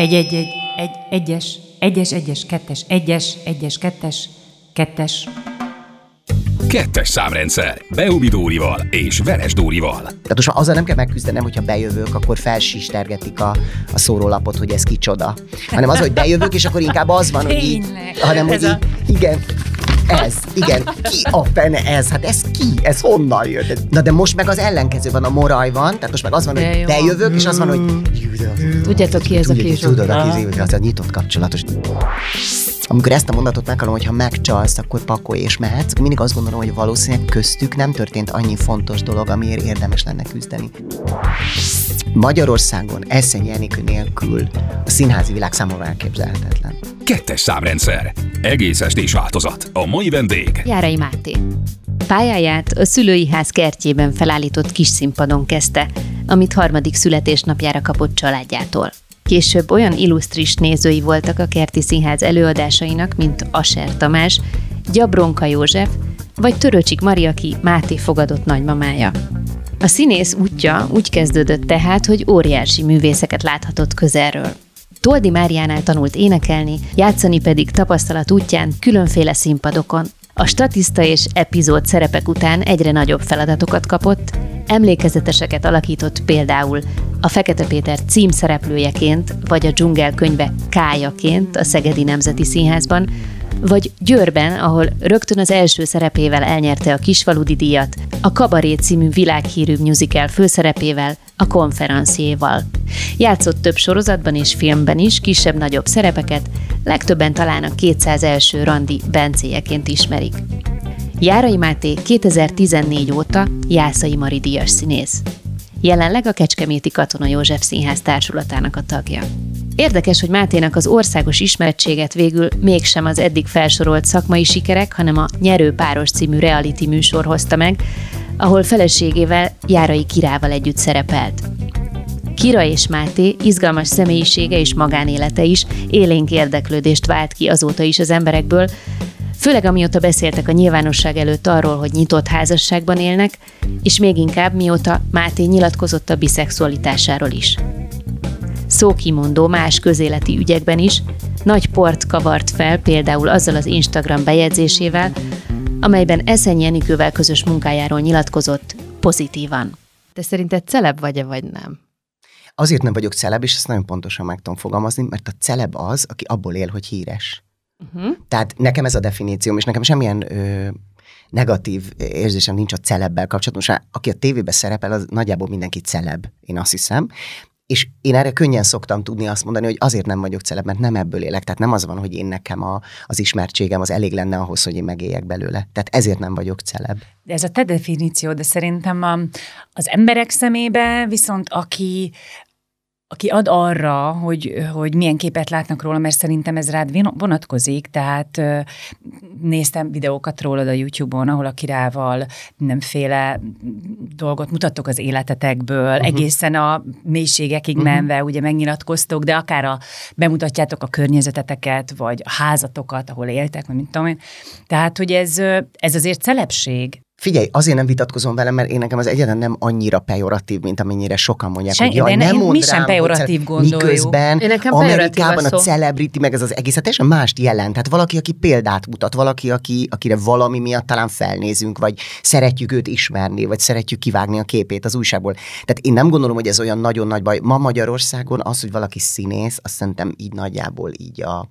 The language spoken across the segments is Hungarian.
Egy, egy, egy, egy, egyes, egyes, egyes, kettes, egyes, egyes, kettes, kettes. Kettes számrendszer. Beumi Dórival és Veres Dórival. Tehát most már azzal nem kell megküzdenem, hogyha bejövök, akkor felsistergetik a, a szórólapot, hogy ez kicsoda. Hanem az, hogy bejövök, és akkor inkább az van, hogy így, Tényleg. hanem, hogy így, igen, ez, igen, ki a fene ez? Hát ez ki? Ez honnan jött? Na de most meg az ellenkező van, a moraj van, tehát most meg az van, De hogy bejövök, és az van, hogy Tudjátok ki ez a kis Tudod, aki az, az a nyitott kapcsolatos. Amikor ezt a mondatot meghallom, hogy ha megcsalsz, akkor pakolj és mehetsz, mindig azt gondolom, hogy valószínűleg köztük nem történt annyi fontos dolog, amiért érdemes lenne küzdeni. Magyarországon Eszenyi Enikő nélkül a színházi világ számomra elképzelhetetlen. Kettes számrendszer. Egész estés változat. A mai vendég. Járai Máté. Pályáját a szülői ház kertjében felállított kis színpadon kezdte, amit harmadik születésnapjára kapott családjától. Később olyan illusztris nézői voltak a kerti színház előadásainak, mint Aser Tamás, Gyabronka József, vagy Töröcsik Mariaki Máté fogadott nagymamája. A színész útja úgy kezdődött tehát, hogy óriási művészeket láthatott közelről. Toldi Máriánál tanult énekelni, játszani pedig tapasztalat útján különféle színpadokon. A statiszta és epizód szerepek után egyre nagyobb feladatokat kapott, emlékezeteseket alakított például a Fekete Péter címszereplőjeként, vagy a dzsungel könyve Kájaként a Szegedi Nemzeti Színházban, vagy Győrben, ahol rögtön az első szerepével elnyerte a Kisfaludi díjat, a Kabaré című világhírű musical főszerepével, a konferenciéval. Játszott több sorozatban és filmben is, kisebb-nagyobb szerepeket, legtöbben talán a 200 első randi bencéjeként ismerik. Járai Máté 2014 óta Jászai Mari díjas színész. Jelenleg a Kecskeméti Katona József Színház társulatának a tagja. Érdekes, hogy Máténak az országos ismertséget végül mégsem az eddig felsorolt szakmai sikerek, hanem a Nyerő Páros című reality műsor hozta meg, ahol feleségével Járai Kirával együtt szerepelt. Kira és Máté izgalmas személyisége és magánélete is élénk érdeklődést vált ki azóta is az emberekből, főleg amióta beszéltek a nyilvánosság előtt arról, hogy nyitott házasságban élnek, és még inkább mióta Máté nyilatkozott a biszexualitásáról is. Szókimondó más közéleti ügyekben is, nagy port kavart fel például azzal az Instagram bejegyzésével, amelyben Eszenyi Enikővel közös munkájáról nyilatkozott pozitívan. Te szerinted celeb vagy-e, vagy nem? Azért nem vagyok celeb, és ezt nagyon pontosan meg tudom fogalmazni, mert a celeb az, aki abból él, hogy híres. Uh-huh. Tehát nekem ez a definícióm, és nekem semmilyen ö, negatív érzésem nincs a celebbel kapcsolatban. Most aki a tévében szerepel, az nagyjából mindenki celeb, én azt hiszem. És én erre könnyen szoktam tudni azt mondani, hogy azért nem vagyok celeb, mert nem ebből élek. Tehát nem az van, hogy én nekem a, az ismertségem az elég lenne ahhoz, hogy én megéljek belőle. Tehát ezért nem vagyok celeb. De ez a te definíció, de szerintem a, az emberek szemébe viszont aki, aki ad arra, hogy, hogy milyen képet látnak róla, mert szerintem ez rád vonatkozik, tehát néztem videókat rólad a YouTube-on, ahol a kirával mindenféle dolgot mutattok az életetekből, uh-huh. egészen a mélységekig uh-huh. menve, ugye megnyilatkoztok, de akár a, bemutatjátok a környezeteteket, vagy a házatokat, ahol éltek, vagy mint tudom én. Tehát, hogy ez, ez azért celebség. Figyelj, azért nem vitatkozom velem, mert én nekem az egyetlen nem annyira pejoratív, mint amennyire sokan mondják, Senki- hogy jaj, nem én- mi sem pejoratív gondoljuk. Miközben Én nekem Amerikában a a celebrity, meg ez az egész, hát teljesen mást jelent. Tehát valaki, aki példát mutat, valaki, aki, akire valami miatt talán felnézünk, vagy szeretjük őt ismerni, vagy szeretjük kivágni a képét az újságból. Tehát én nem gondolom, hogy ez olyan nagyon nagy baj. Ma Magyarországon az, hogy valaki színész, azt szerintem így nagyjából így a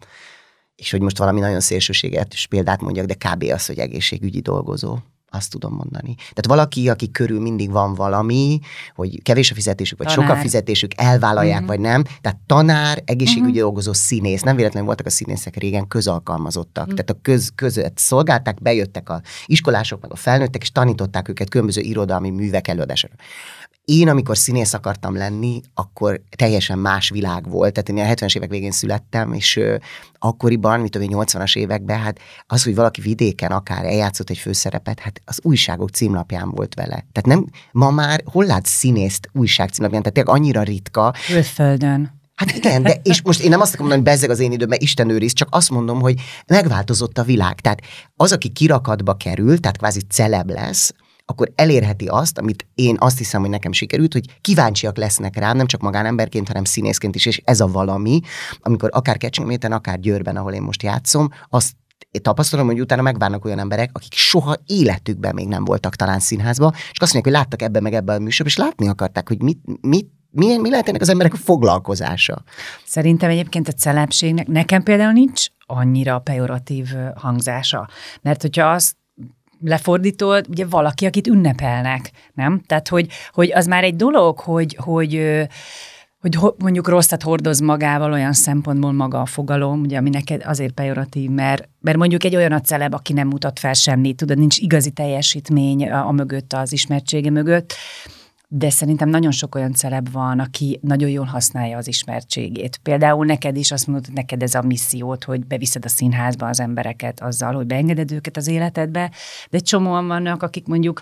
és hogy most valami nagyon szélsőséges példát mondjak, de kb. az, hogy egészségügyi dolgozó. Azt tudom mondani. Tehát valaki, aki körül mindig van valami, hogy kevés a fizetésük, vagy Tanár. sok a fizetésük, elvállalják, Mhm. vagy nem. Tehát tanár, egészségügyi dolgozó, színész. Nem véletlenül voltak a színészek régen közalkalmazottak. Tehát a köz, között szolgálták, bejöttek a iskolások, meg a felnőttek, és tanították őket különböző irodalmi művek előadására. Én, amikor színész akartam lenni, akkor teljesen más világ volt. Tehát én a 70-es évek végén születtem, és ö, akkoriban, mit tudom én, 80-as években, hát az, hogy valaki vidéken akár eljátszott egy főszerepet, hát az újságok címlapján volt vele. Tehát nem, ma már hol látsz színészt újság címlapján? Tehát tényleg annyira ritka, Külföldön. Hát igen, de és most én nem azt akarom hogy bezzeg az én időben, Isten őriz, csak azt mondom, hogy megváltozott a világ. Tehát az, aki kirakatba kerül, tehát kvázi celeb lesz, akkor elérheti azt, amit én azt hiszem, hogy nekem sikerült, hogy kíváncsiak lesznek rám, nem csak magánemberként, hanem színészként is, és ez a valami, amikor akár Kecskeméten, akár Győrben, ahol én most játszom, azt én tapasztalom, hogy utána megvárnak olyan emberek, akik soha életükben még nem voltak talán színházba, és azt mondják, hogy láttak ebben meg ebben a műsorban, és látni akarták, hogy mit, mit mi, mi lehet ennek az emberek a foglalkozása? Szerintem egyébként a celebségnek, nekem például nincs annyira pejoratív hangzása. Mert hogyha azt lefordítod, ugye valaki, akit ünnepelnek, nem? Tehát, hogy, hogy az már egy dolog, hogy, hogy hogy mondjuk rosszat hordoz magával olyan szempontból maga a fogalom, ugye, ami neked azért pejoratív, mert, mert mondjuk egy olyan a celeb, aki nem mutat fel semmit, tudod, nincs igazi teljesítmény a, a mögött, az ismertsége mögött, de szerintem nagyon sok olyan celeb van, aki nagyon jól használja az ismertségét. Például neked is azt mondod, neked ez a missziót, hogy beviszed a színházba az embereket azzal, hogy beengeded őket az életedbe, de csomóan vannak, akik mondjuk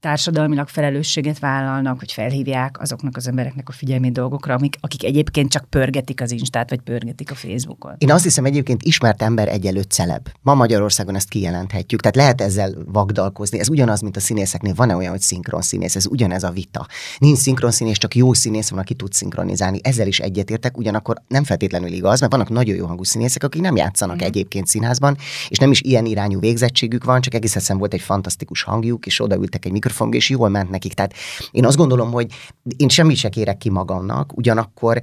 társadalmilag felelősséget vállalnak, hogy felhívják azoknak az embereknek a figyelmét dolgokra, amik, akik egyébként csak pörgetik az Instát, vagy pörgetik a Facebookot. Én azt hiszem egyébként ismert ember egyelőtt celeb. Ma Magyarországon ezt kijelenthetjük, tehát lehet ezzel vagdalkozni. Ez ugyanaz, mint a színészeknél. Van-e olyan, hogy szinkron színész? Ez ugyanez a vita. Nincs szinkron színész, csak jó színész van, aki tud szinkronizálni. Ezzel is egyetértek, ugyanakkor nem feltétlenül igaz, mert vannak nagyon jó hangú színészek, akik nem játszanak mm. egyébként színházban, és nem is ilyen irányú végzettségük van, csak egész volt egy fantasztikus hangjuk, és odaültek egy mikrofon, és jól ment nekik. Tehát én azt gondolom, hogy én semmit se kérek ki magamnak, ugyanakkor,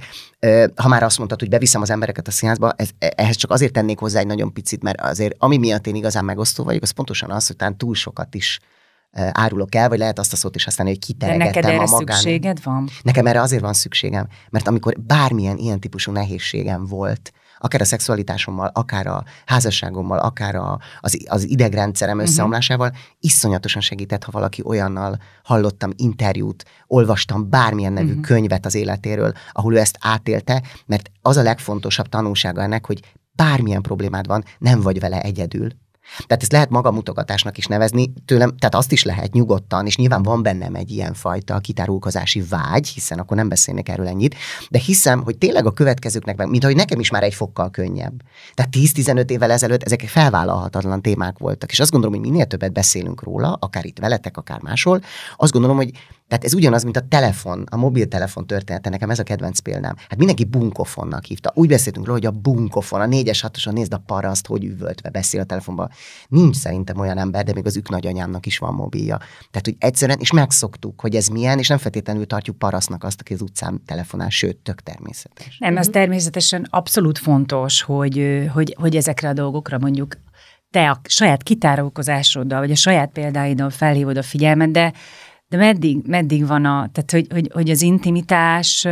ha már azt mondtad, hogy beviszem az embereket a színházba, ez, ehhez csak azért tennék hozzá egy nagyon picit, mert azért ami miatt én igazán megosztó vagyok, az pontosan az, hogy talán túl sokat is árulok el, vagy lehet azt a szót is használni, hogy kiteregettem De neked erre a magán. szükséged van? Nekem erre azért van szükségem, mert amikor bármilyen ilyen típusú nehézségem volt, akár a szexualitásommal, akár a házasságommal, akár a, az, az idegrendszerem mhm. összeomlásával, uh-huh. iszonyatosan segített, ha valaki olyannal hallottam interjút, olvastam bármilyen nevű uh-huh. könyvet az életéről, ahol ő ezt átélte, mert az a legfontosabb tanulsága ennek, hogy bármilyen problémád van, nem vagy vele egyedül, tehát ezt lehet magamutogatásnak is nevezni, tőlem, tehát azt is lehet nyugodtan, és nyilván van bennem egy ilyen fajta kitárulkozási vágy, hiszen akkor nem beszélnek erről ennyit, de hiszem, hogy tényleg a következőknek, mint hogy nekem is már egy fokkal könnyebb. Tehát 10-15 évvel ezelőtt ezek felvállalhatatlan témák voltak, és azt gondolom, hogy minél többet beszélünk róla, akár itt veletek, akár máshol, azt gondolom, hogy tehát ez ugyanaz, mint a telefon, a mobiltelefon története, nekem ez a kedvenc példám. Hát mindenki bunkofonnak hívta. Úgy beszéltünk róla, hogy a bunkofon, a négyes hatoson nézd a paraszt, hogy üvöltve beszél a telefonban. Nincs szerintem olyan ember, de még az ők nagyanyámnak is van mobilja. Tehát, hogy egyszerűen, és megszoktuk, hogy ez milyen, és nem feltétlenül tartjuk parasztnak azt, aki az utcán telefonál, sőt, tök természetes. Nem, az természetesen abszolút fontos, hogy, hogy, hogy ezekre a dolgokra mondjuk te a saját kitárulkozásoddal, vagy a saját példáiddal felhívod a figyelmet, de de meddig, meddig van a, tehát hogy, hogy, hogy az intimitás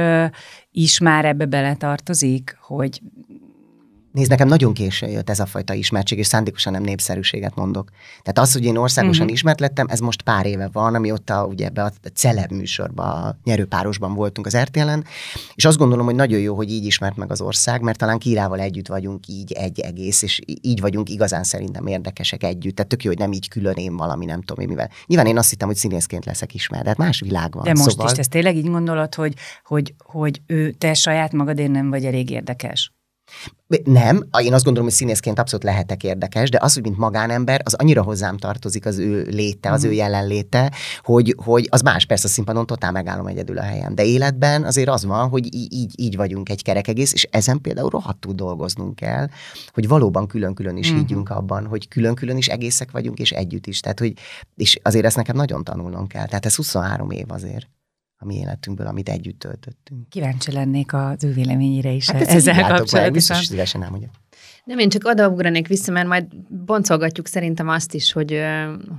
is már ebbe beletartozik, hogy Nézd, nekem nagyon későn jött ez a fajta ismertség, és szándékosan nem népszerűséget mondok. Tehát az, hogy én országosan uh-huh. ismert lettem, ez most pár éve van, amióta ugye ebbe a celeb műsorban, a nyerőpárosban voltunk az RTL-en, és azt gondolom, hogy nagyon jó, hogy így ismert meg az ország, mert talán Kírával együtt vagyunk így egy egész, és így vagyunk igazán szerintem érdekesek együtt. Tehát tök jó, hogy nem így külön én valami, nem tudom én mivel. Nyilván én azt hittem, hogy színészként leszek ismert, de hát más világ van. De most szóval... is, ezt tényleg így gondolod, hogy, hogy, hogy ő, te saját magadén nem vagy elég érdekes? Nem, én azt gondolom, hogy színészként abszolút lehetek érdekes, de az, hogy mint magánember, az annyira hozzám tartozik az ő léte, az mm. ő mhm. jelenléte, hogy, hogy az más, persze a színpadon totál megállom egyedül a helyem. De életben azért az van, hogy így, így vagyunk egy kerek egész, és ezen például rohadtul dolgoznunk kell, hogy valóban külön-külön is mm. higgyünk abban, hogy külön-külön is egészek vagyunk, és együtt is. Tehát, hogy, és azért ezt nekem nagyon tanulnom kell. Tehát ez 23 év azért a mi életünkből, amit együtt töltöttünk. Kíváncsi lennék az ő véleményére is hát ezzel kapcsolatban. Biztos szívesen nem, hogy nem, én csak odaugranék vissza, mert majd boncolgatjuk szerintem azt is, hogy,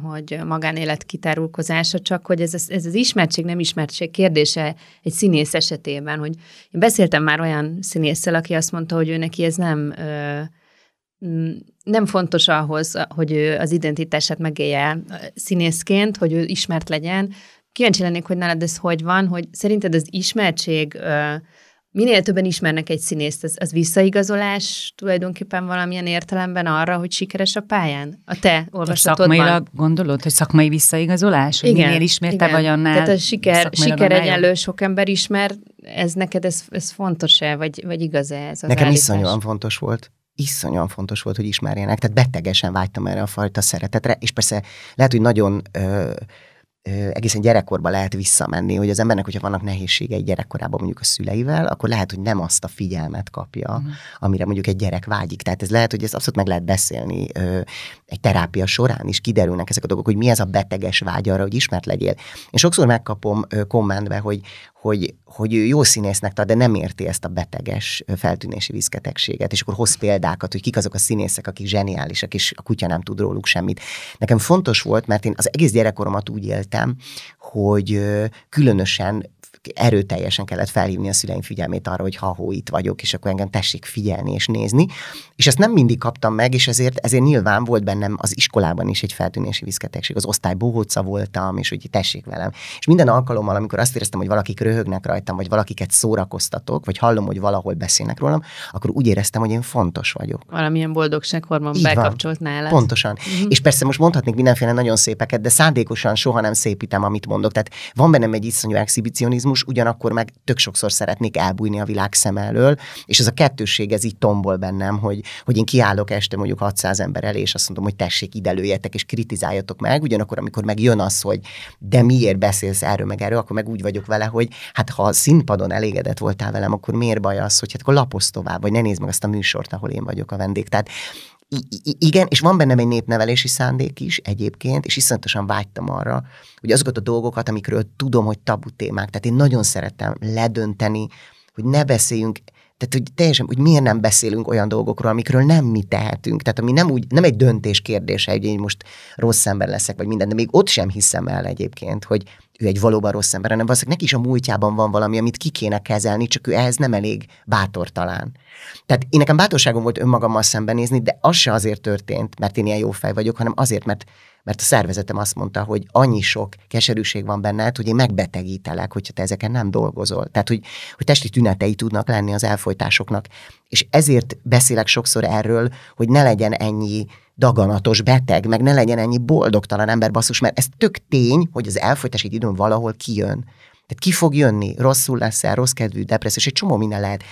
hogy magánélet kitárulkozása, csak hogy ez, az, ez az ismertség, nem ismertség kérdése egy színész esetében, hogy én beszéltem már olyan színésszel, aki azt mondta, hogy ő neki ez nem nem fontos ahhoz, hogy ő az identitását megélje színészként, hogy ő ismert legyen, Kíváncsi lennék, hogy nálad ez hogy van, hogy szerinted az ismertség, minél többen ismernek egy színészt, az, az visszaigazolás tulajdonképpen valamilyen értelemben arra, hogy sikeres a pályán? A te olvasatodban. Szakmailag gondolod, hogy szakmai visszaigazolás? Hogy igen, minél ismertebb vagy annál Tehát a siker, siker egyenlő sok ember ismer, ez neked ez, ez fontos-e, vagy, vagy igaz-e ez Nekem állítás? iszonyúan fontos volt. iszonyúan fontos volt, hogy ismerjenek, tehát betegesen vágytam erre a fajta szeretetre, és persze lehet, hogy nagyon ö, egészen gyerekkorban lehet visszamenni, hogy az embernek, hogyha vannak nehézségei gyerekkorában mondjuk a szüleivel, akkor lehet, hogy nem azt a figyelmet kapja, uh-huh. amire mondjuk egy gyerek vágyik. Tehát ez lehet, hogy ez abszolút meg lehet beszélni egy terápia során is kiderülnek ezek a dolgok, hogy mi ez a beteges vágy arra, hogy ismert legyél. Én sokszor megkapom kommentbe, hogy, hogy, hogy ő jó színésznek tart, de nem érti ezt a beteges feltűnési viszketegséget, és akkor hoz példákat, hogy kik azok a színészek, akik zseniálisak, és a kutya nem tud róluk semmit. Nekem fontos volt, mert én az egész gyerekkoromat úgy éltem, hogy különösen erőteljesen kellett felhívni a szüleim figyelmét arra, hogy ha itt vagyok, és akkor engem tessék figyelni és nézni. És ezt nem mindig kaptam meg, és ezért, ezért nyilván volt bennem az iskolában is egy feltűnési viszketegség. Az osztály bohóca voltam, és hogy tessék velem. És minden alkalommal, amikor azt éreztem, hogy valakik röhögnek rajtam, vagy valakiket szórakoztatok, vagy hallom, hogy valahol beszélnek rólam, akkor úgy éreztem, hogy én fontos vagyok. Valamilyen boldogsághormon bekapcsolt nálad. Pontosan. Mm-hmm. És persze most mondhatnék mindenféle nagyon szépeket, de szándékosan soha nem szépítem, amit mondok. Tehát van bennem egy iszonyú exhibicionizmus, egoizmus, ugyanakkor meg tök sokszor szeretnék elbújni a világ szem elől, és ez a kettősség, ez így tombol bennem, hogy, hogy én kiállok este mondjuk 600 ember elé, és azt mondom, hogy tessék, ide lőjetek, és kritizáljatok meg, ugyanakkor, amikor meg jön az, hogy de miért beszélsz erről meg erről, akkor meg úgy vagyok vele, hogy hát ha a színpadon elégedett voltál velem, akkor miért baj az, hogy hát akkor lapozz tovább, vagy ne nézd meg azt a műsort, ahol én vagyok a vendég. Tehát igen, és van bennem egy népnevelési szándék is egyébként, és iszonyatosan vágytam arra, hogy azokat a dolgokat, amikről tudom, hogy tabu témák, tehát én nagyon szeretem ledönteni, hogy ne beszéljünk tehát, hogy teljesen, hogy miért nem beszélünk olyan dolgokról, amikről nem mi tehetünk. Tehát, ami nem, úgy, nem egy döntés kérdése, hogy én most rossz ember leszek, vagy minden, de még ott sem hiszem el egyébként, hogy ő egy valóban rossz ember, hanem valószínűleg neki is a múltjában van valami, amit ki kéne kezelni, csak ő ehhez nem elég bátor talán. Tehát én nekem bátorságom volt önmagammal szembenézni, de az se azért történt, mert én ilyen jó fej vagyok, hanem azért, mert mert a szervezetem azt mondta, hogy annyi sok keserűség van benned, hogy én megbetegítelek, hogyha te ezeken nem dolgozol. Tehát, hogy, hogy testi tünetei tudnak lenni az elfolytásoknak. És ezért beszélek sokszor erről, hogy ne legyen ennyi daganatos beteg, meg ne legyen ennyi boldogtalan ember basszus, mert ez tök tény, hogy az elfolytási időn valahol kijön. Tehát ki fog jönni, rosszul leszel, rossz kedvű, depressziós, egy csomó minden lehet.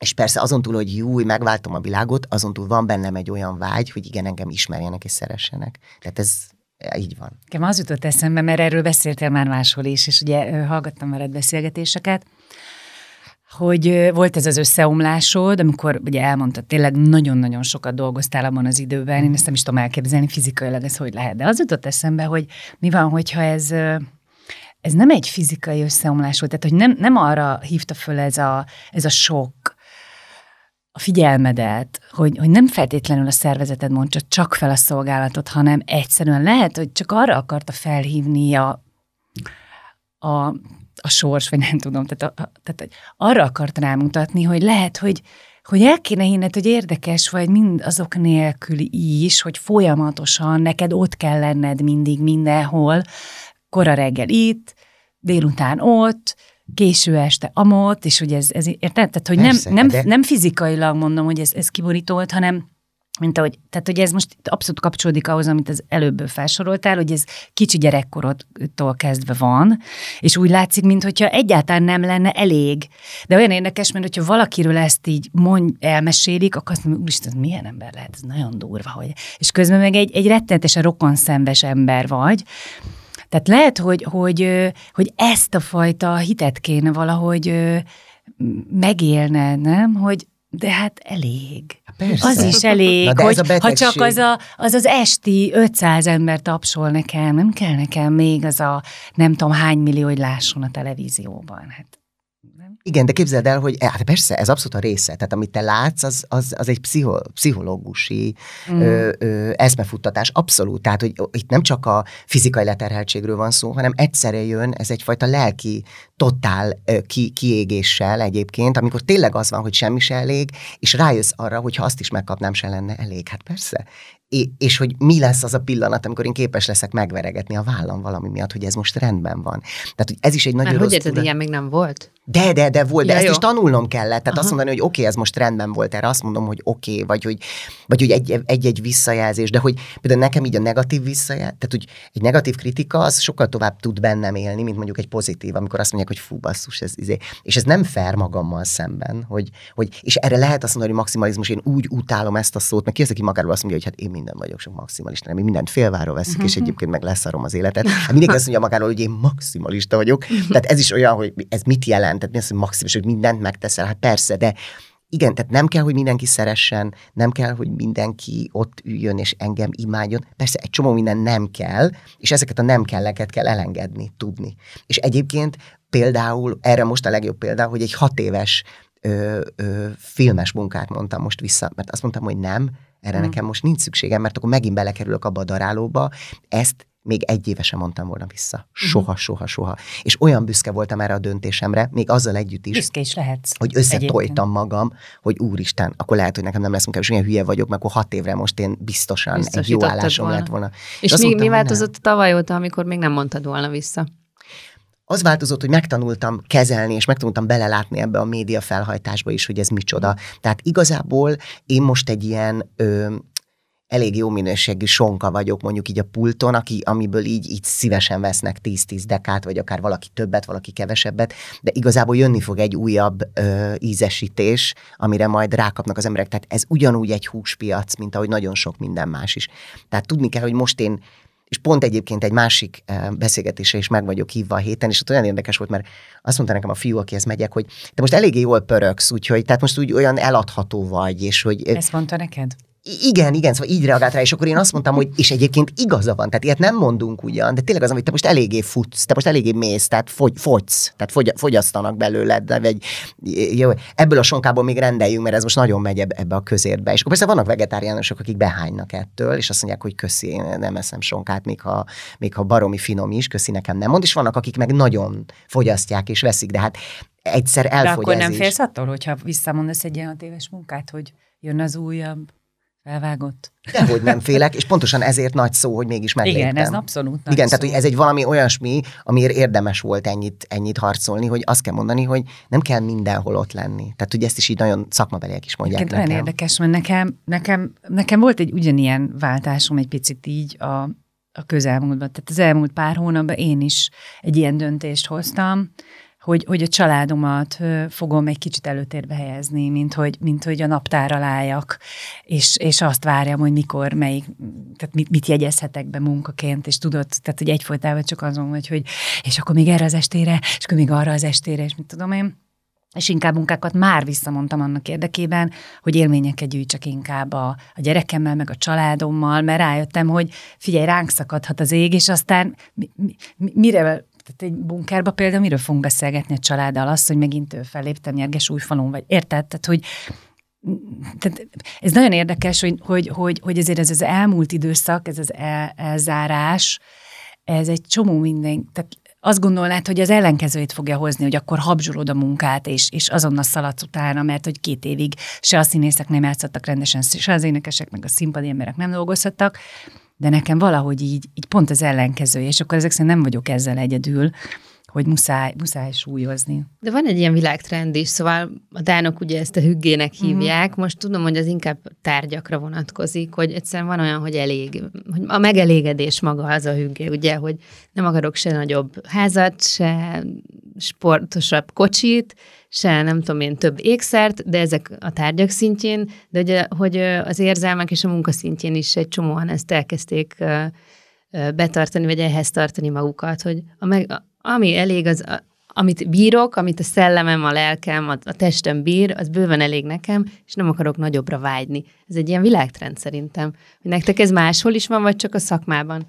És persze azon túl, hogy jó, megváltom a világot, azon túl van bennem egy olyan vágy, hogy igen, engem ismerjenek és szeressenek. Tehát ez így van. Nekem az jutott eszembe, mert erről beszéltél már máshol is, és ugye hallgattam veled beszélgetéseket, hogy volt ez az összeomlásod, amikor ugye elmondtad, tényleg nagyon-nagyon sokat dolgoztál abban az időben, én ezt nem is tudom elképzelni fizikailag, ez hogy lehet. De az jutott eszembe, hogy mi van, hogyha ez ez nem egy fizikai összeomlás volt, tehát hogy nem, nem arra hívta föl ez a, ez a sok, a figyelmedet, hogy, hogy nem feltétlenül a szervezeted mondja csak fel a szolgálatot, hanem egyszerűen lehet, hogy csak arra akarta felhívni a, a, a sors, vagy nem tudom, tehát, a, tehát arra akart rámutatni, hogy lehet, hogy, hogy el kéne hinned, hogy érdekes vagy mind azok nélkül is, hogy folyamatosan neked ott kell lenned mindig mindenhol, kora reggel itt, délután ott, késő este amott, és hogy ez, ez érted? Tehát, hogy Persze, nem, nem, de... nem fizikailag mondom, hogy ez, ez kiborító volt, hanem mint ahogy, tehát hogy ez most abszolút kapcsolódik ahhoz, amit az előbb felsoroltál, hogy ez kicsi gyerekkorodtól kezdve van, és úgy látszik, mintha egyáltalán nem lenne elég. De olyan érdekes, mert hogyha valakiről ezt így mond, elmesélik, akkor azt mondja, úristen, milyen ember lehet, ez nagyon durva, hogy... És közben meg egy, egy rettenetesen rokonszenves ember vagy, tehát lehet, hogy, hogy, hogy ezt a fajta hitet kéne valahogy megélned, nem? Hogy de hát elég. Persze. Az is elég, hogy ha csak az, a, az az esti 500 ember tapsol nekem, nem kell nekem még az a nem tudom hány millió, hogy lásson a televízióban. Hát igen, de képzeld el, hogy hát persze, ez abszolút a része. Tehát amit te látsz, az, az, az egy pszicho, pszichológusi mm. ö, ö, eszmefuttatás, abszolút. Tehát, hogy itt nem csak a fizikai leterheltségről van szó, hanem egyszerre jön ez egyfajta lelki, totál ö, ki, kiégéssel egyébként, amikor tényleg az van, hogy semmi se elég, és rájössz arra, hogy ha azt is megkapnám, se lenne elég. Hát persze, és hogy mi lesz az a pillanat, amikor én képes leszek megveregetni a vállam valami miatt, hogy ez most rendben van. Tehát, hogy ez is egy nagyon Már rossz hogy érted, tudat- ilyen még nem volt? De, de, de volt, de Ja, ezt jó. is tanulnom kellett. Tehát Aha. azt mondani, hogy oké, okay, ez most rendben volt, erre azt mondom, hogy oké, okay, vagy hogy, vagy hogy egy- egy-egy visszajelzés, de hogy például nekem így a negatív visszajelzés, tehát hogy egy negatív kritika az sokkal tovább tud bennem élni, mint mondjuk egy pozitív, amikor azt mondják, hogy fú, basszus, ez izé. És ez nem fair magammal szemben, hogy, hogy és erre lehet azt mondani, hogy maximalizmus, én úgy utálom ezt a szót, mert ki az, aki magáról azt mondja, hogy hát én minden vagyok, csak maximalista, nem, én mindent félváról veszik, és egyébként meg leszarom az életet. Hát mindenki azt mondja magáról, hogy én maximalista vagyok. Tehát ez is olyan, hogy ez mit jelent, tehát mi az, hogy maximális, hogy mindent megteszel, hát persze, de igen, tehát nem kell, hogy mindenki szeressen, nem kell, hogy mindenki ott üljön és engem imádjon. Persze egy csomó minden nem kell, és ezeket a nem kelleket kell elengedni, tudni. És egyébként például, erre most a legjobb példa, hogy egy hat éves ö, ö, filmes munkát mondtam most vissza, mert azt mondtam, hogy nem, erre Mm. nekem most nincs szükségem, mert akkor megint belekerülök abba a darálóba, ezt még egy évesen mondtam volna vissza. Soha, soha, soha. És olyan büszke voltam erre a döntésemre, még azzal együtt is, Büszke is lehetsz. hogy összetojtam magam, hogy úristen, akkor lehet, hogy nekem nem lesz munkám, és olyan hülye vagyok, mert akkor hat évre most én biztosan egy jó állásom volna. lett volna. És, azt mi, mondtam, mi változott tavaly óta, amikor még nem mondtad volna vissza? Az változott, hogy megtanultam kezelni, és megtanultam belelátni ebbe a média felhajtásba is, hogy ez micsoda. Tehát igazából én most egy ilyen ö, elég jó minőségű sonka vagyok mondjuk így a pulton, aki, amiből így, így szívesen vesznek 10-10 dekát, vagy akár valaki többet, valaki kevesebbet, de igazából jönni fog egy újabb ö, ízesítés, amire majd rákapnak az emberek. Tehát ez ugyanúgy egy húspiac, mint ahogy nagyon sok minden más is. Tehát tudni kell, hogy most én és pont egyébként egy másik eh, beszélgetésre is meg vagyok hívva a héten, és ott olyan érdekes volt, mert azt mondta nekem a fiú, akihez megyek, hogy te most eléggé jól pöröksz, úgyhogy tehát most úgy olyan eladható vagy, és hogy Ezt mondta neked? Igen, igen, szóval így reagált rá, és akkor én azt mondtam, hogy és egyébként igaza van, tehát ilyet nem mondunk ugyan, de tényleg az, hogy te most eléggé futsz, te most eléggé mész, tehát fogy, fogysz, tehát fogy, fogyasztanak belőled, de vagy, jó, ebből a sonkából még rendeljünk, mert ez most nagyon megy eb- ebbe a közértbe. És akkor persze vannak vegetáriánusok, akik behánynak ettől, és azt mondják, hogy köszi, én nem eszem sonkát, még ha, még ha baromi finom is, köszi nekem nem mond, és vannak, akik meg nagyon fogyasztják és veszik, de hát egyszer De elfogy akkor ez nem félsz attól, hogyha visszamondasz egy ilyen éves munkát, hogy jön az újabb felvágott? Dehogy nem félek, és pontosan ezért nagy szó, hogy mégis megléptem. Igen, ez abszolút nagy Igen, szó. tehát hogy ez egy valami olyasmi, amiért érdemes volt ennyit, ennyit harcolni, hogy azt kell mondani, hogy nem kell mindenhol ott lenni. Tehát ugye ezt is így nagyon szakmabeliek is mondják Egyébként olyan nekem. érdekes, mert nekem, nekem, nekem volt egy ugyanilyen váltásom egy picit így a, a közelmúltban. Tehát az elmúlt pár hónapban én is egy ilyen döntést hoztam, hogy, hogy a családomat fogom egy kicsit előtérbe helyezni, mint hogy, mint hogy a naptárral álljak, és, és azt várjam, hogy mikor, melyik, tehát mit, mit jegyezhetek be munkaként, és tudod, tehát hogy egyfolytában csak azon vagy, hogy és akkor még erre az estére, és akkor még arra az estére, és mit tudom én. És inkább munkákat már visszamondtam annak érdekében, hogy élményeket gyűjtsek inkább a, a gyerekemmel, meg a családommal, mert rájöttem, hogy figyelj, ránk szakadhat az ég, és aztán mi, mi- mire, tehát egy bunkerba például miről fogunk beszélgetni a családdal, azt, hogy megint ő felléptem nyerges újfalon, vagy érted? Tehát, hogy tehát ez nagyon érdekes, hogy, hogy, hogy, hogy ezért ez az elmúlt időszak, ez az el, elzárás, ez egy csomó minden, tehát azt gondolnád, hogy az ellenkezőjét fogja hozni, hogy akkor habzsolod a munkát, és, és azonnal szaladsz utána, mert hogy két évig se a színészek nem játszottak rendesen, se az énekesek, meg a színpadi emberek nem dolgozhattak, de nekem valahogy így, így pont az ellenkezője, és akkor ezek szerint nem vagyok ezzel egyedül, hogy muszáj, muszáj súlyozni. De van egy ilyen világtrend is, szóval a dánok ugye ezt a hüggének Mhm. hívják, most tudom, hogy az inkább tárgyakra vonatkozik, hogy egyszerűen van olyan, hogy elég, hogy a megelégedés maga az a hüggé, ugye, hogy nem akarok se nagyobb házat, se sportosabb kocsit, se nem tudom én több ékszert, de ezek a tárgyak szintjén, de ugye, hogy az érzelmek és a munka szintjén is egy csomóan ezt elkezdték betartani, vagy ehhez tartani magukat, hogy a meg, ami elég, az, a, amit bírok, amit a szellemem, a lelkem, a, a testem bír, az bőven elég nekem, és nem akarok nagyobbra vágyni. Ez egy ilyen világtrend szerintem. Nektek ez máshol is van, vagy csak a szakmában?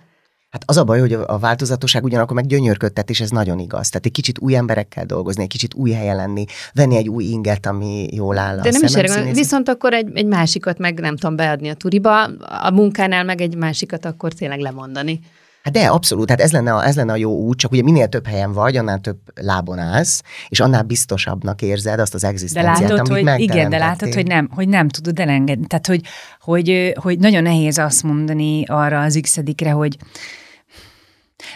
Hát az a baj, hogy a változatosság ugyanakkor meg gyönyörködtet, és ez nagyon igaz. Tehát egy kicsit új emberekkel dolgozni, egy kicsit új helyen lenni, venni egy új inget, ami jól áll a De nem is erre, viszont akkor egy, egy másikat meg nem tudom beadni a turiba, a munkánál meg egy másikat akkor tényleg lemondani. Hát de, abszolút, hát ez lenne, a, ez lenne a jó út, csak ugye minél több helyen vagy, annál több lábon állsz, és annál biztosabbnak érzed azt az De egzisztenciát, látod, amit hogy igen, de látod, hogy nem, hogy nem tudod elengedni. Tehát, hogy, hogy, hogy nagyon nehéz azt mondani arra az x hogy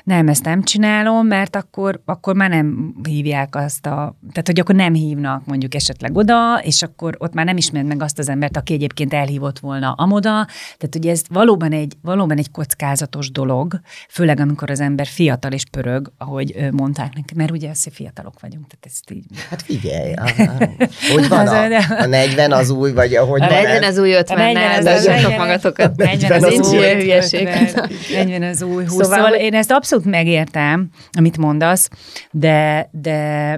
nem, ezt nem csinálom, mert akkor, akkor már nem hívják azt a, tehát hogy akkor nem hívnak mondjuk esetleg oda, és akkor ott már nem ismered meg azt az embert, aki egyébként elhívott volna amoda. Tehát ugye ez valóban egy, valóban egy kockázatos dolog, főleg amikor az ember fiatal és pörög, ahogy mondták neki, mert ugye azt, hogy fiatalok vagyunk, tehát ezt így. Hát figyelj, aha. hogy van Az a, a- a 40 az új, vagy ahogy A van 40 ez? az új 50, 40 ne az eldobjatok új- magatokat. 40 az az új új hülyeség. 50, 40 az új 20. Szóval, Szóval, hogy- én ezt abszolút megértem, amit mondasz, de, de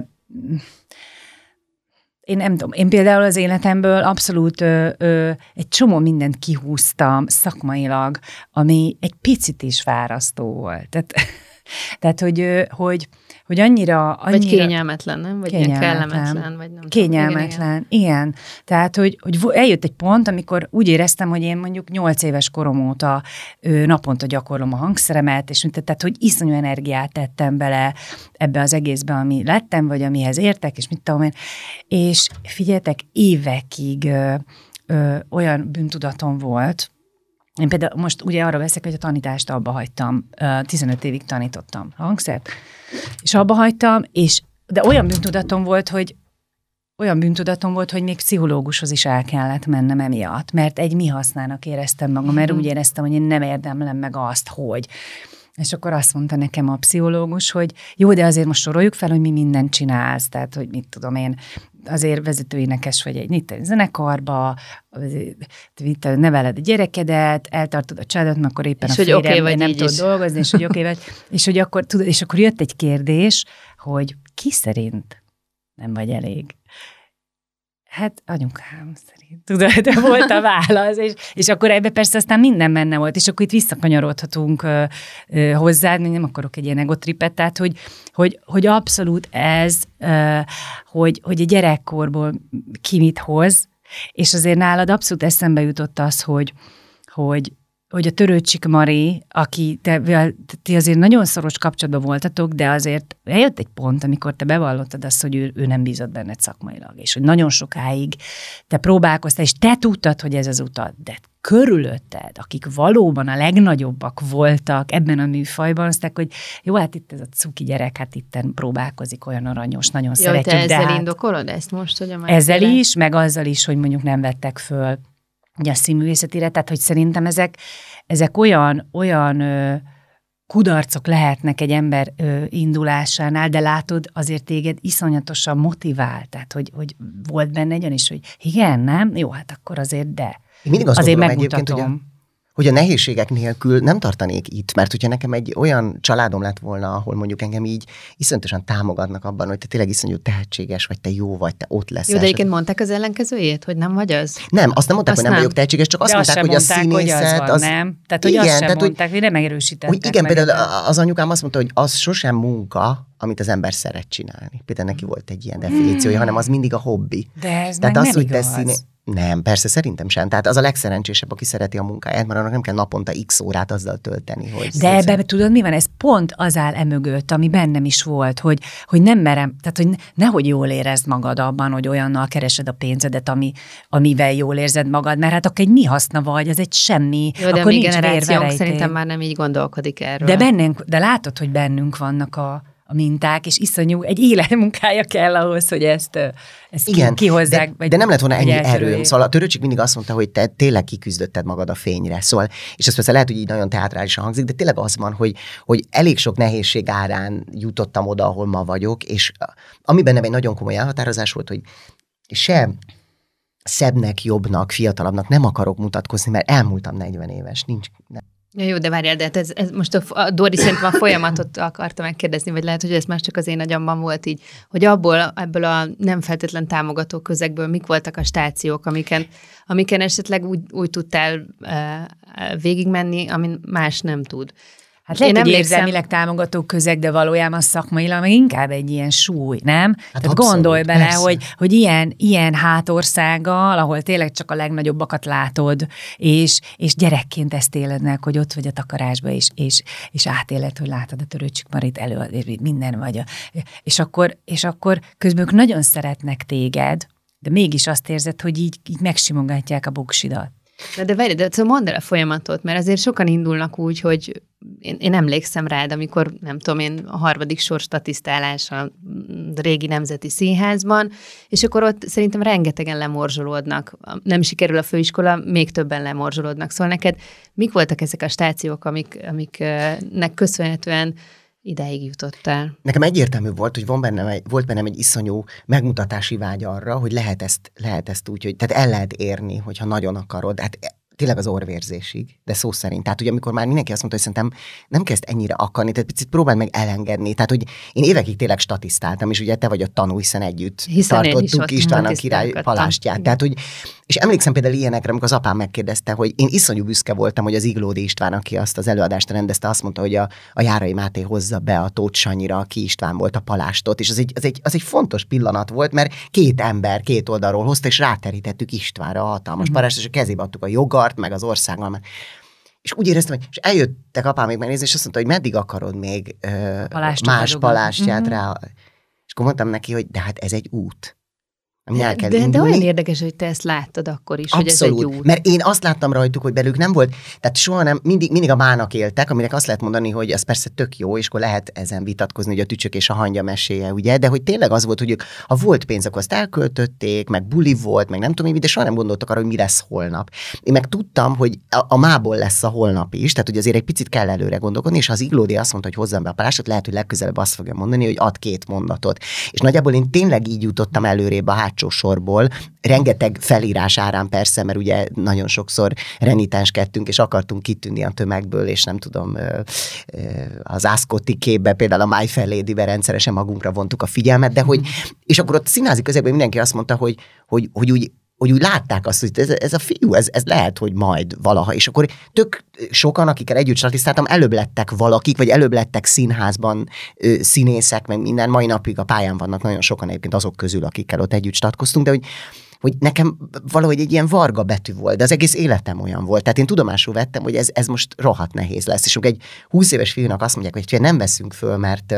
én nem tudom, én például az életemből abszolút ö, ö, egy csomó mindent kihúztam szakmailag, ami egy picit is fárasztó volt. Tehát, tehát hogy, hogy, hogy annyira, annyira... Vagy kényelmetlen, nem? Vagy ilyen Kényelmetlen. kellemetlen, vagy nem tudom. Kényelmetlen, igen, igen. Tehát, hogy, hogy eljött egy pont, amikor úgy éreztem, hogy én mondjuk nyolc éves korom óta ö, naponta gyakorlom a hangszeremet, és tehát, hogy iszonyú energiát tettem bele ebbe az egészbe, ami lettem, vagy amihez értek, és mit tudom én. És figyeljetek, évekig ö, ö, olyan bűntudatom volt, én például most ugye arra veszek, hogy a tanítást abba hagytam. Ö, 15 évig tanítottam hangszert, és abba hagytam, és de olyan bűntudatom volt, hogy olyan bűntudatom volt, hogy még pszichológushoz is el kellett mennem emiatt, mert egy mi hasznának éreztem magam, mert úgy éreztem, hogy én nem érdemlem meg azt, hogy. És akkor azt mondta nekem a pszichológus, hogy jó, de azért most soroljuk fel, hogy mi mindent csinálsz, tehát, hogy mit tudom én, azért vezetőénekes vagy egy egy zenekarba, mit, neveled a gyerekedet, eltartod a családot, mert akkor éppen És a hogy férjem vagy nem tud dolgozni, és hogy oké vagy, és hogy akkor, tudod, és akkor jött egy kérdés, hogy ki szerint nem vagy elég? Hát anyukám szerint, tudod, de volt a válasz, és, és akkor ebbe persze aztán minden benne volt, és akkor itt visszakanyarodhatunk ö, ö, hozzád, nem akarok egy ilyen egotripet, tehát hogy, hogy, hogy abszolút ez, ö, hogy, hogy a gyerekkorból ki mit hoz, és azért nálad abszolút eszembe jutott az, hogy, hogy, hogy a Törőcsik Mari, aki te, ti azért nagyon szoros kapcsolatban voltatok, de azért eljött egy pont, amikor te bevallottad azt, hogy ő, ő nem bízott benned szakmailag, és hogy nagyon sokáig te próbálkoztál, és te tudtad, hogy ez az utat, de körülötted, akik valóban a legnagyobbak voltak ebben a műfajban, azt mondták, hogy jó, hát itt ez a cuki gyerek, hát itten próbálkozik, olyan aranyos, nagyon Jó, szeretjük, te de ezzel hát indokolod ezt most, hogy a ezzel Márkére- is, meg azzal is, hogy mondjuk nem vettek föl ugye a színművészetire, tehát hogy szerintem ezek, ezek olyan, olyan ö, kudarcok lehetnek egy ember ö, indulásánál, de látod, azért téged iszonyatosan motivál, tehát hogy, hogy volt benne egy olyan is, hogy igen, nem? Jó, hát akkor azért de. Én mindig azt azért gondolom egyébként, hogy a. hogy a nehézségek nélkül nem tartanék itt, mert hogyha nekem egy olyan családom lett volna, ahol mondjuk engem így iszonyatosan támogatnak abban, hogy te tényleg iszonyú tehetséges vagy, te jó vagy, te ott leszel. Jó, de egyébként mondták az ellenkezőjét, hogy nem vagy az? Nem, azt nem mondták, Azt hogy nem, nem. vagyok tehetséges, csak azt de mondták, azt hogy a mondták, színészet hogy az van, nem? Tehát, hogy Igen, azt sem tehát, hogy- mondták, hogy nem megerősítettek. Hogy igen, például az anyukám azt mondta, hogy az sosem munka, amit az ember szeret csinálni. Például neki volt egy ilyen definíciója, hanem az mindig a hobbi. De ez Tehát meg az, nem hogy igaz. színé... Nem, persze szerintem sem. Tehát az a legszerencsésebb, aki szereti a munkáját, mert annak nem kell naponta x órát azzal tölteni, hogy... De ebben tudod, mi van? Ez pont az áll emögött, ami bennem is volt, hogy, hogy nem merem, tehát hogy ne- nehogy jól érezd magad abban, hogy olyannal keresed a pénzedet, ami, amivel jól érzed magad, mert hát akkor egy mi haszna vagy, ez egy semmi, Jó, de a akkor mi nincs generációnk szerintem már nem így gondolkodik erről. De bennünk, de látod, hogy bennünk vannak a, a minták, és iszonyú, egy életmunkája kell ahhoz, hogy ezt, ezt Igen, ki, kihozzák. de, vagy, de nem lett volna ennyi erőm. Szóval a törőcsik mindig azt mondta, hogy te tényleg kiküzdötted magad a fényre. Szóval, és ez persze lehet, hogy így nagyon teátrálisan hangzik, de tényleg az van, hogy, hogy elég sok nehézség árán jutottam oda, ahol ma vagyok, és ami bennem egy nagyon komoly elhatározás volt, hogy se szebbnek, jobbnak, fiatalabbnak nem akarok mutatkozni, mert elmúltam 40 éves. Nincs, nem. Ja, jó, de várjál, de hát ez, ez most a, a Dori szerintem a folyamatot akarta megkérdezni, vagy lehet, hogy ez már csak az én agyamban volt így, hogy abból, ebből a nem feltétlen támogató közegből mik voltak a stációk, amiken, amiken esetleg úgy, úgy tudtál uh, végigmenni, amin más nem tud. Hát lehet, Én hogy emlékszem- érzelmileg támogató közeg, de valójában szakmailag meg inkább egy ilyen súly, nem? Hát Tehát abszolút, gondolj bele, persze. hogy, hogy ilyen, ilyen hátországgal, ahol tényleg csak a legnagyobbakat látod, és, és gyerekként ezt éled meg, hogy ott vagy a takarásba, és, és, és átéled, hogy látod a törőcsik marit elő, minden vagy. A, és, akkor, és akkor közben ők nagyon szeretnek téged, de mégis azt érzed, hogy így, így megsimogatják a buksidat. Na de várj, de szóval mondd el a folyamatot, mert azért sokan indulnak úgy, hogy én, én emlékszem rád, amikor, nem tudom én, a harmadik sor statisztálás a régi Nemzeti Színházban, és akkor ott szerintem rengetegen lemorzsolódnak. Nem sikerül a főiskola, még többen lemorzsolódnak. Szóval neked mik voltak ezek a stációk, amik, amiknek köszönhetően ideig jutottál? Nekem egyértelmű volt, hogy van bennem egy, volt bennem egy iszonyú megmutatási vágy arra, hogy lehet ezt, lehet ezt úgy, hogy tehát el lehet érni, hogyha nagyon akarod. Hát tényleg az orvérzésig, de szó szerint. Tehát, hogy amikor már mindenki azt mondta, hogy szerintem nem kezd ennyire akarni, tehát picit próbáld meg elengedni. Tehát, hogy én évekig tényleg statisztáltam, és ugye te vagy a tanú, hiszen együtt Hiszen tartottuk ott István a király palástját. Tehát, hogy, és emlékszem például ilyenekre, amikor az apám megkérdezte, hogy én iszonyú büszke voltam, hogy az Iglódi István, aki azt az előadást rendezte, azt mondta, hogy a, a Járai Máté hozza be a Tóth Sanyira, aki István volt a palástot, és az egy, az, egy, az egy fontos pillanat volt, mert két ember két oldalról hozta, és ráterítettük Istvánra a hatalmas Mhm. palást, és a kezébe adtuk a jogart, meg az országgal. És úgy éreztem, hogy és eljöttek apám még megnézni, és azt mondta, hogy meddig akarod még ö, Palást más palástját Mhm. rá. És akkor mondtam neki, hogy de hát ez egy út. Ami el kell De, de olyan érdekes, hogy te ezt láttad akkor is, Abszolút, hogy ez egy út. mert én azt láttam rajtuk, hogy belük nem volt, tehát soha nem, mindig, mindig a mának éltek, aminek azt lehet mondani, hogy az persze tök jó, és akkor lehet ezen vitatkozni, hogy a tücsök és a hangya meséje, ugye, de hogy tényleg az volt, hogy ők, ha volt pénz, akkor azt elköltötték, meg buli volt, meg nem tudom, mi, de soha nem gondoltak arra, hogy mi lesz holnap. Én meg tudtam, hogy a, a mából lesz a holnap is, tehát hogy azért egy picit kell előre gondolkodni, és ha az Iglódi azt mondta, hogy hozzam be a palástot, lehet, hogy legközelebb azt fogja mondani, hogy ad két mondatot. És nagyjából én tényleg így jutottam előrébb a hátsó sorból, rengeteg felírás árán persze, mert ugye nagyon sokszor renitenskedtünk, és akartunk kitűnni a tömegből, és nem tudom, az Ászkotti képbe, például a My Fair Lady-be rendszeresen magunkra vontuk a figyelmet, de hogy, és akkor ott színházi közegben mindenki azt mondta, hogy, hogy, hogy úgy hogy úgy látták azt, hogy ez, ez a fiú, ez, ez lehet, hogy majd valaha. És akkor tök sokan, akikkel együtt statisztáltam, előbb lettek valakik, vagy előbb lettek színházban ö, színészek, meg minden. Mai napig a pályán vannak nagyon sokan egyébként azok közül, akikkel ott együtt statkoztunk, de hogy hogy nekem valahogy egy ilyen varga betű volt, de az egész életem olyan volt. Tehát én tudomásul vettem, hogy ez, ez most rohadt nehéz lesz. És egy 20 éves fiúnak azt mondják, hogy nem veszünk föl, mert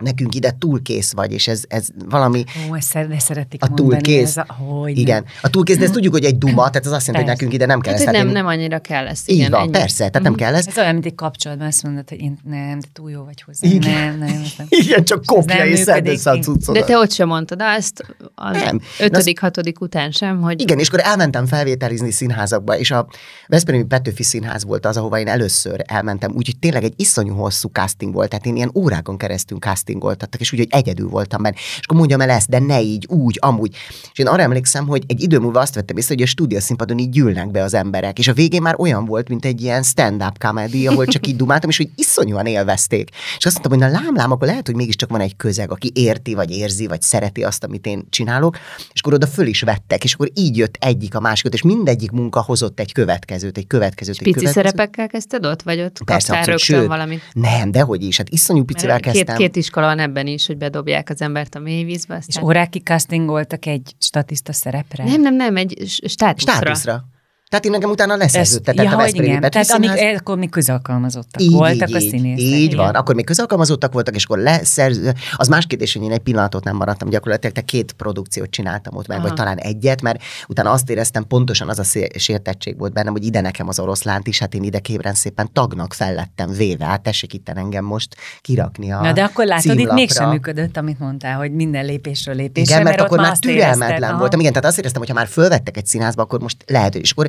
nekünk ide túl kész vagy, és ez, ez valami, Ó, ezt szer- de szeretik A mondani. túlkész. Ez a, hogy igen. A túlkész, de ezt tudjuk, hogy egy duma, tehát az azt jelenti, hogy nekünk ide nem kell Hát, ez. hogy Tehát nem, én- nem annyira kell. Így igen, van, ennyi. persze, tehát nem kell ez. Ez olyan, mint egy kapcsolatban azt mondod, hogy én nem, de túl jó vagy hozzá. Igen. Nem, nem, nem. Igen, csak kopja és szedd össze a De cuccodat. te ott sem mondtad azt, a Nem. ötödik, hatodik után sem, hogy Igen, és akkor elmentem felvételizni színházakba, és a Veszprémi Petőfi Színház volt az, ahova én először elmentem, úgyhogy tényleg egy iszonyú hosszú casting volt, tehát én ilyen órákon keresztül castingoltattak, és úgy, hogy egyedül voltam benne. És akkor mondjam el ezt, de ne így, úgy, amúgy. És én arra emlékszem, hogy egy idő múlva azt vettem észre, hogy a stúdiószínpadon így gyűlnek be az emberek, és a végén már olyan volt, mint egy ilyen stand-up comedy, ahol csak így dumáltam, és hogy iszonyúan élvezték. És azt mondtam, hogy na lám, lám, akkor lehet, hogy mégiscsak van egy közeg, aki érti, vagy érzi, vagy szereti azt, amit én csinálok, és akkor oda föl is vettek, és akkor így jött egyik a másikat, és mindegyik munka hozott egy következőt, egy következőt, egy pici következőt. szerepekkel kezdted ott, vagy ott Persze, kaptál abszolút, rögtön sőt, valamit? Nem, dehogy is, hát iszonyú picivel Mert két, kezdtem. két iskola van ebben is, hogy bedobják az embert a mélyvízbe. És Aztán... órákig castingoltak egy statiszta szerepre? Nem, nem, nem, egy státuszra. Státuszra. Tehát én nekem utána leszerződtetett ja, a Veszprémi igen. Tehát amik, akkor még közalkalmazottak Így, voltak így, a színészek. Így igen. van. Akkor még közalkalmazottak voltak, és akkor leszerző. Az más kérdés, hogy én egy pillanatot nem maradtam gyakorlatilag, te két produkciót csináltam ott meg, Aha. vagy talán egyet, mert utána azt éreztem, pontosan az a sértettség volt bennem, hogy ide nekem az oroszlánt is, hát én ide kébren szépen tagnak fellettem véve, hát tessék itt engem most kirakni a Na de akkor látod, itt címlapra. mégsem működött, amit mondtál, hogy minden lépésről lépésre, Igen, mert, ott akkor már türelmetlen érezted, aha. voltam. Igen, tehát azt éreztem, hogy ha már fölvettek egy színházba, akkor most lehet, és akkor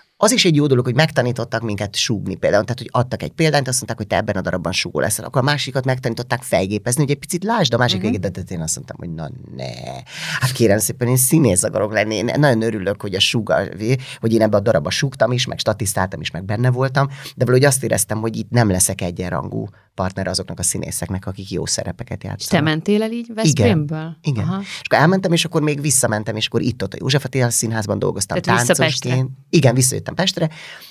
az is egy jó dolog, hogy megtanítottak minket súgni például. Tehát, hogy adtak egy példányt, azt mondták, hogy te ebben a darabban súgó leszel. Akkor a másikat megtanították fejgépezni, hogy egy picit lásd a másik uh-huh. végét, de én azt mondtam, hogy na ne. Hát kérem szépen, én színész akarok lenni. Én nagyon örülök, hogy a súga, hogy én ebbe a darabba súgtam is, meg statisztáltam is, meg benne voltam, de valahogy azt éreztem, hogy itt nem leszek egyenrangú partner azoknak a színészeknek, akik jó szerepeket És te játszanak. mentél el így Veszprémből? Igen. Aha. És akkor elmentem, és akkor még visszamentem, és akkor itt ott a József Attila színházban dolgoztam Tehát táncosként. Igen, visszajöttem jöttem Pestre,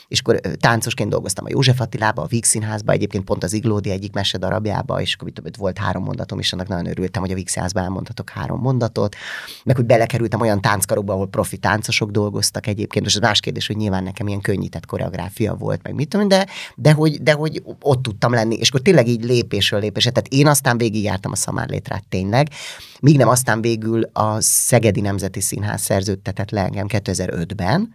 és akkor táncosként dolgoztam a József Attilába, a Víg Színházba, egyébként pont az Iglódi egyik mese darabjába, és akkor itt volt három mondatom, és annak nagyon örültem, hogy a Víg Színházba elmondhatok három mondatot, meg hogy belekerültem olyan tánckarokba, ahol profi táncosok dolgoztak egyébként, és az más kérdés, hogy nyilván nekem ilyen könnyített koreográfia volt, meg mit tudom, de, de, hogy, de hogy ott tudtam lenni, és akkor tényleg így lépésről lépésre, tehát én aztán végigjártam a szamárlétrát tényleg, míg nem aztán végül a Szegedi Nemzeti Színház szerződtetett le engem 2005-ben,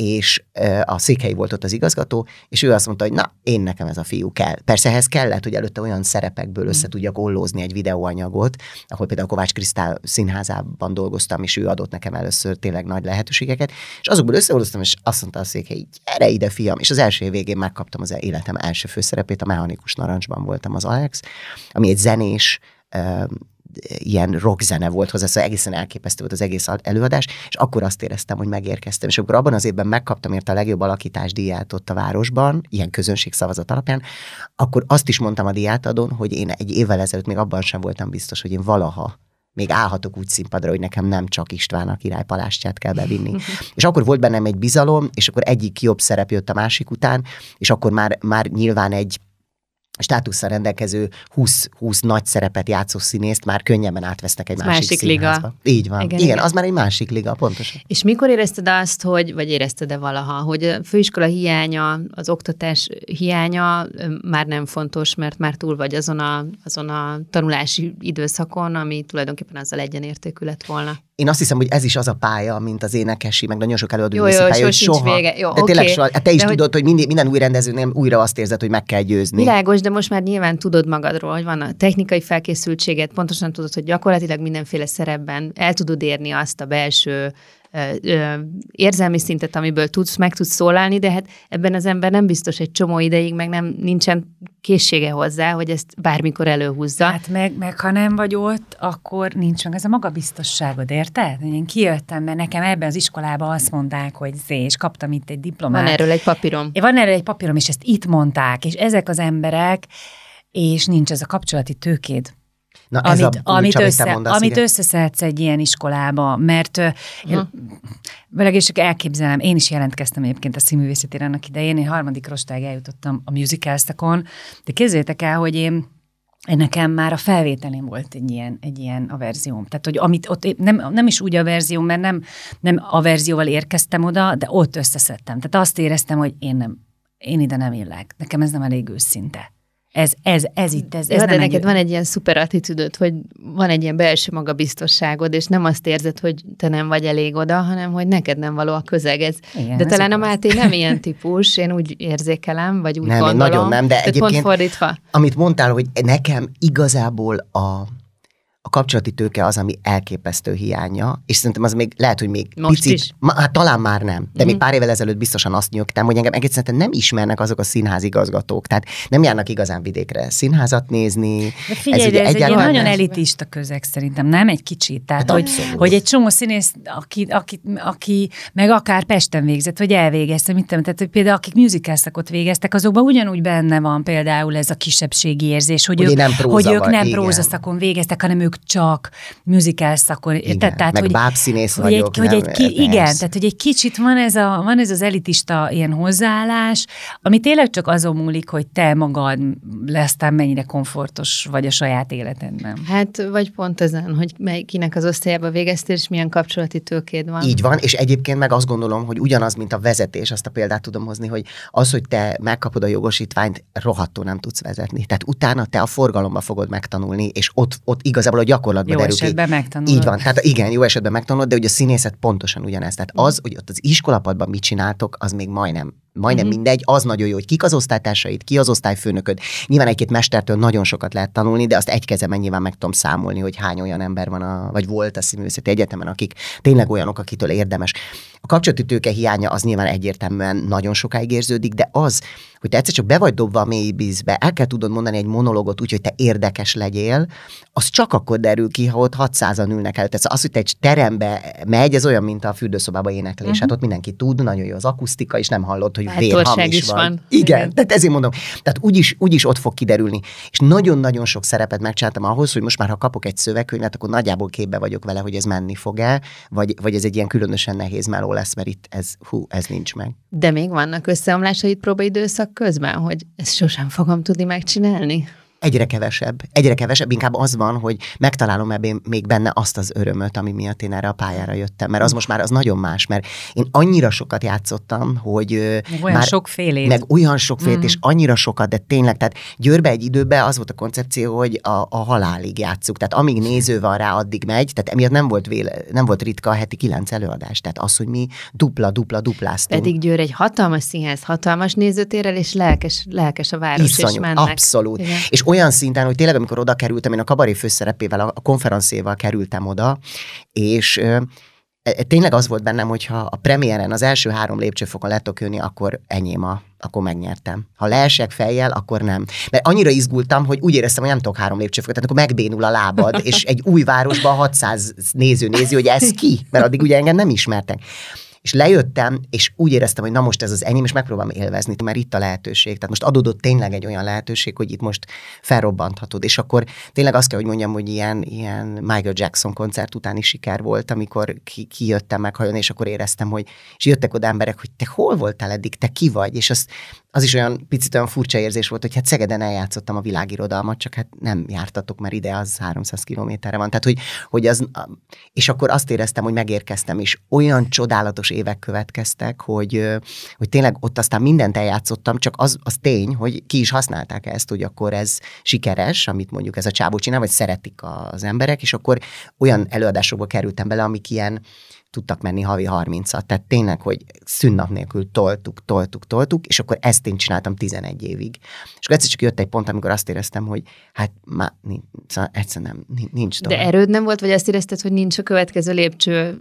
és a székhelyi volt ott az igazgató, és ő azt mondta, hogy na, én nekem ez a fiú kell. Persze ehhez kellett, hogy előtte olyan szerepekből össze mm. tudjak ollózni egy videóanyagot, ahol például Kovács Krisztál színházában dolgoztam, és ő adott nekem először tényleg nagy lehetőségeket, és azokból összeoldoztam, és azt mondta a székhelyi, gyere ide, fiam, és az első végén megkaptam az életem első főszerepét, a Mechanikus Narancsban voltam az Alex, ami egy zenés, ilyen rockzene volt hozzá, szóval egészen elképesztő volt az egész előadás, és akkor azt éreztem, hogy megérkeztem. És akkor abban az évben megkaptam érte a legjobb alakítás díját ott a városban, ilyen közönségszavazat alapján, akkor azt is mondtam a diátadon, hogy én egy évvel ezelőtt még abban sem voltam biztos, hogy én valaha még állhatok úgy színpadra, hogy nekem nem csak István a király palástját kell bevinni. és akkor volt bennem egy bizalom, és akkor egyik jobb szerep jött a másik után, és akkor már, már nyilván egy státusszal rendelkező 20, 20 nagy szerepet játszó színészt már könnyebben átvesznek egy másik, másik liga. Így van. Igen, igen, igen, az már egy másik liga, pontosan. És mikor érezted azt, hogy, vagy érezted-e valaha, hogy a főiskola hiánya, az oktatás hiánya már nem fontos, mert már túl vagy azon a, azon a tanulási időszakon, ami tulajdonképpen azzal egyenértékű lett volna? Én azt hiszem, hogy ez is az a pálya, mint az énekesi, meg nagyon sok előadó jó, jó, pálya, hogy soha. Vége. Jó, de tényleg soha. Hát te is de tudod, hogy, hogy minden, minden új rendezőnél újra azt érzed, hogy meg kell győzni. Világos, de most már nyilván tudod magadról, hogy van a technikai felkészültséget, pontosan tudod, hogy gyakorlatilag mindenféle szerepben el tudod érni azt a belső érzelmi szintet, amiből tudsz, meg tudsz szólálni, de hát ebben az ember nem biztos egy csomó ideig, meg nem nincsen készsége hozzá, hogy ezt bármikor előhúzza. Hát meg, meg ha nem vagy ott, akkor nincs meg ez a magabiztosságod, érted? Én kijöttem, mert nekem ebben az iskolában azt mondták, hogy zé, és kaptam itt egy diplomát. Van erről egy papírom. Van erről egy papírom, és ezt itt mondták, és ezek az emberek, és nincs ez a kapcsolati tőkéd. Na, amit, ez a, amit, össze, mondasz, amit összeszedsz egy ilyen iskolába, mert uh-huh. én, elképzelem, én is jelentkeztem egyébként a színművészetére annak idején, én harmadik rostáig eljutottam a musicalstakon, de képzeljétek el, hogy én én nekem már a felvételén volt egy ilyen, egy ilyen averzióm. Tehát, hogy amit ott nem, nem is úgy a verzió, mert nem, nem a verzióval érkeztem oda, de ott összeszedtem. Tehát azt éreztem, hogy én nem, én ide nem illek. Nekem ez nem elég őszinte. Ez, ez, ez itt, ez, ez ja, nem de neked egy... van egy ilyen szuper attitűdöd, hogy van egy ilyen belső magabiztosságod, és nem azt érzed, hogy te nem vagy elég oda, hanem hogy neked nem való a közeg. Ez. Igen, de ez talán a Máté nem ilyen típus, én úgy érzékelem, vagy úgy nem, gondolom. nagyon nem, de egyébként, pont fordítva. amit mondtál, hogy nekem igazából a a kapcsolati tőke az, ami elképesztő hiánya, és szerintem az még lehet, hogy még Most picit, is? Ma, hát talán már nem, de mm. még mhm. pár évvel ezelőtt biztosan azt nyögtem, hogy engem egészen nem ismernek azok a színházigazgatók, tehát nem járnak igazán vidékre színházat nézni. De figyelj, ez, ugye ez egy nagyon nem... elitista közeg szerintem, nem egy kicsit. Tehát, hát hogy, hogy egy csomó színész, aki, aki, aki, meg akár Pesten végzett, vagy elvégezte, mit tudom, tehát hogy például akik musical szakot végeztek, azokban ugyanúgy benne van például ez a kisebbségi érzés, hogy, hogy ők nem, hogy ők nem prózaszakon végeztek, hanem ők ők csak musical szakon. Igen, tehát, meg hogy, bábszínész hogy vagyok. Egy, hogy egy ki, igen, tehát hogy egy kicsit van ez, a, van ez az elitista ilyen hozzáállás, ami tényleg csak azon múlik, hogy te magad lesztál mennyire komfortos vagy a saját életedben. Hát, vagy pont ezen, hogy kinek az osztályába végeztél, és milyen kapcsolati tőkéd van. Így van, és egyébként meg azt gondolom, hogy ugyanaz, mint a vezetés, azt a példát tudom hozni, hogy az, hogy te megkapod a jogosítványt, rohadtul nem tudsz vezetni. Tehát utána te a forgalomba fogod megtanulni, és ott, ott igazából a gyakorlatban jó derül esetben ki. megtanulod. Így van, tehát igen, jó esetben megtanulod, de ugye a színészet pontosan ugyanez. Tehát az, hogy ott az iskolapadban mit csináltok, az még majdnem majdnem mm-hmm. mindegy, az nagyon jó, hogy kik az osztálytársait, ki az osztályfőnököd. Nyilván egy-két mestertől nagyon sokat lehet tanulni, de azt egy kezemen nyilván meg tudom számolni, hogy hány olyan ember van, a, vagy volt a színművészeti egyetemen, akik tényleg olyanok, akitől érdemes. A kapcsolati tőke hiánya az nyilván egyértelműen nagyon sokáig érződik, de az, hogy te egyszer csak be vagy dobva a mély vízbe, el kell tudod mondani egy monológot úgy, hogy te érdekes legyél, az csak akkor derül ki, ha ott 600-an ülnek el. Tehát az, hogy te egy terembe megy, ez olyan, mint a fürdőszobába éneklés. Uh-huh. Hát ott mindenki tud, nagyon jó az akusztika, és nem hallott, hogy vérhamis is van. van. Igen, Igen, tehát ezért mondom. Tehát úgyis, úgyis ott fog kiderülni. És nagyon-nagyon sok szerepet megcsináltam ahhoz, hogy most már, ha kapok egy szövegkönyvet, akkor nagyjából képbe vagyok vele, hogy ez menni fog-e, vagy, vagy ez egy ilyen különösen nehéz meló lesz, mert itt ez, hú, ez nincs meg. De még vannak összeomlásait próbaidőszak közben, hogy ezt sosem fogom tudni megcsinálni? Egyre kevesebb. Egyre kevesebb, inkább az van, hogy megtalálom ebben még benne azt az örömöt, ami miatt én erre a pályára jöttem. Mert az most már az nagyon más, mert én annyira sokat játszottam, hogy olyan már, sok fél év. Meg olyan sok fél, mm. és annyira sokat, de tényleg, tehát Győrbe egy időben az volt a koncepció, hogy a, a halálig játszuk. Tehát amíg néző van rá, addig megy. Tehát emiatt nem volt, véle, nem volt ritka a heti kilenc előadás. Tehát az, hogy mi dupla, dupla, dupláztunk. Pedig Győr egy hatalmas színház, hatalmas nézőtérrel, és lelkes, lelkes a város, Iszonyú, és mennek. Abszolút. Igen. És olyan szinten, hogy tényleg, amikor oda kerültem, én a kabaré főszerepével, a konferencéval kerültem oda, és e, tényleg az volt bennem, hogyha a premiéren az első három lépcsőfokon letok jönni, akkor enyém a, akkor megnyertem. Ha leesek fejjel, akkor nem. Mert annyira izgultam, hogy úgy éreztem, hogy nem tudok három lépcsőfokot, tehát akkor megbénul a lábad, és egy új városban 600 néző nézi, hogy ez ki, mert addig ugye engem nem ismertek. És lejöttem, és úgy éreztem, hogy na most ez az enyém, és megpróbálom élvezni, mert itt a lehetőség. Tehát most adódott tényleg egy olyan lehetőség, hogy itt most felrobbanthatod. És akkor tényleg azt kell, hogy mondjam, hogy ilyen, ilyen Michael Jackson koncert utáni siker volt, amikor ki, kijöttem meghajolni, és akkor éreztem, hogy és jöttek oda emberek, hogy te hol voltál eddig, te ki vagy, és azt az is olyan picit olyan furcsa érzés volt, hogy hát Szegeden eljátszottam a világirodalmat, csak hát nem jártatok, mert ide az 300 kilométerre van. Tehát, hogy, hogy az, és akkor azt éreztem, hogy megérkeztem, és olyan csodálatos évek következtek, hogy, hogy tényleg ott aztán mindent eljátszottam, csak az, az tény, hogy ki is használták ezt, hogy akkor ez sikeres, amit mondjuk ez a csábú csinál, vagy szeretik az emberek, és akkor olyan előadásokba kerültem bele, amik ilyen, tudtak menni havi 30-at. Tehát tényleg, hogy szünnap nélkül toltuk, toltuk, toltuk, és akkor ezt én csináltam 11 évig. És akkor egyszer csak jött egy pont, amikor azt éreztem, hogy hát már nincs, szóval egyszerűen nem, nincs tovább. De erőd nem volt, vagy azt érezted, hogy nincs a következő lépcső,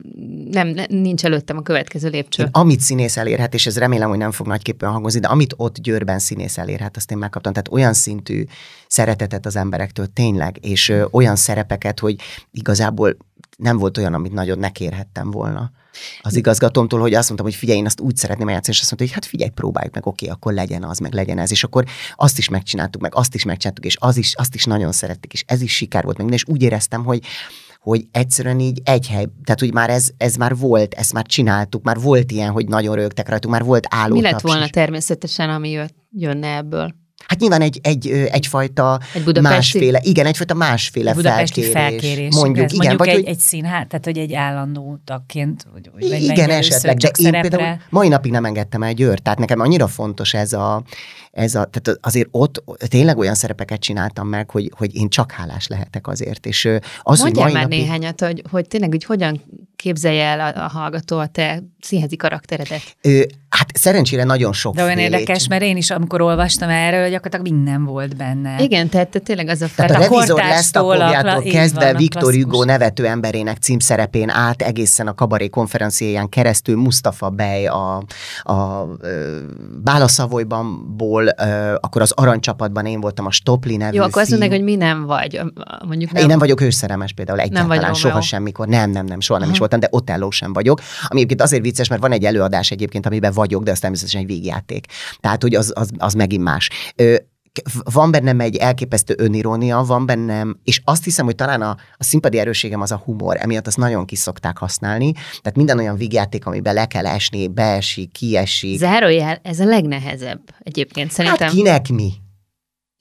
nem, nincs előttem a következő lépcső? Én, amit színész elérhet, és ez remélem, hogy nem fog nagyképpen hangozni, de amit ott Győrben színész elérhet, azt én megkaptam. Tehát olyan szintű szeretetet az emberektől tényleg, és ö, olyan szerepeket, hogy igazából nem volt olyan, amit nagyon ne kérhettem volna az igazgatómtól, hogy azt mondtam, hogy figyelj, én azt úgy szeretném eljátszani, és azt mondta, hogy hát figyelj, próbáljuk meg, oké, akkor legyen az, meg legyen ez, és akkor azt is megcsináltuk, meg azt is megcsináltuk, és az is, azt is nagyon szerették, és ez is siker volt, meg és úgy éreztem, hogy, hogy egyszerűen így egy hely, tehát hogy már ez, ez már volt, ezt már csináltuk, már volt ilyen, hogy nagyon rögtek rajtuk, már volt álló. Mi lett volna természetesen, ami jött, jönne ebből? Hát nyilván egy, egy, egyfajta egy másféle, igen, egyfajta másféle Budapesti felkérés. felkérés. Mondjuk, ez, igen. Mondjuk vagy, egy, hogy, egy színház, tehát hogy egy állandó tagként. Vagy, vagy igen, esetleg, de én szerepre. például mai napig nem engedtem el Győrt, tehát nekem annyira fontos ez a, ez a, tehát azért ott tényleg olyan szerepeket csináltam meg, hogy, hogy én csak hálás lehetek azért. És az, Mondjál hogy mai már napig... néhányat, hogy, hogy tényleg hogy hogyan képzelje el a, a hallgató a te színházi karakteredet? Ö, hát szerencsére nagyon sok De olyan érdekes, mert én is, amikor olvastam erről, gyakorlatilag minden volt benne. Igen, tehát te tényleg az a fel. Tehát a, a revizor Lesztakovjától kezdve Viktor Hugo nevető emberének címszerepén át egészen a kabaré konferenciáján keresztül Mustafa Bey a, a, a Bálaszavolybanból, akkor az aranycsapatban én voltam a Stopli nevű Jó, akkor azt mondják, hogy mi nem vagy. Mondjuk nem... Én nem vagyok őszeremes például egyáltalán, nem soha semmikor. Nem, nem, nem, soha nem Aha. is voltam, de Otelló sem vagyok. Ami egyébként azért vicces, mert van egy előadás egyébként, amiben vagyok, de az természetesen egy végjáték. Tehát, hogy az, az, az megint más. Ö, van bennem egy elképesztő önirónia, van bennem, és azt hiszem, hogy talán a, a színpadi erősségem az a humor, emiatt azt nagyon ki szokták használni. Tehát minden olyan vígjáték, amiben le kell esni, beesik, kiesik. Zárójel, ez a legnehezebb egyébként szerintem. Hát kinek mi?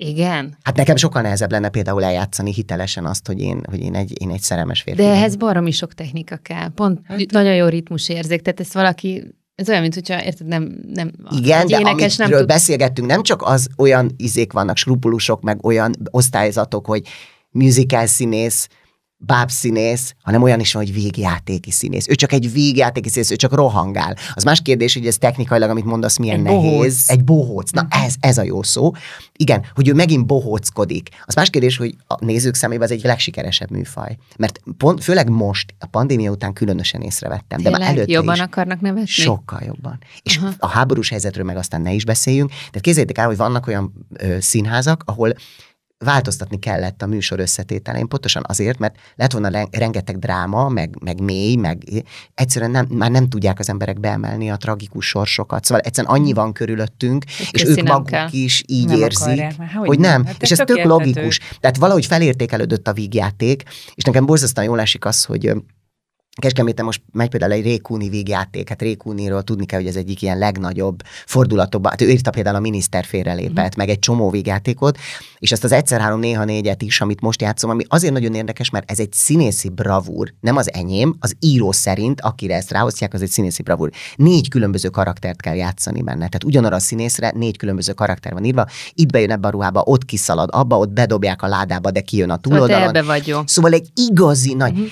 Igen. Hát nekem sokkal nehezebb lenne például eljátszani hitelesen azt, hogy én, hogy én, egy, én egy szerelmes férfi. De ehhez baromi sok technika kell. Pont hát, nagyon jó ritmus érzék, tehát ezt valaki ez olyan, mint hogyha, érted, nem, nem Igen, de énekes nem tud... beszélgettünk, nem csak az olyan izék vannak, skrupulusok, meg olyan osztályzatok, hogy musical színész, bábszínész, hanem olyan is van, hogy végjátéki színész. Ő csak egy végjátéki színész, ő csak rohangál. Az más kérdés, hogy ez technikailag, amit mondasz, milyen egy nehéz. Bohóc. Egy bohóc. Na ez, ez a jó szó. Igen, hogy ő megint bohóckodik. Az más kérdés, hogy a nézők szemében az egy legsikeresebb műfaj. Mert pont, főleg most, a pandémia után különösen észrevettem. Tényleg? De már előtte jobban is akarnak nevetni? Sokkal jobban. És Aha. a háborús helyzetről meg aztán ne is beszéljünk. Tehát képzeljétek el, hogy vannak olyan ö, színházak, ahol változtatni kellett a műsor összetételén, pontosan azért, mert lett volna rengeteg dráma, meg, meg mély, meg egyszerűen nem, már nem tudják az emberek beemelni a tragikus sorsokat. Szóval egyszerűen annyi van körülöttünk, és, és ők maguk kell. is így nem érzik, akarják, hogy, hogy nem. Hát és ez tök logikus. Tehát valahogy felértékelődött a vígjáték, és nekem borzasztóan jól esik az, hogy Kecskeméten most megy például egy Rékúni vígjáték, hát Rékúniról tudni kell, hogy ez egyik ilyen legnagyobb fordulatokban, hát ő írta például a miniszter félrelépett, mm. meg egy csomó vígjátékot, és ezt az egyszer három néha négyet is, amit most játszom, ami azért nagyon érdekes, mert ez egy színészi bravúr, nem az enyém, az író szerint, akire ezt ráosztják, az egy színészi bravúr. Négy különböző karaktert kell játszani benne. Tehát ugyanarra a színészre négy különböző karakter van írva, itt bejön ebbe a ruhába, ott kiszalad, abba, ott bedobják a ládába, de kijön a túloldalon. Szóval, vagy jó. szóval egy igazi nagy. Uh-huh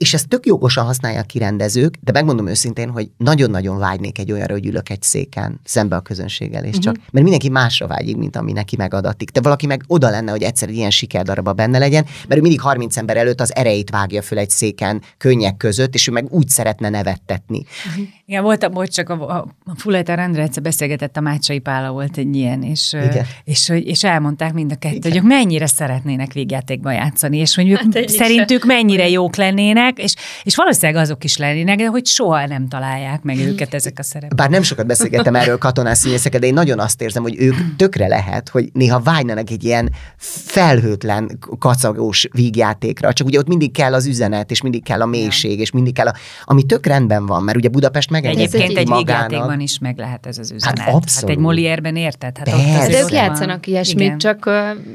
és ezt tök jogosan használják ki rendezők, de megmondom őszintén, hogy nagyon-nagyon vágynék egy olyanra, hogy ülök egy széken szembe a közönséggel, és uh-huh. csak, mert mindenki másra vágyik, mint ami neki megadatik. De valaki meg oda lenne, hogy egyszer ilyen sikerdaraba benne legyen, mert ő mindig 30 ember előtt az erejét vágja föl egy széken könnyek között, és ő meg úgy szeretne nevettetni. Uh-huh. Igen, volt, volt csak a, a, a Fulejtár Rendre egyszer beszélgetett, a Mácsai Pála volt egy ilyen, és, Igen. és, és, és elmondták mind a kettő, hogy ők mennyire szeretnének végjátékban játszani, és hogy ők hát szerintük mennyire jók lennének, és, és valószínűleg azok is lennének, de hogy soha nem találják meg őket ezek a szerepek. Bár nem sokat beszélgettem erről katonás színészeket, de én nagyon azt érzem, hogy ők tökre lehet, hogy néha vágynának egy ilyen felhőtlen, kacagós vígjátékra, csak ugye ott mindig kell az üzenet, és mindig kell a mélység, és mindig kell a, ami tök rendben van, mert ugye Budapest meg Egyébként egy vígjátékban is meg lehet ez az üzenet. Hát, abszolút. hát egy Molière-ben érted? Hát ott De ők játszanak ilyesmit, igen. csak,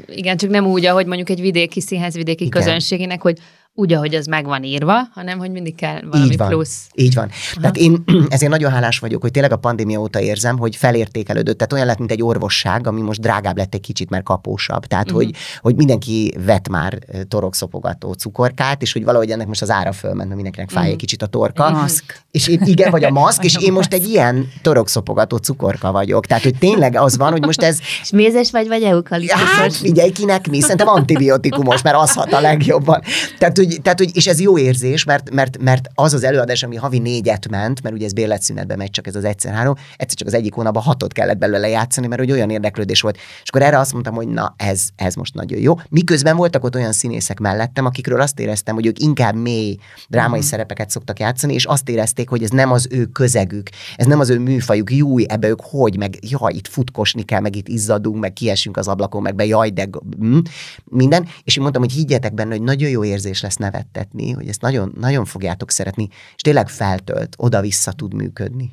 igen, csak nem úgy, ahogy mondjuk egy vidéki színház vidéki igen. közönségének, hogy úgy, ahogy az meg van írva, hanem hogy mindig kell valami így van, plusz. Így van. Aha. Tehát én ezért nagyon hálás vagyok, hogy tényleg a pandémia óta érzem, hogy felértékelődött. Tehát olyan lett, mint egy orvosság, ami most drágább lett egy kicsit, mert kapósabb. Tehát, uh-huh. hogy, hogy mindenki vett már torokszopogató cukorkát, és hogy valahogy ennek most az ára fölment, mert mindenkinek fáj uh-huh. egy kicsit a torka. A maszk. És én, igen, vagy a maszk, és én most egy ilyen torokszopogató cukorka vagyok. Tehát, hogy tényleg az van, hogy most ez... És mézes vagy, vagy eukaliptusos? Hát, figyelj, kinek mi? Szerintem antibiotikumos, mert az hat a legjobban. Tehát, hogy, tehát, hogy, és ez jó érzés, mert, mert, mert az az előadás, ami havi négyet ment, mert ugye ez bérletszünetben megy csak ez az egyszer-három, egyszer csak az egyik hónapban hatot kellett belőle játszani, mert hogy olyan érdeklődés volt. És akkor erre azt mondtam, hogy na, ez, ez most nagyon jó. Miközben voltak ott olyan színészek mellettem, akikről azt éreztem, hogy ők inkább mély drámai mm. szerepeket szoktak játszani, és azt érezték, hogy ez nem az ő közegük, ez nem az ő műfajuk, jó, ebbe ők hogy, meg jaj, itt futkosni kell, meg itt izzadunk, meg kiesünk az ablakon, meg be, jaj, de mm, minden. És én mondtam, hogy higgyetek benne, hogy nagyon jó érzés lesz nevettetni, hogy ezt nagyon, nagyon fogjátok szeretni, és tényleg feltölt, oda-vissza tud működni.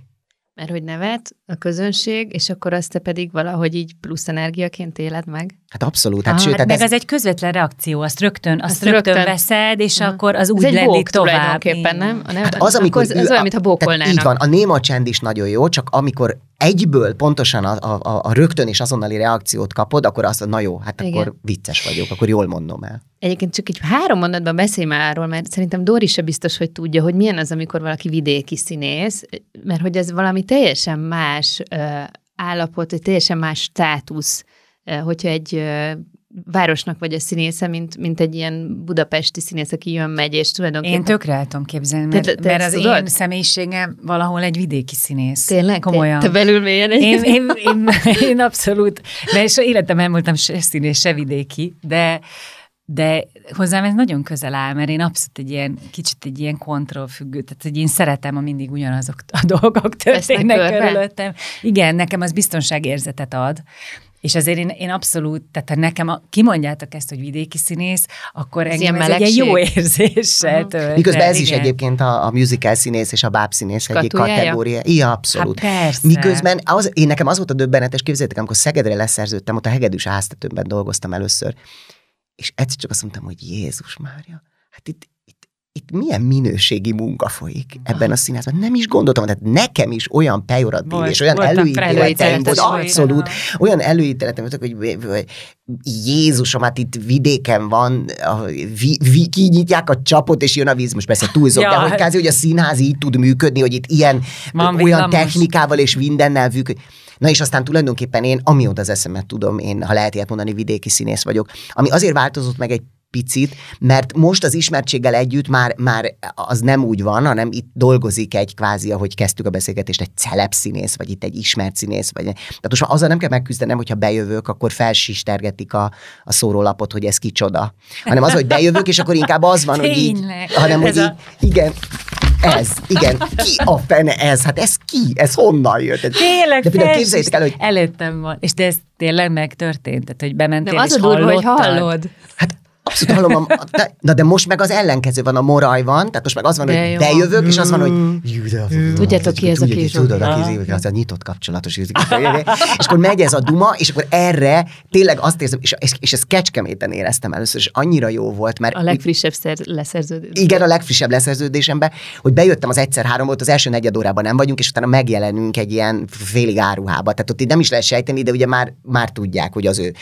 Mert hogy nevet a közönség, és akkor azt te pedig valahogy így plusz energiaként éled meg? Hát abszolút. Hát, Aha, sőt, hát meg ez... ez egy közvetlen reakció, azt rögtön, azt, azt rögtön, rögtön veszed, és Aha. akkor az úgy lenni tovább. nem? A nem hát az, amikor az, az olyan, mintha bókolnának. Így van, a néma csend is nagyon jó, csak amikor egyből pontosan a, a, a rögtön és azonnali reakciót kapod, akkor azt na jó, hát Igen. akkor vicces vagyok, akkor jól mondom el. Egyébként csak egy három mondatban beszélj már arról, mert szerintem Dori se biztos, hogy tudja, hogy milyen az, amikor valaki vidéki színész, mert hogy ez valami teljesen más állapot, egy teljesen más státusz, hogyha egy városnak vagy a színésze, mint, mint egy ilyen budapesti színész, aki jön, megy, és tulajdonképpen... Én tökre el tudom képzelni, mert, te, te mert az tudod? én személyiségem valahol egy vidéki színész. Tényleg? Komolyan. Te, te belül mélyen egy... Én, én, én, én abszolút, mert és életem nem voltam se színész, se vidéki, de de hozzám ez nagyon közel áll, mert én abszolút egy ilyen, kicsit egy ilyen kontrollfüggő, tehát hogy én szeretem, ha mindig ugyanazok a dolgok történnek körülöttem. Igen, nekem az biztonságérzetet ad, és azért én, én abszolút, tehát ha nekem a, kimondjátok ezt, hogy vidéki színész, akkor ez engem ez egy ilyen jó érzéssel tölt. Miközben ez igen. is egyébként a, a musical színész és a bábszínész egyik kategória. Igen, abszolút. Hát persze. Miközben az, én nekem az volt a döbbenetes, képzeljétek, amikor Szegedre leszerződtem, ott a hegedűs háztetőben dolgoztam először, és egyszer csak azt mondtam, hogy Jézus Mária, hát itt, itt milyen minőségi munka folyik ebben a színházban. Nem is gondoltam, tehát nekem is olyan pejoratív volt, és olyan előítéleteim volt, abszolút, olyan előítéleteim voltak, hogy, hogy Jézusom, hát itt vidéken van, a, vi, vi, kinyitják a csapot, és jön a víz, most persze túlzok, ja. de hogy kázi, hogy a színház így tud működni, hogy itt ilyen van olyan technikával és mindennel működik. Na és aztán tulajdonképpen én, amióta az eszemet tudom, én, ha lehet ilyet mondani, vidéki színész vagyok, ami azért változott meg egy picit, mert most az ismertséggel együtt már, már az nem úgy van, hanem itt dolgozik egy kvázi, ahogy kezdtük a beszélgetést, egy celebszínész, vagy itt egy ismert színész, vagy tehát most már azzal nem kell megküzdenem, hogyha bejövök, akkor felsistergetik a, a szórólapot, hogy ez kicsoda. Hanem az, hogy bejövök, és akkor inkább az van, hogy így, hanem hogy így, igen, ez, igen, ki a fene ez? Hát ez ki? Ez honnan jött? Tényleg, de például képzeljétek el, hogy... Előttem van. És de ez tényleg megtörtént? Tehát, hogy bementél Nem, az és a durva, hogy hallod. Hát Abszolút hallom, a, de, na de most meg az ellenkező van, a moraj van, tehát most meg az van, De hogy jó. bejövök, és az van, hogy Jú, de Tudjátok ki ez a kis Tudod, aki az a nyitott kapcsolatos. És akkor megy ez a duma, és akkor erre tényleg azt érzem, és, és, és ezt kecskeméten éreztem először, és annyira jó volt, mert A legfrissebb szer leszerződés. igen, a legfrissebb leszerződésemben, hogy bejöttem az egyszer három volt, az első negyed órában nem vagyunk, és utána megjelenünk egy ilyen félig áruhába. Tehát ott így nem is lehet sejteni, de ugye már, már tudják, hogy az ő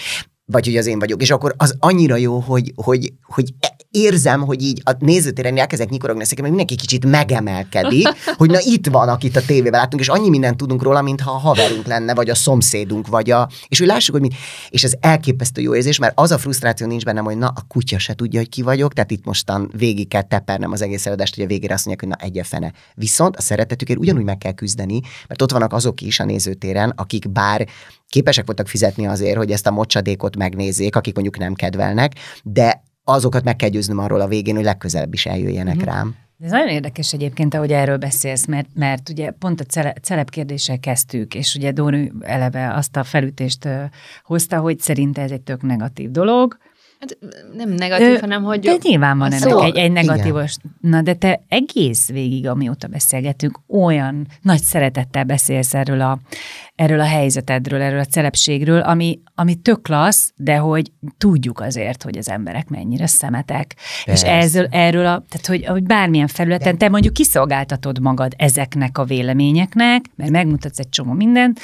vagy hogy az én vagyok. És akkor az annyira jó, hogy, hogy, hogy érzem, hogy így a nézőtéren elkezdek nyikorogni, nekem, mindenki kicsit megemelkedik, hogy na itt van, akit a tévében látunk, és annyi mindent tudunk róla, mintha a haverunk lenne, vagy a szomszédunk, vagy a... És hogy lássuk, hogy mi... És ez elképesztő jó érzés, mert az a frusztráció nincs bennem, hogy na, a kutya se tudja, hogy ki vagyok, tehát itt mostan végig kell tepernem az egész előadást, hogy a végére azt mondják, hogy na, egy fene. Viszont a szeretetükért ugyanúgy meg kell küzdeni, mert ott vannak azok is a nézőtéren, akik bár képesek voltak fizetni azért, hogy ezt a mocsadékot megnézzék, akik mondjuk nem kedvelnek, de azokat meg kell győznöm arról a végén, hogy legközelebb is eljöjjenek Mhm. rám. De ez nagyon érdekes egyébként, ahogy erről beszélsz, mert, mert ugye pont a cele, celeb kérdéssel kezdtük, és ugye Dóri eleve azt a felütést ö, hozta, hogy szerinte ez egy tök negatív dolog. Hát, nem negatív, Ö, hanem hogy... De nyilván van ennek szó- egy, egy igen. negatívos. Na de te egész végig, amióta beszélgetünk, olyan nagy szeretettel beszélsz erről a, erről a helyzetedről, erről a celebségről, ami, ami tök klassz, de hogy tudjuk azért, hogy az emberek mennyire szemetek. Persze. És ezzel, erről a, tehát hogy, hogy bármilyen felületen te mondjuk kiszolgáltatod magad ezeknek a véleményeknek, mert megmutatsz egy csomó mindent,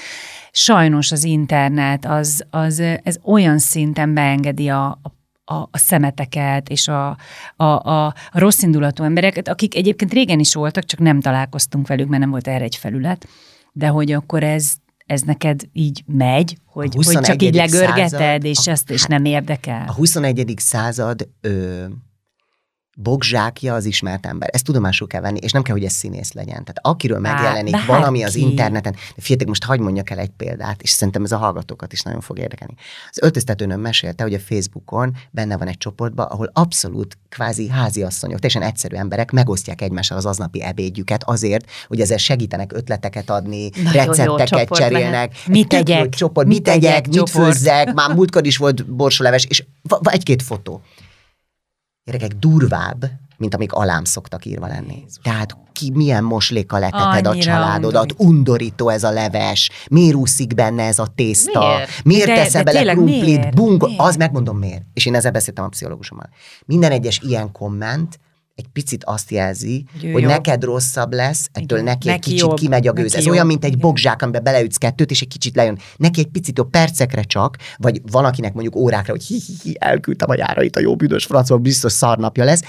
sajnos az internet az, az ez olyan szinten beengedi a, a a, a szemeteket és a, a, a, a rossz indulatú embereket, akik egyébként régen is voltak, csak nem találkoztunk velük, mert nem volt erre egy felület, de hogy akkor ez, ez neked így megy, hogy, hogy csak 21. így legörgeted, század, és a- ezt és nem érdekel. A 21. század ö, bogzsákja az ismert ember. Ezt tudomásul kell venni, és nem kell, hogy ez színész legyen. Tehát akiről Bár- megjelenik bárki. valami az interneten, de figyeljetek, most hagyd mondjak el egy példát, és szerintem ez a hallgatókat is nagyon fog érdekelni. Az öltöztetőnőm mesélte, hogy a Facebookon benne van egy csoportban, ahol abszolút kvázi háziasszonyok, teljesen egyszerű emberek megosztják egymással az aznapi ebédjüket azért, hogy ezzel segítenek ötleteket adni, Nagyon recepteket cserélnek. Mit tegyek? Csoport, Mit tegyek, mit főzzek, már múltkor is volt borsoleves, és egy-két fotó. Gyerekek, durvább, mint amik alám szoktak írva lenni. Tehát ki milyen moslékkal leteted a családodat, undorító. undorító ez a leves, miért úszik benne ez a tészta, Miért? miért De- teszel de bele krumplit, miért? bung, Miért? az megmondom miért. És én ezzel beszéltem a pszichológusommal. Minden egyes ilyen komment egy picit azt jelzi, ő hogy neked rosszabb lesz, ettől Igen. neki, egy Neki kicsit jobb. kimegy a gőz. Neki Ez jobb. olyan, mint egy Igen. bogzsák, amiben beleütsz kettőt, és egy kicsit lejön. Neki egy picit jobb percekre csak, vagy van akinek mondjuk órákra, hogy hi, hi, hi elküldtem a járait, a jó büdös francba, biztos szarnapja lesz.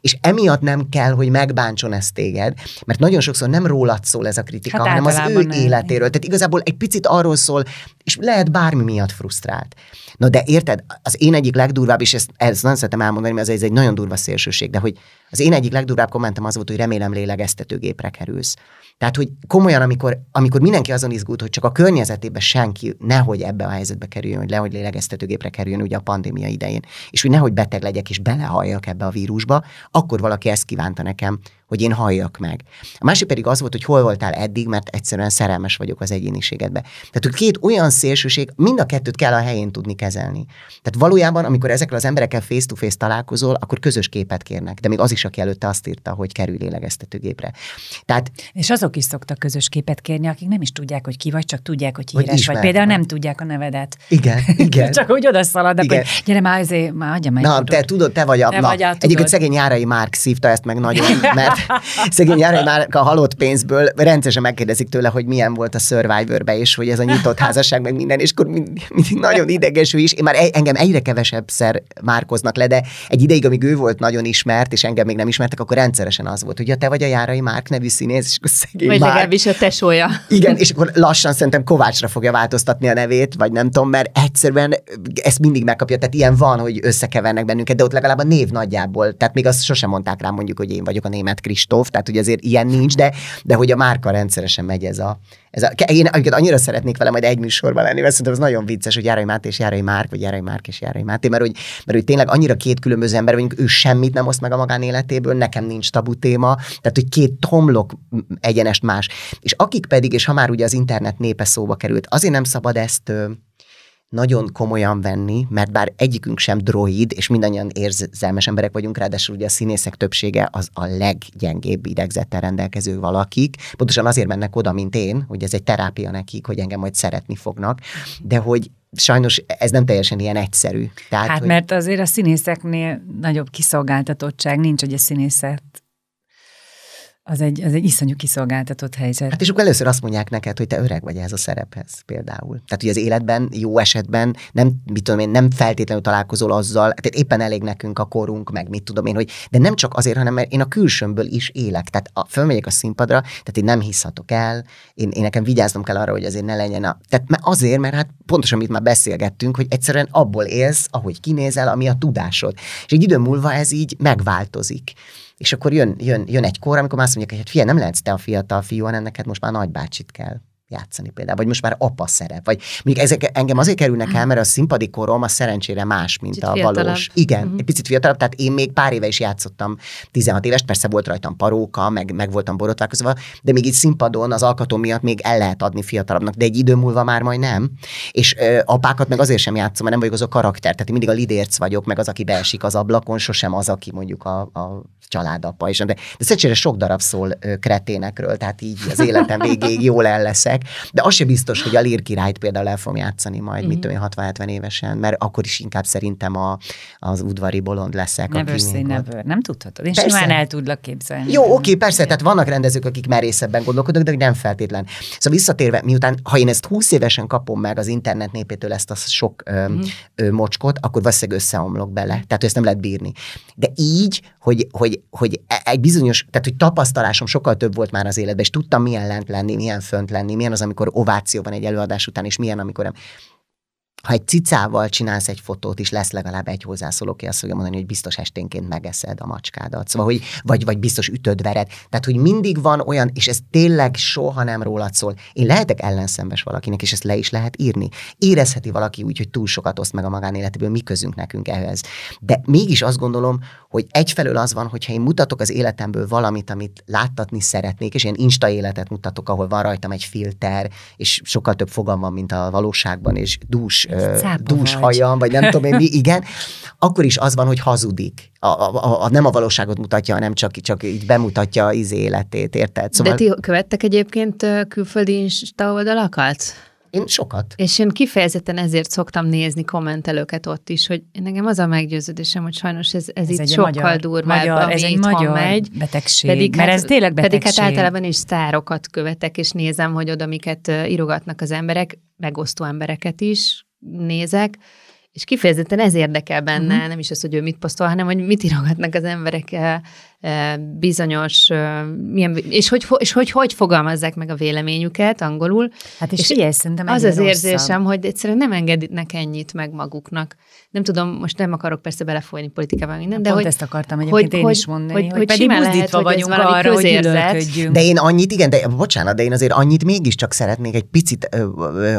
És emiatt nem kell, hogy megbántson ezt téged, mert nagyon sokszor nem rólad szól ez a kritika, Hát hanem az ő nem. életéről. Tehát igazából egy picit arról szól, és lehet bármi miatt frusztrált. Na de érted, az én egyik legdurvább, és ezt, ezt nagyon szeretem elmondani, mert ez egy nagyon durva szélsőség, de hogy az én egyik legdurvább kommentem az volt, hogy remélem lélegeztetőgépre kerülsz. Tehát, hogy komolyan, amikor, amikor mindenki azon izgult, hogy csak a környezetében senki nehogy ebbe a helyzetbe kerüljön, hogy lehogy lélegeztetőgépre kerüljön ugye a pandémia idején, és hogy nehogy beteg legyek és belehalljak ebbe a vírusba, akkor valaki ezt kívánta nekem, hogy én halljak meg. A másik pedig az volt, hogy hol voltál eddig, mert egyszerűen szerelmes vagyok az egyéniségedbe. Tehát, hogy két olyan szélsőség, mind a kettőt kell a helyén tudni kezelni. Tehát valójában, amikor ezekkel az emberekkel face-to-face találkozol, akkor közös képet kérnek. De még az is, aki előtte azt írta, hogy kerül lélegeztetőgépre. Tehát És azok is szoktak közös képet kérni, akik nem is tudják, hogy ki vagy, csak tudják, hogy Hogy híres vagy. ismert Például vagy. nem tudják a nevedet. igen, igen. Csak úgy odaszaladnak, Igen. hogy gyere már, azért, már adja meg. Na, te tudod, te vagy a... Te na, vagy a, tudod. egyébként szegény Járai Márk szívta ezt meg nagyon, mert szegény Járai Márk a halott pénzből rendszeresen megkérdezik tőle, hogy milyen volt a Survivor-be, és hogy ez a nyitott házasság, meg minden, és akkor mindig, mindig nagyon ideges ő is. Én már e- engem egyre kevesebb szer márkoznak le, de egy ideig, amíg ő volt nagyon ismert, és engem még nem ismertek, akkor rendszeresen az volt, hogy ja, te vagy a Járai Márk nevű színész, és akkor szegény Vagy Márk. legalábbis a tesója. Igen, és akkor lassan szerintem Kovácsra fogja változtatni a nevét, vagy nem tudom, mert egyszerűen ezt mindig megkapja. Tehát ilyen van, hogy összekevernek bennünket, de ott legalább a név nagyjából. Tehát még azt sosem mondták rám mondjuk, hogy én vagyok a német Kristóf, tehát hogy azért ilyen nincs, de, de hogy a márka rendszeresen megy ez a, ez a, én amiket annyira szeretnék vele majd egy műsorban lenni, mert szerintem ez nagyon vicces, hogy Járai Máté és Járai Márk, vagy Járai Márk és Járai Máté, mert hogy, mert hogy tényleg annyira két különböző ember vagyunk, ő semmit nem oszt meg a magánéletéből, nekem nincs tabu téma, tehát hogy két tomlok egyenest más. És akik pedig, és ha már ugye az internet népe szóba került, azért nem szabad ezt nagyon komolyan venni, mert bár egyikünk sem droid, és mindannyian érzelmes emberek vagyunk, ráadásul ugye a színészek többsége az a leggyengébb idegzettel rendelkező valakik. Pontosan azért mennek oda, mint én, hogy ez egy terápia nekik, hogy engem majd szeretni fognak, de hogy sajnos ez nem teljesen ilyen egyszerű. Tehát, hát hogy... mert azért a színészeknél nagyobb kiszolgáltatottság nincs, hogy a színészet az egy, az egy iszonyú kiszolgáltatott helyzet. Hát és akkor először azt mondják neked, hogy te öreg vagy ez a szerephez például. Tehát, hogy az életben, jó esetben nem, mit tudom én, nem feltétlenül találkozol azzal, tehát éppen elég nekünk a korunk, meg mit tudom én, hogy, de nem csak azért, hanem mert én a külsőmből is élek. Tehát a, fölmegyek a színpadra, tehát én nem hiszhatok el, én, én nekem vigyáznom kell arra, hogy azért ne legyen a... Tehát mert azért, mert hát pontosan, amit már beszélgettünk, hogy egyszerűen abból élsz, ahogy kinézel, ami a tudásod. És egy idő múlva ez így megváltozik. És akkor jön, jön, jön egy kor, amikor már azt mondják, hogy hát figyelj, nem lehetsz te a fiatal fiú, hanem neked most már nagybácsit kell játszani például, vagy most már apa szerep, vagy mondjuk ezek engem azért kerülnek el, mert a színpadi korom a szerencsére más, mint Kicsit a fiatalabb. valós. Igen, uh-huh. egy picit fiatalabb, tehát én még pár éve is játszottam 16 éves, persze volt rajtam paróka, meg, meg voltam borotválkozva, de még így színpadon az alkató miatt még el lehet adni fiatalabbnak, de egy idő múlva már majd nem. És ö, apákat meg azért sem játszom, mert nem vagyok az a karakter, tehát én mindig a lidérc vagyok, meg az, aki beesik az ablakon, sosem az, aki mondjuk a, a családapa is. De, de szerencsére sok darab szól ö, kreténekről, tehát így az életem végéig jól el leszek emberek, de az se biztos, hogy a Lír királyt például el fogom játszani majd, mm-hmm. mit tudom én, 60-70 évesen, mert akkor is inkább szerintem a, az udvari bolond leszek. Never say never. Nem tudhatod. Én persze. simán el tudlak képzelni. Jó, oké, persze, tehát vannak rendezők, akik merészebben gondolkodnak, de nem feltétlen. Szóval visszatérve, miután, ha én ezt 20 évesen kapom meg az internet népétől ezt a sok ö, mm. ö, mocskot, akkor valószínűleg összeomlok bele. Tehát, hogy ezt nem lehet bírni. De így, hogy, hogy, hogy e, egy bizonyos, tehát, hogy tapasztalásom sokkal több volt már az életben, és tudtam milyen lent lenni, milyen fönt lenni, milyen az, amikor ováció van egy előadás után, és milyen, amikor nem ha egy cicával csinálsz egy fotót, is lesz legalább egy hozzászóló, aki azt fogja mondani, hogy biztos esténként megeszed a macskádat. Szóval, hogy, vagy, vagy biztos ütöd vered. Tehát, hogy mindig van olyan, és ez tényleg soha nem rólad szól. Én lehetek ellenszembes valakinek, és ezt le is lehet írni. Érezheti valaki úgy, hogy túl sokat oszt meg a magánéletéből, mi közünk nekünk ehhez. De mégis azt gondolom, hogy egyfelől az van, hogyha én mutatok az életemből valamit, amit láttatni szeretnék, és ilyen insta életet mutatok, ahol van rajtam egy filter, és sokkal több fogam van, mint a valóságban, és dús dús hajam, vagy nem tudom én mi, igen, akkor is az van, hogy hazudik. A, a, a, nem a valóságot mutatja, hanem csak, csak így bemutatja az életét, érted? Szóval... De ti követtek egyébként külföldi Insta oldalakat? Én sokat. És én kifejezetten ezért szoktam nézni kommentelőket ott is, hogy nekem az a meggyőződésem, hogy sajnos ez, ez, ez itt sokkal magyar, durvább, magyar, ami ez egy magyar megy. betegség, pedig mert hát, ez tényleg betegség. Pedig hát általában is sztárokat követek, és nézem, hogy oda miket írogatnak az emberek, megosztó embereket is nézek, és kifejezetten ez érdekel benne, uh-huh. nem is az, hogy ő mit posztol, hanem hogy mit írogatnak az emberek bizonyos, milyen, és, hogy, és hogy, hogy fogalmazzák meg a véleményüket angolul. Hát és, és figyelj, szerintem az az érzésem, hogy egyszerűen nem engednek ennyit meg maguknak. Nem tudom, most nem akarok persze belefolyni politikában minden, de Pont hogy... ezt akartam egyébként hogy, én is mondani, hogy, hogy, hogy pedig buzdítva lehet, vagyunk hogy arra, hogy De én annyit, igen, de bocsánat, de én azért annyit mégiscsak szeretnék egy picit,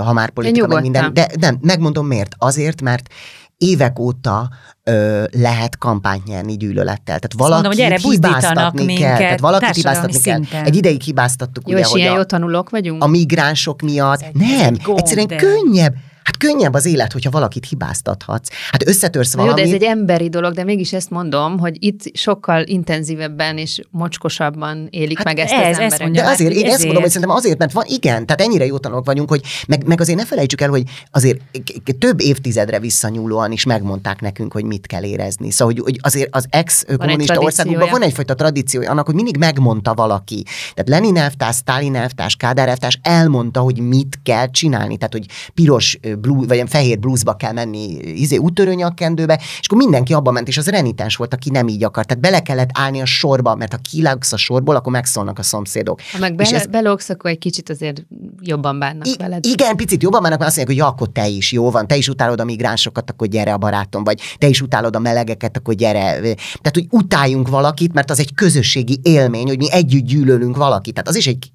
ha már politika, meg minden, de nem, megmondom miért. Azért, mert évek óta ö, lehet kampányt nyerni gyűlölettel. Tehát valaki hibáztatni minket, kell. Tehát valaki hibáztatni szinten. kell. Egy ideig hibáztattuk. Jó, ugye, és ilyen jó tanulók vagyunk? A migránsok miatt. Nem, egyszerűen könnyebb Hát könnyebb az élet, hogyha valakit hibáztathatsz. Hát összetörsz valamit. Jó, de ez egy emberi dolog, de mégis ezt mondom, hogy itt sokkal intenzívebben és mocskosabban élik hát meg ezt ez, az emberek. De azért, én ezért. ezt mondom, hogy szerintem azért, mert van, igen, tehát ennyire jó tanulók vagyunk, hogy meg, meg azért ne felejtsük el, hogy azért több évtizedre visszanyúlóan is megmondták nekünk, hogy mit kell érezni. Szóval, hogy, hogy azért az ex-kommunista országokban van egyfajta tradíciója annak, hogy mindig megmondta valaki. Tehát Lenin elvtárs, Stalin elvtárs, Kádár elvtárs elmondta, hogy mit kell csinálni. Tehát, hogy piros blues, vagy ilyen fehér bluesba kell menni izé, úttörőnyakkendőbe, és akkor mindenki abba ment, és az renitens volt, aki nem így akart. Tehát bele kellett állni a sorba, mert ha kilagsz a sorból, akkor megszólnak a szomszédok. Ha meg bele, ez... belogsz, akkor egy kicsit azért jobban bánnak I- veled. Igen, picit jobban bánnak, mert azt mondják, hogy ja, akkor te is, jó van, te is utálod a migránsokat, akkor gyere a barátom, vagy te is utálod a melegeket, akkor gyere. Tehát, hogy utáljunk valakit, mert az egy közösségi élmény, hogy mi együtt gyűlölünk valakit. Tehát az is egy,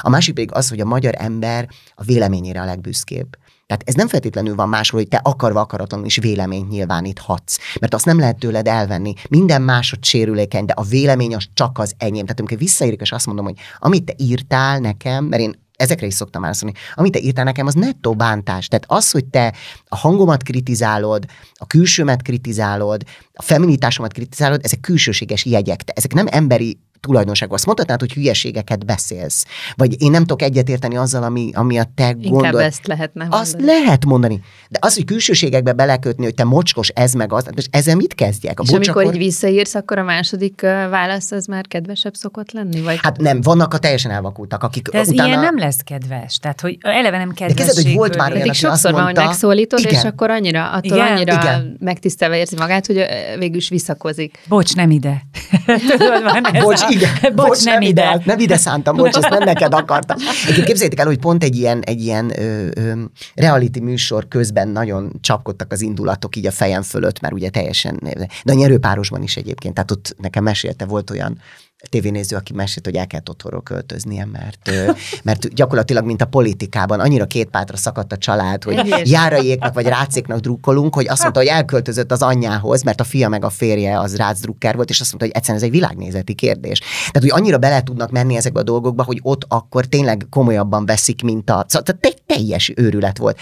a másik pedig az, hogy a magyar ember a véleményére a legbüszkébb. Tehát ez nem feltétlenül van máshol, hogy te akarva akaratlanul is véleményt nyilváníthatsz, mert azt nem lehet tőled elvenni. Minden másod sérülékeny, de a vélemény az csak az enyém. Tehát amikor visszaérek, és azt mondom, hogy amit te írtál nekem, mert én ezekre is szoktam válaszolni. Amit te írtál nekem, az nettó bántás. Tehát az, hogy te a hangomat kritizálod, a külsőmet kritizálod, a feminitásomat kritizálod, ezek külsőséges jegyek. Te, ezek nem emberi tulajdonság. Azt mondhatnád, hogy hülyeségeket beszélsz. Vagy én nem tudok egyetérteni azzal, ami, ami a te Inkább gondol. ezt lehetne mondani. Azt lehet mondani. De az, hogy külsőségekbe belekötni, hogy te mocskos, ez meg az, és ezzel mit kezdjek? A És bocs, amikor így visszaírsz, akkor a második válasz az már kedvesebb szokott lenni? Vagy... Hát nem, vannak a teljesen elvakultak, akik De ez utána... ilyen nem lesz kedves. Tehát, hogy eleve nem De kedves. kezded, hogy volt már olyan, aki azt sokszor van, hogy mondta- megszólítod, és Igen. akkor annyira, attól Igen, annyira igen. megtisztelve érzi magát, hogy végül is visszakozik. Bocs, nem ide. Tudod, Bocs, igen. Bocs, nem ide. hát Nem ide szántam, bocs, ezt nem neked akartam. Egyébként képzeljétek el, hogy pont egy ilyen, egy ilyen ö, ö, reality műsor közben nagyon csapkodtak az indulatok így a fejem fölött, mert ugye teljesen, de a nyerőpárosban is egyébként, tehát ott nekem mesélte, volt olyan tévénéző, aki mesélt, hogy el kellett otthonról költöznie, mert, mert gyakorlatilag, mint a politikában, annyira két pátra szakadt a család, hogy járaiéknak vagy rácéknak drukkolunk, hogy azt mondta, hogy elköltözött az anyjához, mert a fia meg a férje az rácdrukker volt, és azt mondta, hogy egyszerűen ez egy világnézeti kérdés. Tehát, hogy annyira bele tudnak menni ezekbe a dolgokba, hogy ott akkor tényleg komolyabban veszik, mint a... Szóval tehát teljes őrület volt.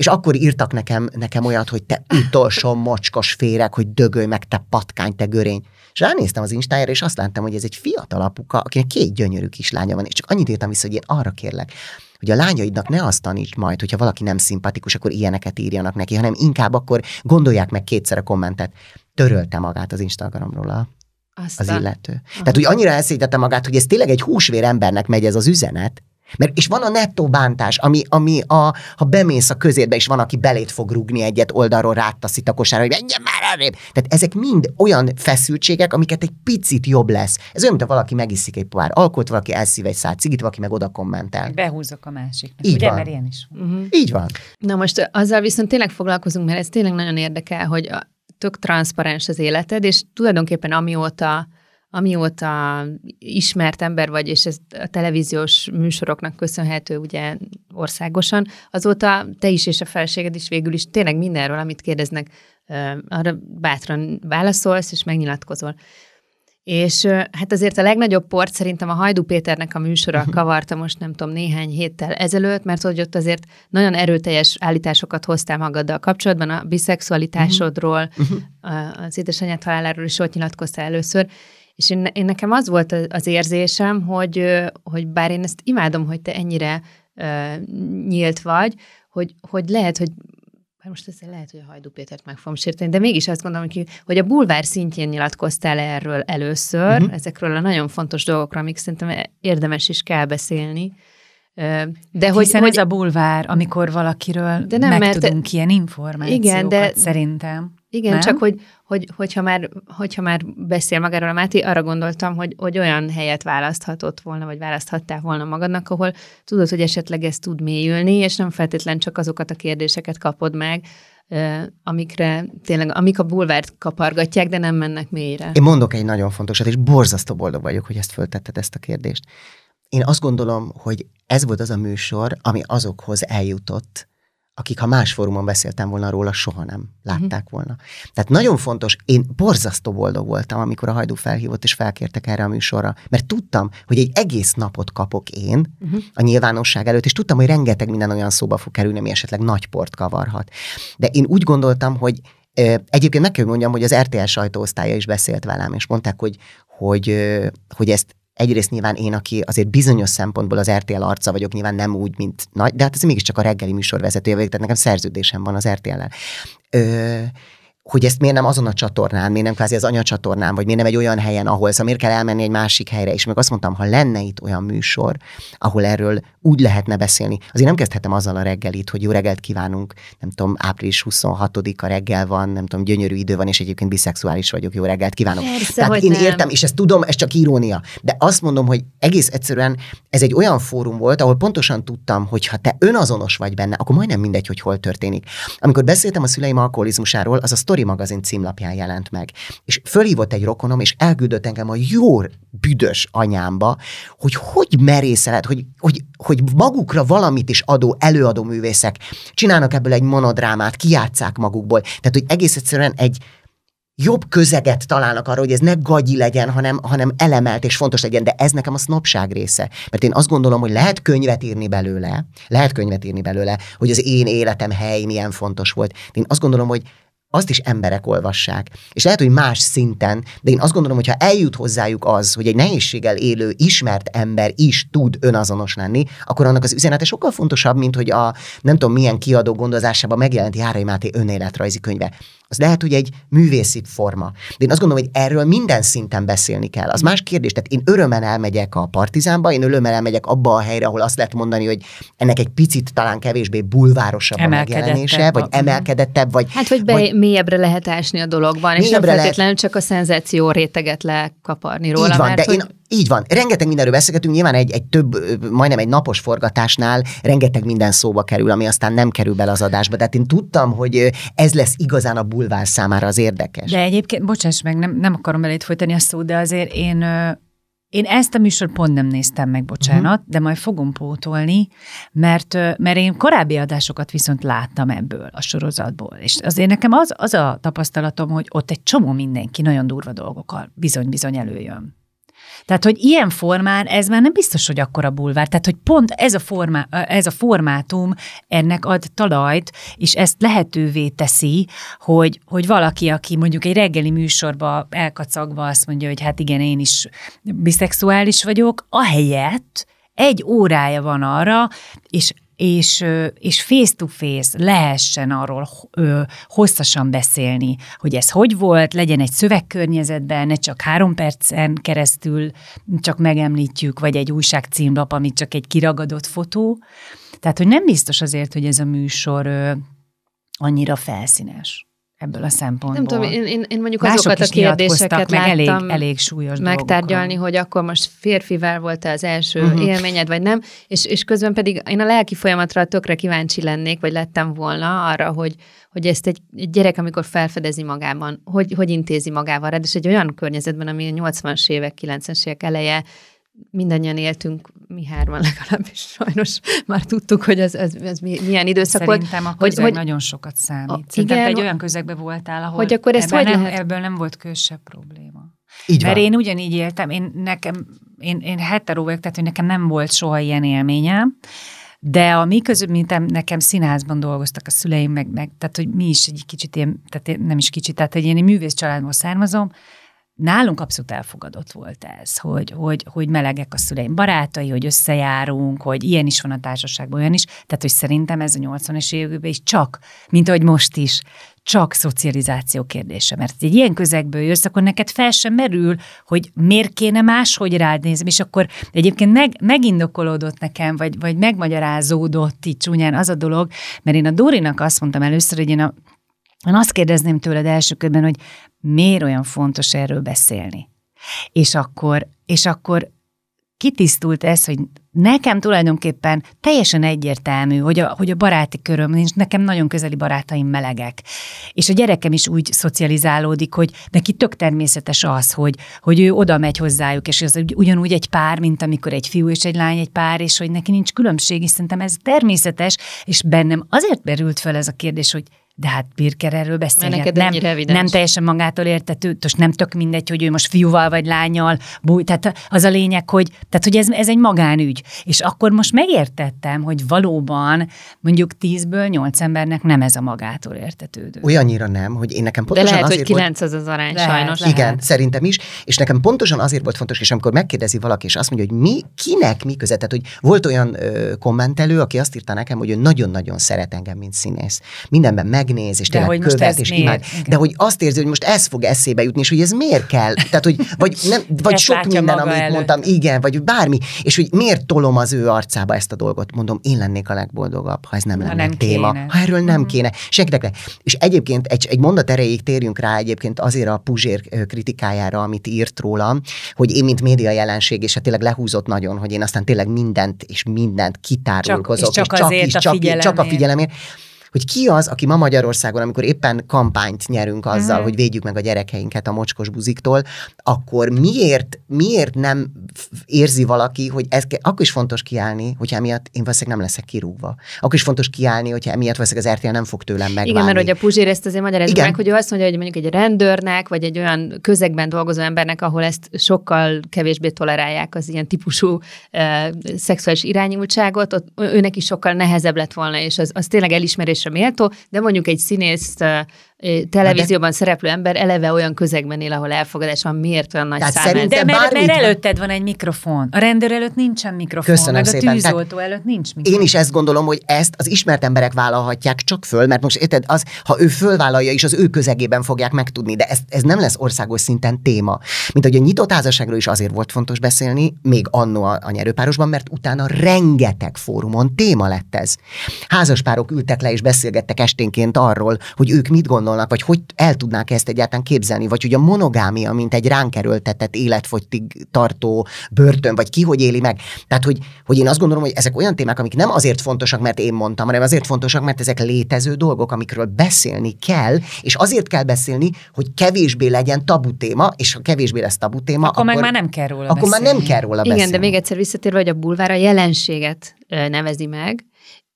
És akkor írtak nekem, nekem olyat, hogy te utolsó mocskos féreg, hogy dögölj meg, te patkány, te görény. És ránéztem az Instájára, és azt láttam, hogy ez egy fiatal apuka, akinek két gyönyörű kislánya van, és csak annyit írtam vissza, hogy én arra kérlek, hogy a lányaidnak ne azt tanítsd majd, hogyha valaki nem szimpatikus, akkor ilyeneket írjanak neki, hanem inkább akkor gondolják meg kétszer a kommentet. Törölte magát az Instagramról a, az illető. Tehát, hogy annyira elszégyette magát, hogy ez tényleg egy húsvér embernek megy ez az üzenet, mert, és van a nettó bántás, ami, ami a, ha bemész a közérbe, és van, aki belét fog rugni egyet oldalról, rátaszít a kosára, hogy menjen már arrébb. Tehát ezek mind olyan feszültségek, amiket egy picit jobb lesz. Ez olyan, mint ha valaki megiszik egy pohár alkoholt, valaki elszív egy szál cigit, valaki meg oda kommentel. Behúzok a másiknak. Így Ugye, van. mert ilyen is van. uh-huh. Így van. Na most azzal viszont tényleg foglalkozunk, mert ez tényleg nagyon érdekel, hogy a, tök transzparens az életed, és tulajdonképpen amióta amióta ismert ember vagy, és ez a televíziós műsoroknak köszönhető ugye országosan, azóta te is és a felséged is végül is tényleg mindenről, amit kérdeznek, arra bátran válaszolsz és megnyilatkozol. És hát azért a legnagyobb port szerintem a Hajdu Péternek a műsora kavarta most nem tudom néhány héttel ezelőtt, mert hogy ott azért nagyon erőteljes állításokat hoztál magaddal kapcsolatban, a biszexualitásodról, a- az édesanyád haláláról is ott nyilatkoztál először, és én, én nekem az volt az érzésem, hogy, hogy bár én ezt imádom, hogy te ennyire uh, nyílt vagy, hogy, hogy lehet, hogy bár most ezzel lehet, hogy a Hajdú Pétert meg fogom sérteni, de mégis azt gondolom, hogy, hogy a bulvár szintjén nyilatkoztál erről először, uh-huh. ezekről a nagyon fontos dolgokról, amik szerintem érdemes is kell beszélni. De hogy, Hiszen hogy ez a bulvár, amikor valakiről De nem, mert- megtudunk ilyen információkat, Igen, de- szerintem. Igen, Nem? csak hogy, hogy, hogyha, már, hogyha már beszél magáról a Máté, arra gondoltam, hogy, hogy olyan helyet választhatott volna, vagy választhattál volna magadnak, ahol tudod, hogy esetleg ez tud mélyülni, és nem feltétlen csak azokat a kérdéseket kapod meg, amikre tényleg, amik a bulvárt kapargatják, de nem mennek mélyre. Én mondok egy nagyon fontosat, és borzasztó boldog vagyok, hogy ezt föltetted ezt a kérdést. Én azt gondolom, hogy ez volt az a műsor, ami azokhoz eljutott, akik ha más fórumon beszéltem volna róla, soha nem látták uh-huh. volna. Tehát nagyon fontos, én borzasztó boldog voltam, amikor a Hajdú felhívott és felkértek erre a műsorra, mert tudtam, hogy egy egész napot kapok én uh-huh. a nyilvánosság előtt, és tudtam, hogy rengeteg minden olyan szóba fog kerülni, ami esetleg nagy port kavarhat. De én úgy gondoltam, hogy Egyébként meg kell mondjam, hogy az RTL sajtóosztálya is beszélt velem, és mondták, hogy, hogy, hogy ezt egyrészt nyilván én, aki azért bizonyos szempontból az RTL arca vagyok, nyilván nem úgy, mint nagy, de hát ez mégiscsak a reggeli műsorvezetője vagyok, tehát nekem szerződésem van az RTL-el. Ö, hogy ezt miért nem azon a csatornán, miért nem kvázi az anyacsatornán, vagy miért nem egy olyan helyen, ahol, szóval miért kell elmenni egy másik helyre, és meg azt mondtam, ha lenne itt olyan műsor, ahol erről úgy lehetne beszélni, azért nem kezdhetem azzal a reggelit, hogy jó reggelt kívánunk, nem tudom, április 26-a reggel van, nem tudom, gyönyörű idő van, és egyébként biszexuális vagyok, jó reggelt kívánok. Persze, Tehát én nem. értem, és ezt tudom, ez csak irónia, de azt mondom, hogy egész egyszerűen ez egy olyan fórum volt, ahol pontosan tudtam, hogy ha te önazonos vagy benne, akkor majdnem mindegy, hogy hol történik. Amikor beszéltem a szüleim alkoholizmusáról, az a Story magazin címlapján jelent meg. És fölhívott egy rokonom, és elküldött engem a jó büdös anyámba, hogy hogy merészeled, hogy, hogy, hogy magukra valamit is adó előadó művészek csinálnak ebből egy monodrámát, kijátszák magukból. Tehát, hogy egész egyszerűen egy jobb közeget találnak arra, hogy ez ne gagyi legyen, hanem, hanem elemelt és fontos legyen, de ez nekem a sznopság része. Mert én azt gondolom, hogy lehet könyvet írni belőle, lehet könyvet írni belőle, hogy az én életem hely milyen fontos volt. Én azt gondolom, hogy azt is emberek olvassák. És lehet, hogy más szinten, de én azt gondolom, hogy ha eljut hozzájuk az, hogy egy nehézséggel élő, ismert ember is tud önazonos lenni, akkor annak az üzenete sokkal fontosabb, mint hogy a nem tudom milyen kiadó gondozásában megjelent Járai Máté önéletrajzi könyve az lehet, hogy egy művészi forma. De én azt gondolom, hogy erről minden szinten beszélni kell. Az más kérdés. Tehát én örömmel elmegyek a partizánba, én örömmel elmegyek abba a helyre, ahol azt lehet mondani, hogy ennek egy picit talán kevésbé bulvárosabb a megjelenése, vagy emelkedettebb, vagy... Hát, hogy be, vagy mélyebbre lehet ásni a dologban, és nem feltétlenül lehet... csak a szenzáció réteget lekaparni róla. Így van, mert de hogy... én így van. Rengeteg mindenről beszélgetünk, nyilván egy, egy több, majdnem egy napos forgatásnál rengeteg minden szóba kerül, ami aztán nem kerül bele az adásba. Tehát én tudtam, hogy ez lesz igazán a bulvár számára az érdekes. De egyébként, bocsáss meg, nem, nem akarom belét folytani a szót, de azért én én ezt a műsor pont nem néztem meg, bocsánat, uh-huh. de majd fogom pótolni, mert, mert én korábbi adásokat viszont láttam ebből a sorozatból. És azért nekem az, az a tapasztalatom, hogy ott egy csomó mindenki nagyon durva dolgokkal bizony-bizony előjön. Tehát, hogy ilyen formán ez már nem biztos, hogy akkora bulvár. Tehát, hogy pont ez a, formá, ez a formátum ennek ad talajt, és ezt lehetővé teszi, hogy, hogy valaki, aki mondjuk egy reggeli műsorba elkacagva azt mondja, hogy hát igen, én is biszexuális vagyok, ahelyett egy órája van arra, és és, és face-to-face lehessen arról hosszasan beszélni, hogy ez hogy volt, legyen egy szövegkörnyezetben, ne csak három percen keresztül csak megemlítjük, vagy egy újság címlap, amit csak egy kiragadott fotó. Tehát, hogy nem biztos azért, hogy ez a műsor annyira felszínes ebből a szempontból. Nem tudom, én, én, én mondjuk Mások azokat a kérdéseket meg elég, elég súlyos megtárgyalni, dolgokkal. hogy akkor most férfivel volt az első uh-huh. élményed, vagy nem, és, és közben pedig én a lelki folyamatra tökre kíváncsi lennék, vagy lettem volna arra, hogy, hogy ezt egy, egy gyerek, amikor felfedezi magában, hogy, hogy intézi magával, és egy olyan környezetben, ami a 80-as évek, 90-es évek eleje, mindannyian éltünk, mi hárman legalábbis sajnos már tudtuk, hogy ez, ez, ez milyen időszak volt. Szerintem a közeg hogy, nagyon sokat számít. A, Szerintem igen, egy olyan közegben voltál, ahol hogy akkor ezt hogy nem, lehet? ebből nem volt külsebb probléma. Így Mert van. én ugyanígy éltem, én nekem, én, én hetero vagyok, tehát hogy nekem nem volt soha ilyen élményem, de a mi közül, mint nekem színházban dolgoztak a szüleim, meg, meg tehát hogy mi is egy kicsit ilyen, tehát nem is kicsit, tehát hogy én egy művész családból származom, nálunk abszolút elfogadott volt ez, hogy, hogy, hogy melegek a szüleim barátai, hogy összejárunk, hogy ilyen is van a társaságban, olyan is. Tehát, hogy szerintem ez a 80-es években is csak, mint ahogy most is, csak szocializáció kérdése. Mert egy ilyen közegből jössz, akkor neked fel sem merül, hogy miért kéne máshogy rád nézni, és akkor egyébként meg, megindokolódott nekem, vagy, vagy megmagyarázódott itt csúnyán az a dolog, mert én a Dórinak azt mondtam először, hogy én a én azt kérdezném tőled első körben, hogy miért olyan fontos erről beszélni. És akkor, és akkor kitisztult ez, hogy nekem tulajdonképpen teljesen egyértelmű, hogy a, hogy a baráti köröm nincs, nekem nagyon közeli barátaim melegek. És a gyerekem is úgy szocializálódik, hogy neki tök természetes az, hogy, hogy ő oda megy hozzájuk, és ez ugyanúgy egy pár, mint amikor egy fiú és egy lány egy pár, és hogy neki nincs különbség, és szerintem ez természetes, és bennem azért berült fel ez a kérdés, hogy de hát Birker erről beszélget. Nem, nem teljesen magától értető, most nem tök mindegy, hogy ő most fiúval vagy lányal, búj, tehát az a lényeg, hogy, tehát, hogy ez, ez egy magánügy. És akkor most megértettem, hogy valóban mondjuk tízből nyolc embernek nem ez a magától értetődő. Olyannyira nem, hogy én nekem pontosan De lehet, azért hogy kilenc volt... az az arány, lehet, sajnos. Igen, lehet. szerintem is, és nekem pontosan azért volt fontos, és amikor megkérdezi valaki, és azt mondja, hogy mi, kinek mi között, tehát, hogy volt olyan ö, kommentelő, aki azt írta nekem, hogy ő nagyon-nagyon szeret engem, mint színész. Mindenben meg megnéz, és de tényleg követ, és imád. De hogy azt érzi, hogy most ez fog eszébe jutni, és hogy ez miért kell. Tehát, hogy vagy, nem, vagy sok minden, amit előtt. mondtam, igen, vagy bármi, és hogy miért tolom az ő arcába ezt a dolgot. Mondom, én lennék a legboldogabb, ha ez nem ha lenne nem téma. Kéne. Ha erről nem uh-huh. kéne. Senkinek le. És egyébként egy, egy mondat erejéig térjünk rá egyébként azért a Puzsér kritikájára, amit írt rólam, hogy én, mint média jelenség, és hát tényleg lehúzott nagyon, hogy én aztán tényleg mindent és mindent kitárulkozok, csak, és, és csak, és csak, is, csak, csak a figyelemért hogy ki az, aki ma Magyarországon, amikor éppen kampányt nyerünk azzal, uh-huh. hogy védjük meg a gyerekeinket a mocskos buziktól, akkor miért, miért nem érzi valaki, hogy ez ke- akkor is fontos kiállni, hogyha emiatt én valószínűleg nem leszek kirúgva. Akkor is fontos kiállni, hogyha emiatt valószínűleg az RTL nem fog tőlem megválni. Igen, mert hogy a Puzsér ezt azért magyarázza Igen. meg, hogy ő azt mondja, hogy mondjuk egy rendőrnek, vagy egy olyan közegben dolgozó embernek, ahol ezt sokkal kevésbé tolerálják az ilyen típusú e, szexuális irányultságot, ott őnek is sokkal nehezebb lett volna, és az, az tényleg elismerésre méltó, de mondjuk egy színész televízióban szereplő ember eleve olyan közegben él, ahol elfogadás van, miért olyan nagy szerintem- De mert, mert előtted van egy mikrofon. A rendőr előtt nincsen mikrofon, Köszönöm meg a szépen. Tehát tűzoltó előtt nincs mikrofon. Én is ezt gondolom, hogy ezt az ismert emberek vállalhatják csak föl, mert most érted, az, ha ő fölvállalja is, az ő közegében fogják megtudni, de ez, ez nem lesz országos szinten téma. Mint hogy a nyitott házasságról is azért volt fontos beszélni, még annó a, a nyerőpárosban, mert utána rengeteg fórumon téma lett ez. Házaspárok ültek le és beszélgettek esténként arról, hogy ők mit gondolnak, vagy hogy el tudnák ezt egyáltalán képzelni, vagy hogy a monogámia, mint egy ránk erőltetett életfogytig tartó börtön, vagy ki hogy éli meg. Tehát, hogy, hogy én azt gondolom, hogy ezek olyan témák, amik nem azért fontosak, mert én mondtam, hanem azért fontosak, mert ezek létező dolgok, amikről beszélni kell, és azért kell beszélni, hogy kevésbé legyen tabu téma, és ha kevésbé lesz tabu téma, akkor, meg már nem kell róla akkor már nem beszélni. kell róla Igen, beszélni. de még egyszer visszatérve, hogy a bulvár a jelenséget nevezi meg,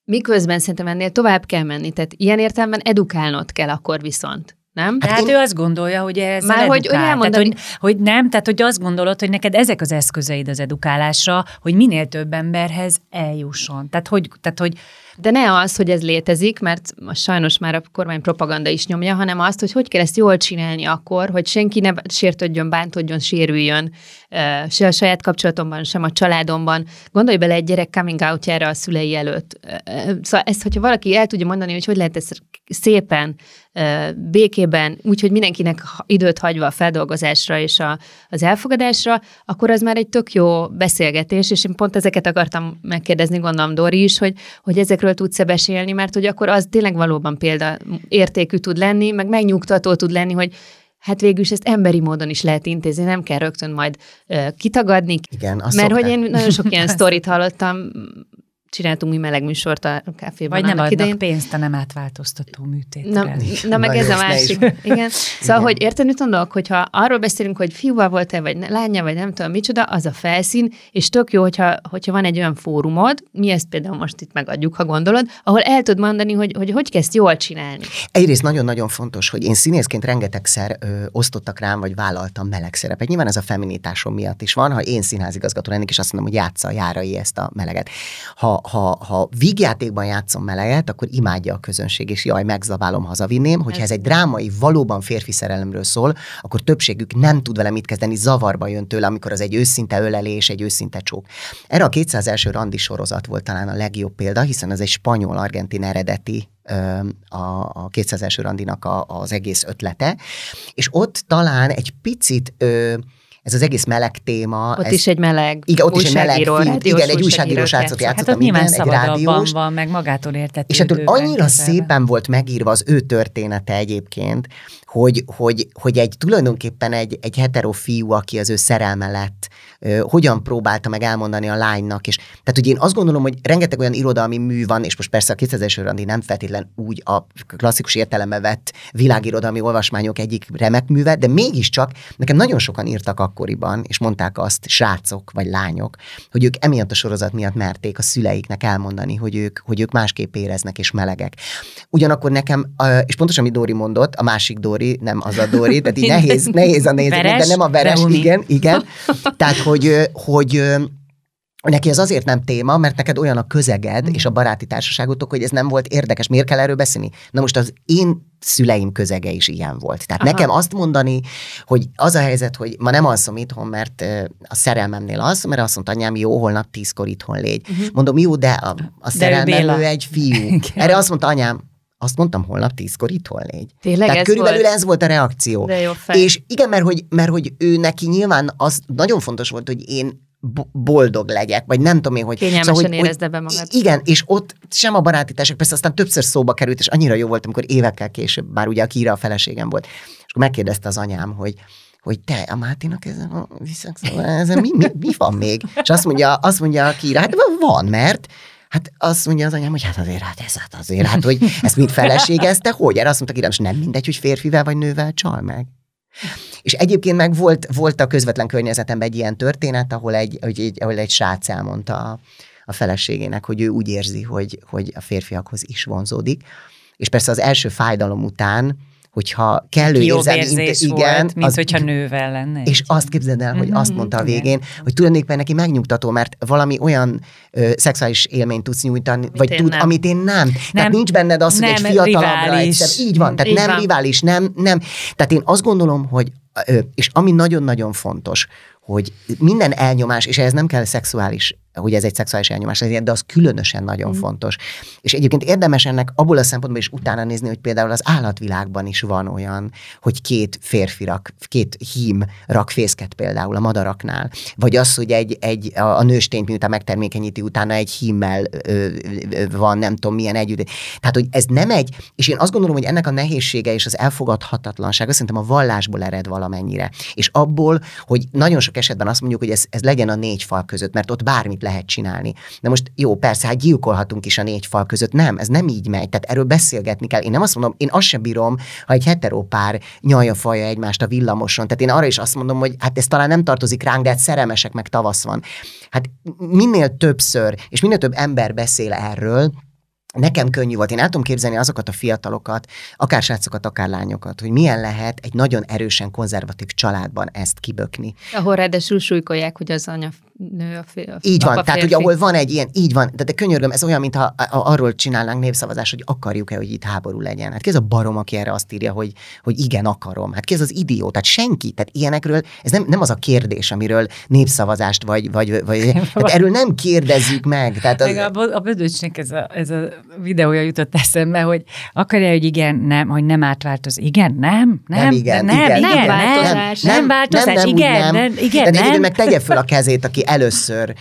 miközben szerintem ennél tovább kell menni. Tehát ilyen értelemben edukálnod kell akkor viszont. Nem? Tehát én- ő azt gondolja, hogy ez Már hogy- hogy elmondani- tehát, hogy, hogy nem, tehát hogy azt gondolod, hogy neked ezek az eszközeid az edukálásra, hogy minél több emberhez eljusson. Tehát hogy, tehát, hogy De ne az, hogy ez létezik, mert most sajnos már a kormány propaganda is nyomja, hanem azt, hogy hogy kell ezt jól csinálni akkor, hogy senki ne sértődjön, bántódjon, sérüljön, se a saját kapcsolatomban, sem a családomban. Gondolj bele egy gyerek coming outjára a szülei előtt. Szóval ezt, hogyha valaki el tudja mondani, hogy hogy lehet ezt szépen, békében, úgyhogy mindenkinek időt hagyva a feldolgozásra és a, az elfogadásra, akkor az már egy tök jó beszélgetés, és én pont ezeket akartam megkérdezni, gondolom Dori is, hogy, hogy ezekről tudsz-e beszélni, mert hogy akkor az tényleg valóban példa értékű tud lenni, meg megnyugtató tud lenni, hogy hát végül is ezt emberi módon is lehet intézni, nem kell rögtön majd ö, kitagadni. Igen, azt mert hogy szokták. én nagyon sok ilyen sztorit hallottam, csináltunk mi meleg műsort a kávéban. vagy nem adnak idején. pénzt a nem átváltoztató műtétre. Na, na meg ez a másik. is. Igen. Szóval, hogy érted, mit mondok, hogyha arról beszélünk, hogy fiúval volt-e, vagy lánya, vagy nem tudom micsoda, az a felszín, és tök jó, hogyha, hogyha van egy olyan fórumod, mi ezt például most itt megadjuk, ha gondolod, ahol el tud mondani, hogy hogy, hogy kell ezt jól csinálni. Egyrészt nagyon-nagyon fontos, hogy én színészként rengetegszer ö, osztottak rám, vagy vállaltam meleg szerepet. Nyilván ez a feminitásom miatt is van, ha én színházigazgató lennék, és azt mondom, hogy játsza a járai ezt a meleget. Ha, ha, ha vígjátékban játszom meleget, akkor imádja a közönség, és jaj, megzabálom, hazavinném. Hogyha ez egy drámai, valóban férfi szerelemről szól, akkor többségük nem tud vele mit kezdeni, zavarba jön tőle, amikor az egy őszinte ölelés, egy őszinte csók. Erre a 200 első randi sorozat volt talán a legjobb példa, hiszen ez egy spanyol-argentin eredeti a, a 200 első randinak a, az egész ötlete, és ott talán egy picit ö, ez az egész meleg téma. Ott ez, is egy meleg igen, ott is egy meleg fiú, rádiós igen, egy újságíró srácot játszott. Hát igen, egy rádiós. van, meg magától értetődőben. És ettől annyira szépen volt megírva az ő története egyébként, hogy, hogy, hogy egy tulajdonképpen egy, egy hetero fiú, aki az ő szerelme lett, hogyan próbálta meg elmondani a lánynak, és tehát hogy én azt gondolom, hogy rengeteg olyan irodalmi mű van, és most persze a 2000 randi nem feltétlen úgy a klasszikus értelembe vett világirodalmi olvasmányok egyik remek műve, de mégiscsak nekem nagyon sokan írtak akkoriban, és mondták azt srácok vagy lányok, hogy ők emiatt a sorozat miatt merték a szüleiknek elmondani, hogy ők, hogy ők másképp éreznek és melegek. Ugyanakkor nekem, és pontosan amit Dóri mondott, a másik Dóri, nem az a Dóri, tehát így nehéz, nehéz a nézőnek, de nem a veres, Reumi. igen, igen. Tehát, hogy, hogy Neki ez azért nem téma, mert neked olyan a közeged és a baráti társaságotok, hogy ez nem volt érdekes. Miért kell erről beszélni? Na most az én szüleim közege is ilyen volt. Tehát Aha. Nekem azt mondani, hogy az a helyzet, hogy ma nem alszom itthon, mert a szerelmemnél az, mert azt mondta anyám, jó, holnap tízkor itthon légy. Uh-huh. Mondom, jó, de a, a ő szerelmem ő egy fiú. Erre azt mondta anyám, azt mondtam, holnap tízkor itthon légy. Tényleg Tehát ez körülbelül volt? ez volt a reakció. De jó fej. És igen, mert hogy, mert hogy ő neki nyilván az nagyon fontos volt, hogy én bo- boldog legyek, vagy nem tudom én, hogy... Kényelmesen hogy, érezd be magad. Igen, és ott sem a baráti társak, persze aztán többször szóba került, és annyira jó volt, amikor évekkel később, bár ugye a Kira a feleségem volt, és akkor megkérdezte az anyám, hogy hogy te, a Máténak ezen a visszakszóval, ezen mi, mi, mi, van még? És azt mondja, azt mondja a Kira, hát van, mert Hát azt mondja az anyám, hogy hát azért, hát ez hát azért, hát hogy ezt mind feleségezte, hogy? Erre azt mondta, hogy nem mindegy, hogy férfivel vagy nővel csal meg. És egyébként meg volt, volt a közvetlen környezetemben egy ilyen történet, ahol egy, egy, ahol egy srác elmondta a, a feleségének, hogy ő úgy érzi, hogy, hogy a férfiakhoz is vonzódik. És persze az első fájdalom után hogyha kellő Jobb érzelmi, érzés inte- volt, mint az- hogyha nővel lenne. és azt képzeld el, hogy Mhm, azt mondta a végén, hogy tulajdonképpen neki megnyugtató, mert valami olyan ö, szexuális élményt tudsz nyújtani, vagy én tud, nem. amit én nem. nem. Tehát nincs benned az, hogy egy nem fiatalabbra egyszer. Így van, tehát Így nem van. rivális, nem, nem. Tehát én azt gondolom, hogy, és ami nagyon-nagyon fontos, hogy minden elnyomás, és ehhez nem kell szexuális, hogy ez egy szexuális elnyomás, de az különösen nagyon mm. fontos. És egyébként érdemes ennek abból a szempontból is utána nézni, hogy például az állatvilágban is van olyan, hogy két férfi rak, két hím rak fészket például a madaraknál, vagy az, hogy egy, egy a, a nőstényt miután megtermékenyíti, utána egy hímmel ö, ö, van, nem tudom milyen együtt. Tehát, hogy ez nem egy, és én azt gondolom, hogy ennek a nehézsége és az elfogadhatatlansága szerintem a vallásból ered valamennyire. És abból, hogy nagyon sok esetben azt mondjuk, hogy ez, ez legyen a négy fal között, mert ott bármit lehet csinálni. De most jó, persze, hát gyilkolhatunk is a négy fal között. Nem, ez nem így megy. Tehát erről beszélgetni kell. Én nem azt mondom, én azt sem bírom, ha egy heteropár nyalja faja egymást a villamoson. Tehát én arra is azt mondom, hogy hát ez talán nem tartozik ránk, de hát szerelmesek meg tavasz van. Hát minél többször, és minél több ember beszél erről, Nekem könnyű volt. Én el tudom képzelni azokat a fiatalokat, akár srácokat, akár lányokat, hogy milyen lehet egy nagyon erősen konzervatív családban ezt kibökni. Ahol ráadásul súlykolják, hogy az anya nő a férfi. Így van, tehát férfi. hogy ahol van egy ilyen, így van, de, de könyörgöm, ez olyan, mintha a- a- arról csinálnánk népszavazást, hogy akarjuk-e, hogy itt háború legyen. Hát ki ez a barom, aki erre azt írja, hogy, hogy igen, akarom. Hát ki ez az idió, tehát senki, tehát ilyenekről, ez nem, nem az a kérdés, amiről népszavazást, vagy, vagy, vagy tehát erről nem kérdezzük meg. Tehát az, Meg a, a Bödöcsnek ez a, ez a videója jutott eszembe, hogy akarja, hogy igen, nem, hogy nem átváltoz. Igen, nem, nem, Nem, igen, nem, igen, igen, nem, változás. nem, nem, változás, nem, úgy igen, nem. nem, igen, nem. meg tegye föl a kezét, aki először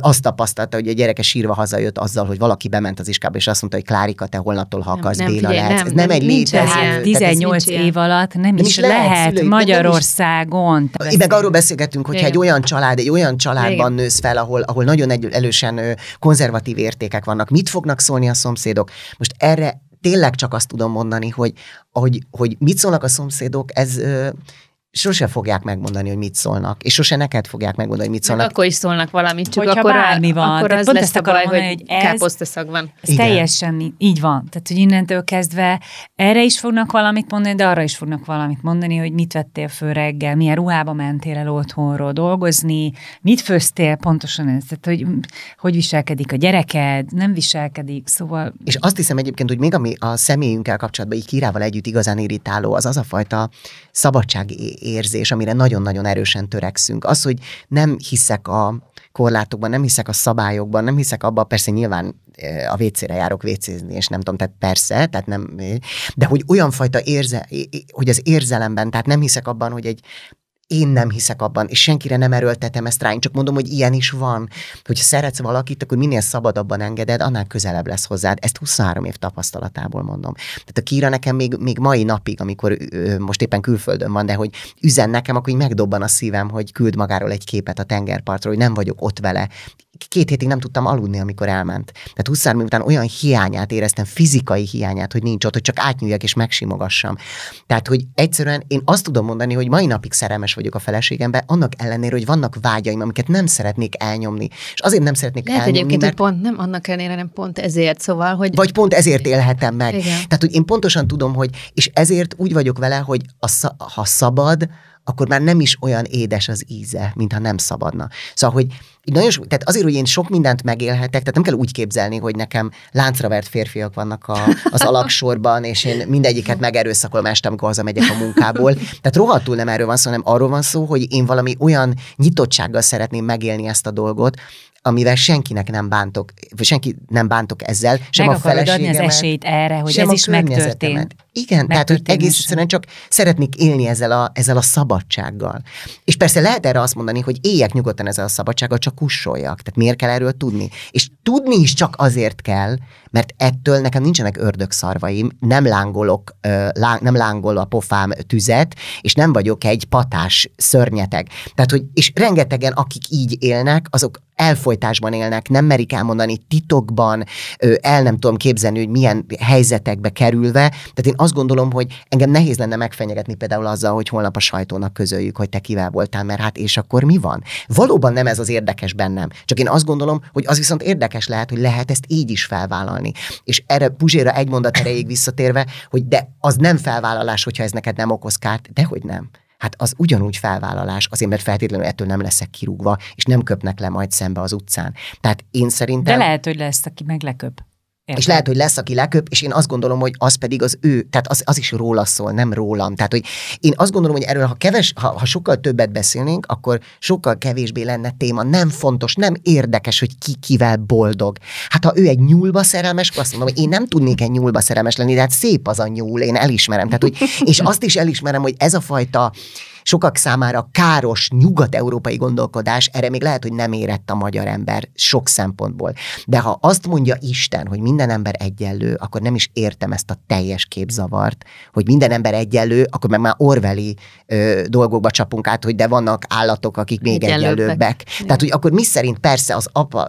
azt tapasztalta, hogy a gyereke sírva hazajött azzal, hogy valaki bement az iskába, és azt mondta, hogy Klárika, te holnaptól ha Nem, akarsz, nem, Béla figyelj, lehetsz. nem, Ez nem, nem, egy létező. ilyen. Hát tehát ez- 18 nincs ilyen. év alatt nem, Nem is is lehet, lehet, szülői, nem is- Magyarországon. Én meg arról beszélgetünk, hogyha Igen. egy olyan család, egy olyan családban Igen. nősz fel, ahol, ahol nagyon egy, elősen konzervatív értékek vannak, mit fognak szólni a szomszédok? Most erre tényleg csak azt tudom mondani, hogy, hogy, hogy mit szólnak a szomszédok, ez sose fogják megmondani, hogy mit szólnak, és sose neked fogják megmondani, hogy mit Meg szólnak. akkor is szólnak valamit, csak Hogyha akkor, bármi van. akkor Tehát az pont lesz ezt a baj, mondani, hogy ez- káposztaszag van. Ez Igen. teljesen így van. Tehát, hogy innentől kezdve erre is fognak valamit mondani, de arra is fognak valamit mondani, hogy mit vettél föl reggel, milyen ruhába mentél el otthonról dolgozni, mit főztél, pontosan ez. Tehát, hogy hogy viselkedik a gyereked, nem viselkedik, szóval És azt hiszem egyébként, hogy még ami a személyünkkel kapcsolatban így Kirával együtt igazán irritáló, az az a fajta szabadságérzés, amire nagyon-nagyon erősen törekszünk. Az, hogy nem hiszek a korlátokban, nem hiszek a szabályokban, nem hiszek abban, persze nyilván eh, a WC-re járok WC-zni, és nem tudom, tehát persze, tehát nem, de hogy olyan fajta érze, hogy az érzelemben, tehát nem hiszek abban, hogy egy én nem hiszek abban, és senkire nem erőltetem ezt rá, én csak mondom, hogy ilyen is van. Hogyha szeretsz valakit, akkor minél szabadabban engeded, annál közelebb lesz hozzád. Ezt 23 év tapasztalatából mondom. Tehát a Kira nekem még, még mai napig, amikor ö, most éppen külföldön van, de hogy üzen nekem, akkor így megdobban a szívem, hogy küld magáról egy képet a tengerpartról, hogy nem vagyok ott vele. Két hétig nem tudtam aludni, amikor elment. Tehát 23 év után olyan hiányát éreztem, fizikai hiányát, hogy nincs ott, hogy csak átnyúljak és megsimogassam. Tehát, hogy egyszerűen én azt tudom mondani, hogy mai napig szerelmes vagyok a feleségembe, annak ellenére, hogy vannak vágyaim, amiket nem szeretnék elnyomni. És azért nem szeretnék Lehet elnyomni, egyébként, mert hogy pont nem annak ellenére, nem pont ezért, szóval, hogy vagy pont ezért élhetem meg. Igen. Tehát, hogy én pontosan tudom, hogy, és ezért úgy vagyok vele, hogy a, ha szabad, akkor már nem is olyan édes az íze, mintha nem szabadna. Szóval, hogy így nagyon sok, tehát azért, hogy én sok mindent megélhetek, tehát nem kell úgy képzelni, hogy nekem láncra vert férfiak vannak a, az alaksorban, és én mindegyiket megerőszakolom este, amikor hazamegyek a munkából. Tehát rohadtul nem erről van szó, hanem arról van szó, hogy én valami olyan nyitottsággal szeretném megélni ezt a dolgot, amivel senkinek nem bántok, vagy senki nem bántok ezzel, sem meg a akarod adni az feleségemet, esélyt erre, hogy sem ez is megtörtént. Igen, tehát hogy egész egyszerűen csak szeretnék élni ezzel a, ezzel a szabadsággal. És persze lehet erre azt mondani, hogy éljek nyugodtan ezzel a szabadsággal, csak kussoljak. Tehát miért kell erről tudni? És tudni is csak azért kell, mert ettől nekem nincsenek ördögszarvaim, nem lángolok, láng, nem lángol a pofám tüzet, és nem vagyok egy patás szörnyeteg. Tehát, hogy, és rengetegen, akik így élnek, azok elfolytásban élnek, nem merik elmondani titokban, el nem tudom képzelni, hogy milyen helyzetekbe kerülve. Tehát én azt gondolom, hogy engem nehéz lenne megfenyegetni például azzal, hogy holnap a sajtónak közöljük, hogy te kivel voltál, mert hát és akkor mi van? Valóban nem ez az érdekes bennem. Csak én azt gondolom, hogy az viszont érdekes lehet, hogy lehet ezt így is felvállalni. És erre Puzséra egy mondat erejéig visszatérve, hogy de az nem felvállalás, hogyha ez neked nem okoz kárt, dehogy nem hát az ugyanúgy felvállalás, azért mert feltétlenül ettől nem leszek kirúgva, és nem köpnek le majd szembe az utcán. Tehát én szerintem... De lehet, hogy lesz, aki meg leköp. Értem. És lehet, hogy lesz, aki leköp, és én azt gondolom, hogy az pedig az ő, tehát az, az is róla szól, nem rólam. Tehát, hogy én azt gondolom, hogy erről, ha, keves, ha, ha sokkal többet beszélnénk, akkor sokkal kevésbé lenne téma. Nem fontos, nem érdekes, hogy ki kivel boldog. Hát ha ő egy nyúlba szerelmes, akkor azt mondom, hogy én nem tudnék egy nyúlba szerelmes lenni, de hát szép az a nyúl, én elismerem. Tehát, hogy, és azt is elismerem, hogy ez a fajta sokak számára káros nyugat-európai gondolkodás, erre még lehet, hogy nem érett a magyar ember sok szempontból. De ha azt mondja Isten, hogy minden ember egyenlő, akkor nem is értem ezt a teljes képzavart, hogy minden ember egyenlő, akkor meg már orveli ö, dolgokba csapunk át, hogy de vannak állatok, akik még egyenlőbbek. egyenlőbbek. Tehát, hogy akkor mi szerint persze az apa,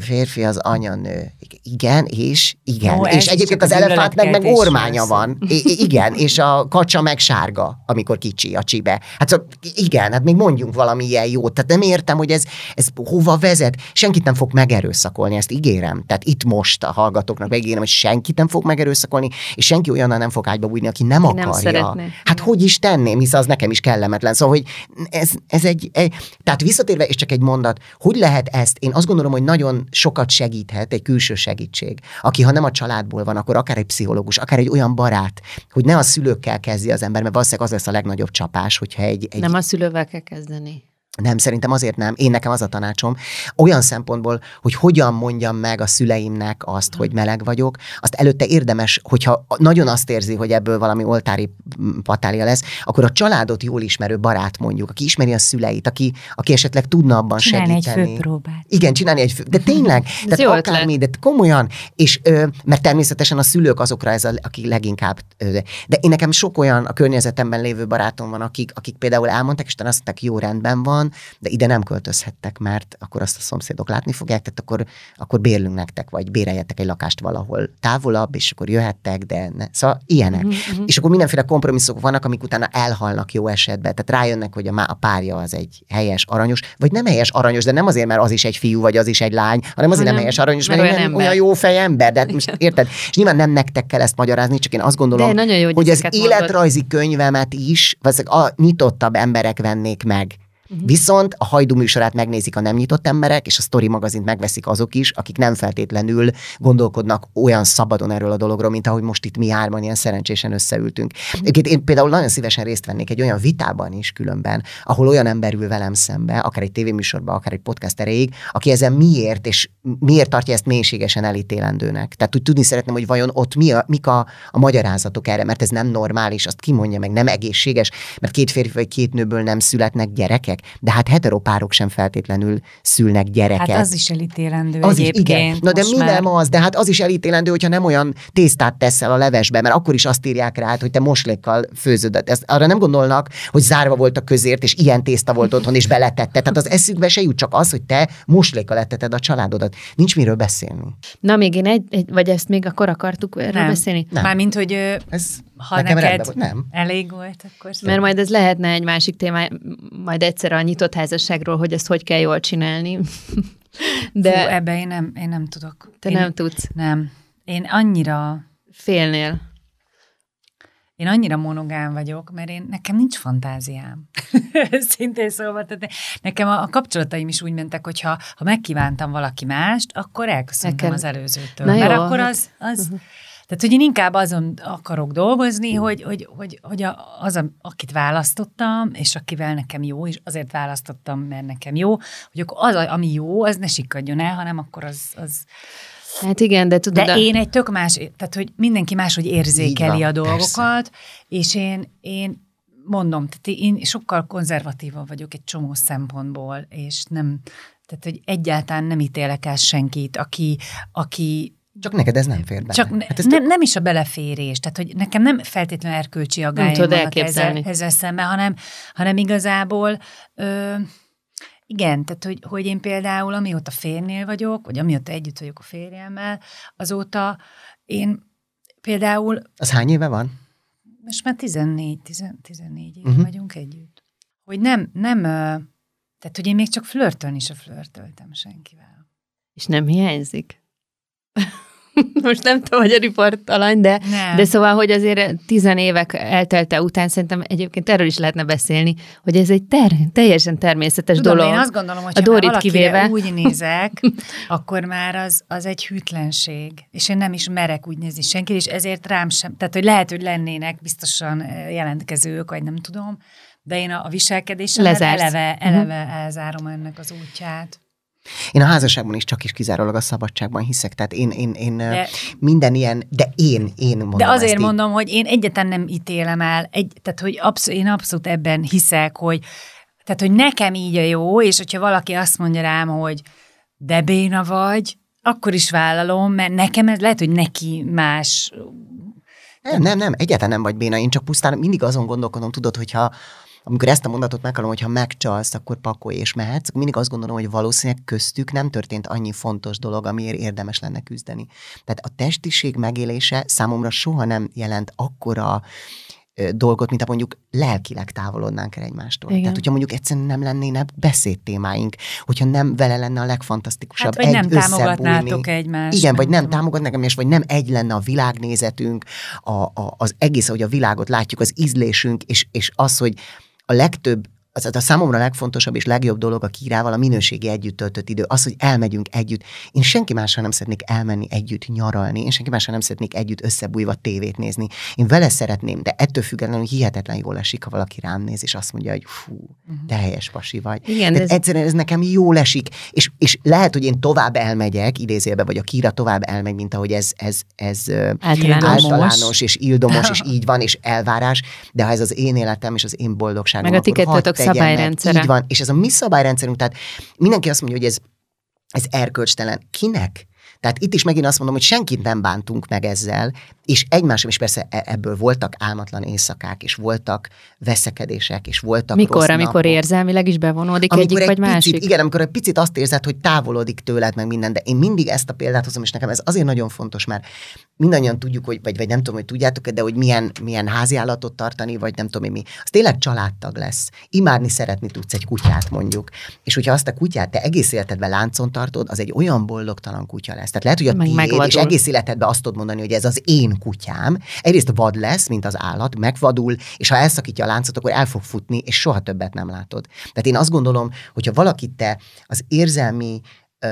férfi az anyanő. Igen, és igen. Ó, és egyébként az elefánt meg, meg ormánya van. I- igen, és a kacsa meg sárga, amikor kicsi a kocsibe. Hát szóval igen, hát még mondjunk valami ilyen jót. Tehát nem értem, hogy ez, ez hova vezet. Senkit nem fog megerőszakolni, ezt ígérem. Tehát itt most a hallgatóknak megígérem, hogy senkit nem fog megerőszakolni, és senki olyannal nem fog ágyba bújni, aki nem akarja. Nem szeretné. Hát hogy is tenném, hisz az nekem is kellemetlen. Szóval, hogy ez, ez egy, egy, tehát visszatérve, és csak egy mondat, hogy lehet ezt? Én azt gondolom, hogy nagyon sokat segíthet egy külső segítség, aki ha nem a családból van, akkor akár egy pszichológus, akár egy olyan barát, hogy ne a szülőkkel kezdi az ember, mert valószínűleg az lesz a legnagyobb csapás más, hogyha egy, egy... Nem a szülővel kell kezdeni. Nem, szerintem azért nem. Én nekem az a tanácsom, olyan szempontból, hogy hogyan mondjam meg a szüleimnek azt, hogy meleg vagyok, azt előtte érdemes, hogyha nagyon azt érzi, hogy ebből valami oltári patália lesz, akkor a családot jól ismerő barát mondjuk, aki ismeri a szüleit, aki, aki esetleg tudna abban csinálni segíteni. egy főpróbát. Igen, csinálni egy fő, de tényleg, tehát akármi, de komolyan, és mert természetesen a szülők azokra ez, a, aki leginkább, de én nekem sok olyan a környezetemben lévő barátom van, akik, akik például elmondták, és azt mondták, jó rendben van, van, de ide nem költözhettek, mert akkor azt a szomszédok látni fogják, tehát akkor, akkor bérlünk nektek, vagy béreljetek egy lakást valahol távolabb, és akkor jöhettek, de ne. Szóval ilyenek. Uh-huh. És akkor mindenféle kompromisszok vannak, amik utána elhalnak jó esetben. Tehát rájönnek, hogy a, a párja az egy helyes, aranyos, vagy nem helyes, aranyos, de nem azért, mert az is egy fiú, vagy az is egy lány, hanem azért hanem, nem helyes, aranyos, mert, mert olyan, nem olyan jó fej ember. De most érted? És nyilván nem nektek kell ezt magyarázni, csak én azt gondolom, de jó, hogy, hogy az életrajzi mondod. könyvemet is, vagy a nyitottabb emberek vennék meg. Uh-huh. Viszont a hajdú műsorát megnézik a nem nyitott emberek, és a Story magazint megveszik azok is, akik nem feltétlenül gondolkodnak olyan szabadon erről a dologról, mint ahogy most itt mi hárman ilyen szerencsésen összeültünk. Uh-huh. Én például nagyon szívesen részt vennék egy olyan vitában is különben, ahol olyan ember ül velem szembe, akár egy tévéműsorban, akár egy podcast erejéig, aki ezen miért és miért tartja ezt mélységesen elítélendőnek. Tehát úgy tudni szeretném, hogy vajon ott mi a, mik a, a magyarázatok erre, mert ez nem normális, azt kimondja meg, nem egészséges, mert két férfi vagy két nőből nem születnek gyerekek de hát heteropárok sem feltétlenül szülnek gyereket. Hát az is elítélendő az egyébként. Is, igen. Na de mi már... nem az, de hát az is elítélendő, hogyha nem olyan tésztát teszel a levesbe, mert akkor is azt írják rá, hogy te moslékkal főzöd. Ezt, arra nem gondolnak, hogy zárva volt a közért, és ilyen tészta volt otthon, és beletette. Tehát az eszükbe se jut csak az, hogy te moslékkal letteted a családodat. Nincs miről beszélni. Na, még én egy, egy vagy ezt még akkor akartuk erről nem. beszélni? Nem. Mármint, hogy ez ha Nekem neked. Nem. elég volt, akkor Mert majd ez lehetne egy másik téma, majd egyszer a nyitott házasságról, hogy ezt hogy kell jól csinálni. De Fú, ebbe én nem, én nem tudok. Te én, nem tudsz? Nem. Én annyira... Félnél? Én annyira monogám vagyok, mert én, nekem nincs fantáziám. Szintén szóval, tehát nekem a, a kapcsolataim is úgy mentek, hogy ha, ha megkívántam valaki mást, akkor elköszöntem nekem. az előzőtől. Na mert jó, akkor az, az uh-huh tehát, hogy én inkább azon akarok dolgozni, hogy, hogy, hogy, hogy az, a, akit választottam, és akivel nekem jó, és azért választottam, mert nekem jó, hogy akkor az, ami jó, az ne sikadjon el, hanem akkor az, az Hát igen, de tudod... De a... én egy tök más, tehát hogy mindenki máshogy érzékeli van, a dolgokat, persze. és én, én mondom, tehát én sokkal konzervatívabb vagyok egy csomó szempontból, és nem, tehát hogy egyáltalán nem ítélek el senkit, aki, aki csak neked ez nem fér bele. Csak ne, hát nem, tök... nem is a beleférés, tehát hogy nekem nem feltétlenül erkölcsi aggályom vannak ezzel, ezzel szemben, hanem, hanem igazából ö, Igen, tehát hogy, hogy én például amióta férnél vagyok, vagy amióta együtt vagyok a férjemmel, azóta én például... Az hány éve van? Most már 14, 14 éve uh-huh. vagyunk együtt. Hogy nem, nem, tehát hogy én még csak flörtölni se flörtöltem senkivel. És nem hiányzik? most nem tudom, hogy a riportalany, de, nem. de szóval, hogy azért tizen évek eltelte után szerintem egyébként erről is lehetne beszélni, hogy ez egy ter- teljesen természetes Tudom, dolog. én azt gondolom, hogy a Dorit kivéve úgy nézek, akkor már az, az egy hűtlenség, és én nem is merek úgy nézni senki, és ezért rám sem, tehát hogy lehet, hogy lennének biztosan jelentkezők, vagy nem tudom, de én a, a viselkedésem eleve, eleve uh-huh. elzárom ennek az útját. Én a házasságban is csak is kizárólag a szabadságban hiszek, tehát én, én, én de, minden ilyen, de én, én mondom De azért ezt mondom, én. hogy én egyetlen nem ítélem el, egy, tehát hogy absz- én abszolút ebben hiszek, hogy tehát, hogy nekem így a jó, és hogyha valaki azt mondja rám, hogy de béna vagy, akkor is vállalom, mert nekem ez lehet, hogy neki más nem, nem, nem, egyáltalán nem vagy béna, én csak pusztán mindig azon gondolkodom, tudod, hogyha amikor ezt a mondatot meghallom, hogy ha megcsalsz, akkor pakolj és mehetsz, akkor mindig azt gondolom, hogy valószínűleg köztük nem történt annyi fontos dolog, amiért érdemes lenne küzdeni. Tehát a testiség megélése számomra soha nem jelent akkora dolgot, mint ha mondjuk lelkileg távolodnánk el egymástól. Igen. Tehát, hogyha mondjuk egyszerűen nem lennének beszédtémáink, hogyha nem vele lenne a legfantasztikusabb hát, vagy egy nem támogatnátok egymást. Igen, vagy nem támogatnák egymást, vagy nem egy lenne a világnézetünk, a, a, az egész, hogy a világot látjuk, az ízlésünk, és, és az, hogy a legtöbb az a számomra legfontosabb és legjobb dolog a kírával a minőségi együtt töltött idő, az, hogy elmegyünk együtt. Én senki mással nem szeretnék elmenni együtt nyaralni, én senki mással nem szeretnék együtt összebújva tévét nézni. Én vele szeretném, de ettől függetlenül hihetetlen jól esik, ha valaki rám néz, és azt mondja, hogy fú, mhm. te helyes pasi vagy. Igen, ez... Egyszerűen ez nekem jól esik, és, és lehet, hogy én tovább elmegyek, idézőjelben, vagy a kíra tovább elmegy, mint ahogy ez, ez, ez általános. általános és ildomos, és így van, és elvárás, de ha ez az én életem és az én boldogságom, Meg a akkor szabályrendszere. Így van, és ez a mi szabályrendszerünk, tehát mindenki azt mondja, hogy ez, ez erkölcstelen. Kinek? Tehát itt is megint azt mondom, hogy senkit nem bántunk meg ezzel, és egymásra is persze e- ebből voltak álmatlan éjszakák, és voltak veszekedések, és voltak Mikor, rossz amikor napok. érzelmileg is bevonódik amikor egyik egy vagy picit, másik? Igen, amikor egy picit azt érzed, hogy távolodik tőled meg minden, de én mindig ezt a példát hozom, és nekem ez azért nagyon fontos, mert mindannyian tudjuk, hogy, vagy, vagy nem tudom, hogy tudjátok de hogy milyen, milyen háziállatot tartani, vagy nem tudom mi. Az tényleg családtag lesz. Imádni szeretni tudsz egy kutyát mondjuk. És hogyha azt a kutyát te egész életedben láncon tartod, az egy olyan boldogtalan kutya lesz. Tehát lehet, hogy a meg tiéd, és egész életedben azt tudod mondani, hogy ez az én kutyám. Egyrészt vad lesz, mint az állat, megvadul, és ha elszakítja a láncot, akkor el fog futni, és soha többet nem látod. Tehát én azt gondolom, hogyha valakit te az érzelmi ö,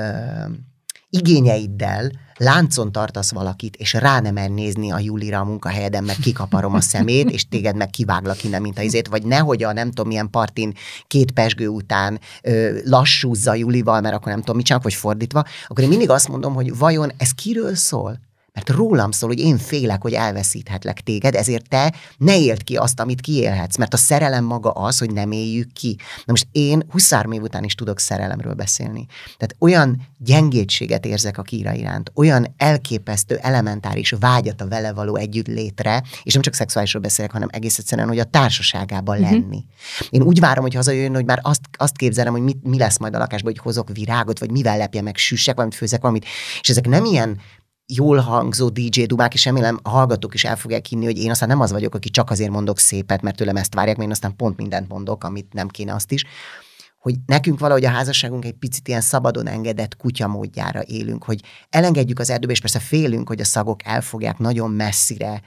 igényeiddel láncon tartasz valakit, és rá nem nézni a Julira a munkahelyeden, meg kikaparom a szemét, és téged meg kiváglak innen, mint a izét, vagy nehogy a nem tudom milyen partin két pesgő után ö, lassúzza Julival, mert akkor nem tudom mit csinálok, vagy fordítva, akkor én mindig azt mondom, hogy vajon ez kiről szól? Mert rólam szól, hogy én félek, hogy elveszíthetlek téged, ezért te ne éld ki azt, amit kiélhetsz, mert a szerelem maga az, hogy nem éljük ki. Na most én 23 év után is tudok szerelemről beszélni. Tehát olyan gyengétséget érzek a kíra iránt, olyan elképesztő, elementáris vágyat a vele való együtt létre, és nem csak szexuálisról beszélek, hanem egész egyszerűen, hogy a társaságában uh-huh. lenni. Én úgy várom, hogy hazajön, hogy már azt, azt képzelem, hogy mit, mi lesz majd a lakásban, hogy hozok virágot, vagy mivel lepje meg, süssek valamit, főzek valamit. És ezek nem ilyen jól hangzó DJ dumák, és remélem a hallgatók is el fogják hinni, hogy én aztán nem az vagyok, aki csak azért mondok szépet, mert tőlem ezt várják, mert én aztán pont mindent mondok, amit nem kéne azt is hogy nekünk valahogy a házasságunk egy picit ilyen szabadon engedett kutya módjára élünk, hogy elengedjük az erdőbe, és persze félünk, hogy a szagok el fogják nagyon messzire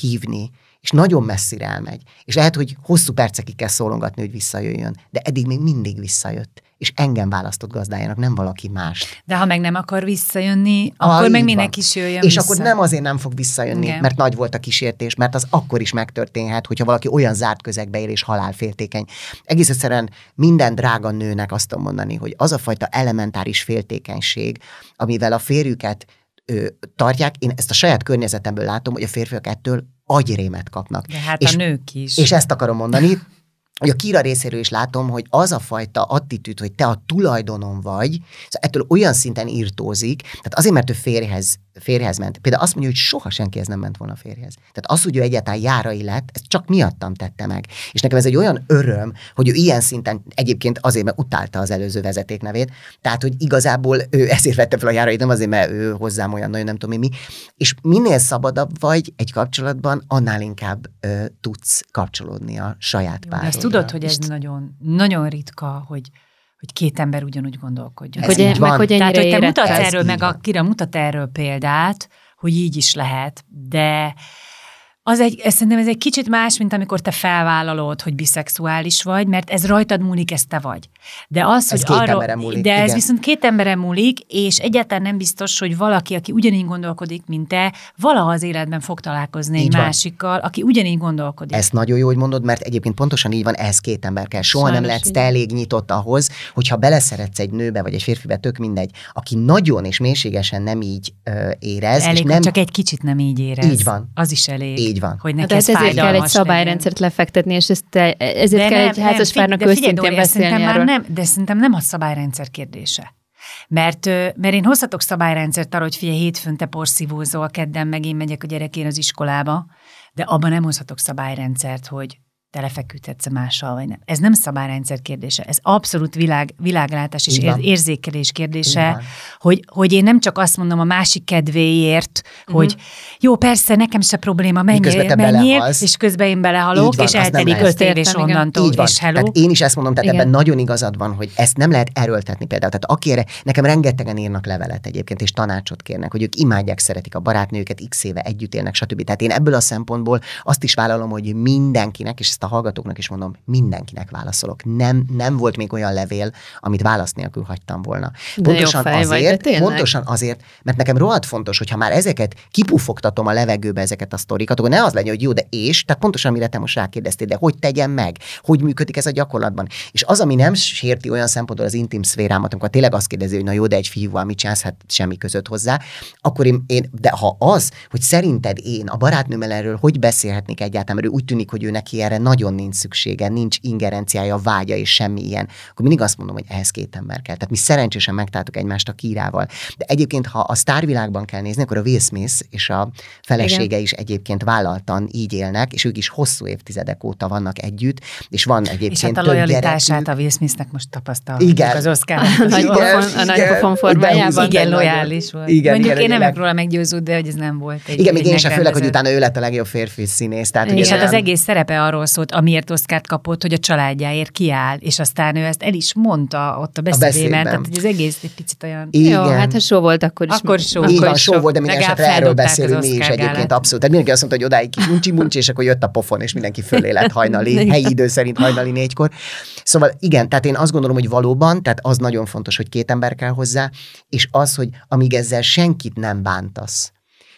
hívni, és nagyon messzire elmegy. És lehet, hogy hosszú percekig kell szólongatni, hogy visszajöjjön, de eddig még mindig visszajött és engem választott gazdájának, nem valaki más. De ha meg nem akar visszajönni, ah, akkor meg minek is jöjjön És vissza. akkor nem azért nem fog visszajönni, Igen. mert nagy volt a kísértés, mert az akkor is megtörténhet, hogyha valaki olyan zárt közegbe él és halálféltékeny. Egész egyszerűen minden drága nőnek azt tudom mondani, hogy az a fajta elementáris féltékenység, amivel a férjüket ö, tartják, én ezt a saját környezetemből látom, hogy a férfiak ettől agyrémet kapnak. De hát és, a nők is. És ezt akarom mondani, hogy a Kira részéről is látom, hogy az a fajta attitűd, hogy te a tulajdonom vagy, szóval ettől olyan szinten írtózik, tehát azért, mert ő férjhez férjhez ment. Például azt mondja, hogy soha senki ez nem ment volna férjhez. Tehát az, hogy ő egyáltalán járai lett, ez csak miattam tette meg. És nekem ez egy olyan öröm, hogy ő ilyen szinten egyébként azért, mert utálta az előző vezeték nevét. Tehát, hogy igazából ő ezért vette fel a járait, nem azért, mert ő hozzám olyan nagyon nem tudom mi. És minél szabadabb vagy egy kapcsolatban, annál inkább ö, tudsz kapcsolódni a saját párodra. Ezt tudod, hogy ez nagyon, nagyon ritka, hogy hogy két ember ugyanúgy gondolkodjon. Hogy, meg, hogy Tehát, hogy te mutatsz erről, meg a, kire mutat erről példát, hogy így is lehet, de az egy, ez szerintem ez egy kicsit más, mint amikor te felvállalod, hogy biszexuális vagy, mert ez rajtad múlik, ez te vagy. De az, Ez hogy két emberen múlik, de ez igen. viszont két emberen múlik, és egyáltalán nem biztos, hogy valaki, aki ugyanígy gondolkodik, mint te, valaha az életben fog találkozni Így egy van. másikkal, aki ugyanígy gondolkodik. Ezt nagyon jó, hogy mondod, mert egyébként pontosan így van, ehhez két ember kell. Soha Sajnos nem lehetsz így te elég nyitott ahhoz, hogyha beleszeretsz egy nőbe vagy egy férfibe, tök mindegy, aki nagyon és mélységesen nem így ö, érez, Elég, és nem... nem csak egy kicsit nem így érez. Így van. Az is elég. Így van. Hogy Hát neki ez ez ezért kell egy szabályrendszert lefektetni, és ezt, te- ezért De kell nem, egy házaspárnak őszintén beszélni szerintem erről. már nem, de szerintem nem a szabályrendszer kérdése. Mert, mert én hozhatok szabályrendszert arra, hogy figyelj, hétfőn te porszívózol, kedden meg én megyek a gyerekén az iskolába, de abban nem hozhatok szabályrendszert, hogy te lefeküdhetsz mással, vagy nem. Ez nem szabályrendszer kérdése, ez abszolút világ, világlátás és ér- érzékelés kérdése, hogy, hogy én nem csak azt mondom a másik kedvéért, Mhm. hogy jó, persze, nekem se probléma, menjél, menjél, és közben én belehalok, van, és eltelik öt év, és onnantól, Így van. és hello. Tehát én is ezt mondom, tehát Igen. ebben nagyon igazad van, hogy ezt nem lehet erőltetni például. Tehát aki erre, nekem rengetegen írnak levelet egyébként, és tanácsot kérnek, hogy ők imádják, szeretik a barátnőket, x éve együtt élnek, stb. Tehát én ebből a szempontból azt is vállalom, hogy mindenkinek, és ezt a hallgatóknak is mondom, mindenkinek válaszolok. Nem, nem volt még olyan levél, amit válasz nélkül hagytam volna. De Pontosan fej vagy, azért, tényleg. pontosan azért, mert nekem rohadt fontos, hogy ha már ezeket kipufogtatom a levegőbe ezeket a sztorikat, akkor ne az legyen, hogy jó, de és, tehát pontosan amire te most rákérdeztél, de hogy tegyem meg, hogy működik ez a gyakorlatban. És az, ami nem sérti olyan szempontból az intim szférámat, amikor tényleg azt kérdezi, hogy na jó, de egy fiúval mit csinálsz, hát semmi között hozzá, akkor én, én, de ha az, hogy szerinted én a barátnőmmel erről hogy beszélhetnék egyáltalán, mert ő úgy tűnik, hogy ő neki erre nagyon nincs szüksége, nincs ingerenciája, vágya és semmi ilyen, akkor mindig azt mondom, hogy ehhez két ember kell. Tehát mi szerencsésen megtaláltuk egymást a kírával. De egyébként, ha a sztárvilágban kell nézni, akkor a Will Smith és a felesége Igen. is egyébként vállaltan így élnek, és ők is hosszú évtizedek óta vannak együtt, és van egyébként És hát a lojalitását a Will Smithnek most tapasztalhatjuk Igen. az Oscar. A nagy Igen, pofon- a nagy pofon formájában. Igen, lojális volt. Igen, Mondjuk igen, én nem vagyok róla meggyőződve, hogy ez nem volt egy Igen, még én sem, főleg, hogy utána ő lett a legjobb férfi színész. Tehát. És hát az egész szerepe arról szólt, amiért Oszkárt kapott, hogy a családjáért kiáll, és aztán ő ezt el is mondta ott a beszédében, beszédben. tehát hogy az egész egy picit olyan... Igen. Jó, hát ha show volt, akkor is. Akkor show. Így Akkor van, sok. volt, de minden esetre erről beszélünk mi is egyébként gálát. abszolút. Tehát mindenki azt mondta, hogy odáig kimuncsi muncsi, és akkor jött a pofon, és mindenki fölé lett hajnali, helyi idő szerint hajnali négykor. Szóval igen, tehát én azt gondolom, hogy valóban, tehát az nagyon fontos, hogy két ember kell hozzá, és az, hogy amíg ezzel senkit nem bántasz,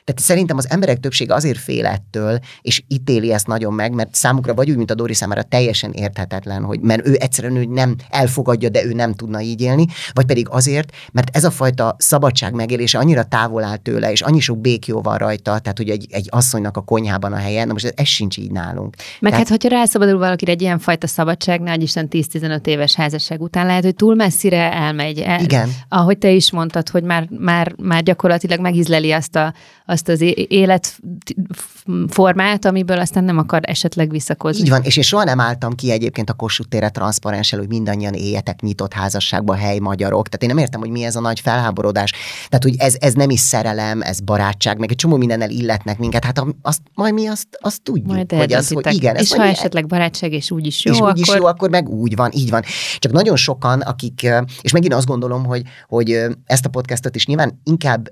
tehát szerintem az emberek többsége azért fél ettől, és ítéli ezt nagyon meg, mert számukra vagy úgy, mint a Dori számára teljesen érthetetlen, hogy mert ő egyszerűen ő nem elfogadja, de ő nem tudna így élni, vagy pedig azért, mert ez a fajta szabadság megélése annyira távol áll tőle, és annyi sok békjó van rajta, tehát hogy egy, egy asszonynak a konyhában a helye, na most ez, ez sincs így nálunk. Meg Tehát- hát, hogyha rászabadul valakire egy ilyen fajta szabadságnál, Isten 10-15 éves házasság után lehet, hogy túl messzire elmegy. El, Igen. Ahogy te is mondtad, hogy már, már, már gyakorlatilag megizleli azt, a, azt az életformát, amiből aztán nem akar esetleg visszakozni. Így van, és én soha nem álltam ki egyébként a Kossuth térre transzparenssel, hogy mindannyian éljetek nyitott házasságba, hely magyarok. Tehát én nem értem, hogy mi ez a nagy felháborodás. Tehát, hogy ez, ez nem is szerelem, ez barátság, meg egy csomó mindennel illetnek minket. Hát azt, majd mi azt, azt tudjuk, Majd hogy az, hogy igen. ez és ha mi- esetleg barátság, és úgy is jó, és úgy is akkor... jó, akkor meg úgy van, így van. Csak nagyon sokan, akik, és megint azt gondolom, hogy, hogy ezt a podcastot is nyilván inkább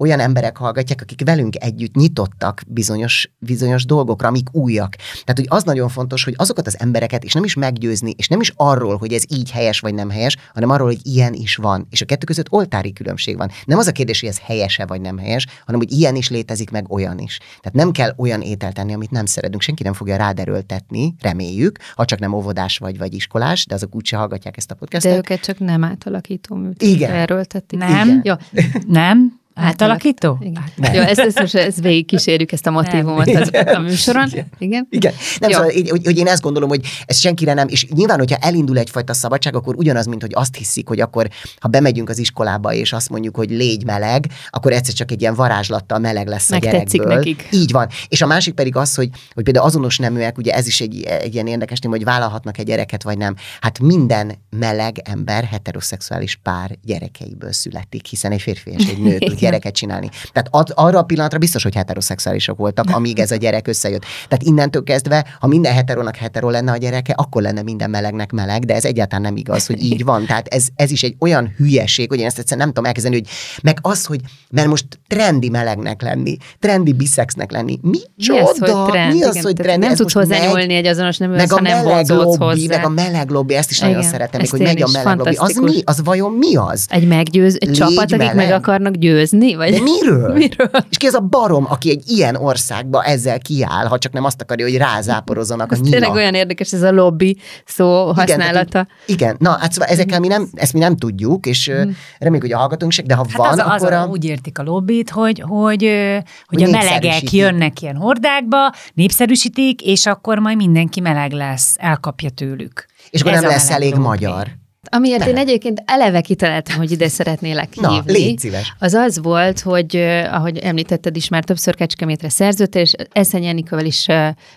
olyan emberek hallgatják, akik velünk együtt nyitottak bizonyos, bizonyos dolgokra, amik újak. Tehát, hogy az nagyon fontos, hogy azokat az embereket, és nem is meggyőzni, és nem is arról, hogy ez így helyes vagy nem helyes, hanem arról, hogy ilyen is van. És a kettő között oltári különbség van. Nem az a kérdés, hogy ez helyese vagy nem helyes, hanem hogy ilyen is létezik, meg olyan is. Tehát nem kell olyan ételt tenni, amit nem szeretünk. Senki nem fogja rád erőltetni, reméljük, ha csak nem óvodás vagy, vagy iskolás, de azok úgyse hallgatják ezt a podcastot. De őket csak nem átalakító műtét Igen. erőltetik. Nem. Igen. Jó, Nem, Átalakító? Igen. Jó, ezt, ezt ezt végig kísérjük, ezt a motivumot az, a műsoron. Igen? Igen. Nem, szóval, hogy, hogy, én ezt gondolom, hogy ez senkire nem, és nyilván, hogyha elindul egyfajta szabadság, akkor ugyanaz, mint hogy azt hiszik, hogy akkor, ha bemegyünk az iskolába, és azt mondjuk, hogy légy meleg, akkor egyszer csak egy ilyen varázslattal meleg lesz a Megtetszik gyerekből. nekik. Így van. És a másik pedig az, hogy, hogy például azonos neműek, ugye ez is egy, egy ilyen érdekes téma, hogy vállalhatnak egy gyereket, vagy nem. Hát minden meleg ember heteroszexuális pár gyerekeiből születik, hiszen egy férfi és egy nő tud gyereket csinálni. Tehát ad, arra a pillanatra biztos, hogy heteroszexuálisok voltak, amíg ez a gyerek összejött. Tehát innentől kezdve, ha minden heterónak hetero lenne a gyereke, akkor lenne minden melegnek meleg, de ez egyáltalán nem igaz, hogy így van. Tehát ez, ez is egy olyan hülyeség, hogy én ezt egyszerűen nem tudom elkezdeni, hogy meg az, hogy mert most trendi melegnek lenni, trendi biszexnek lenni. Mi, Mi az, hogy csoda? trend? Mi az, Igen, hogy trendi? Nem Ez tudsz hozzányúlni egy azonos nemű, meg a nem meleg lobby, hozzá. meg a meleg lobby, ezt is nagyon Igen, szeretem, ezt még, hogy megy a meleg lobby. Az mi? Az vajon mi az? Egy meggyőz, egy Légy csapat, akik meleg. meg akarnak győzni? Vagy De miről? Miről? És ki az a barom, aki egy ilyen országba ezzel kiáll, ha csak nem azt akarja, hogy rázáporozzanak a Ez tényleg olyan érdekes ez a lobby szó használata. így- igen, na, hát szóval ezekkel mi nem, ezt mi nem tudjuk, és mm. reméljük, hogy a hallgatónk se, de ha Hát van, az, a- az akkor a, úgy értik a lobbit, hogy, hogy, ö, hogy a melegek jönnek ilyen hordákba, népszerűsítik, és akkor majd mindenki meleg lesz, elkapja tőlük. És akkor Ez nem lesz elég lobby. magyar. Amiért én egyébként eleve kitaláltam, hogy ide szeretnélek Na, hívni. légy szíves. Az az volt, hogy ahogy említetted is, már többször Kecskemétre szerződte, és Eszenyi Enikővel is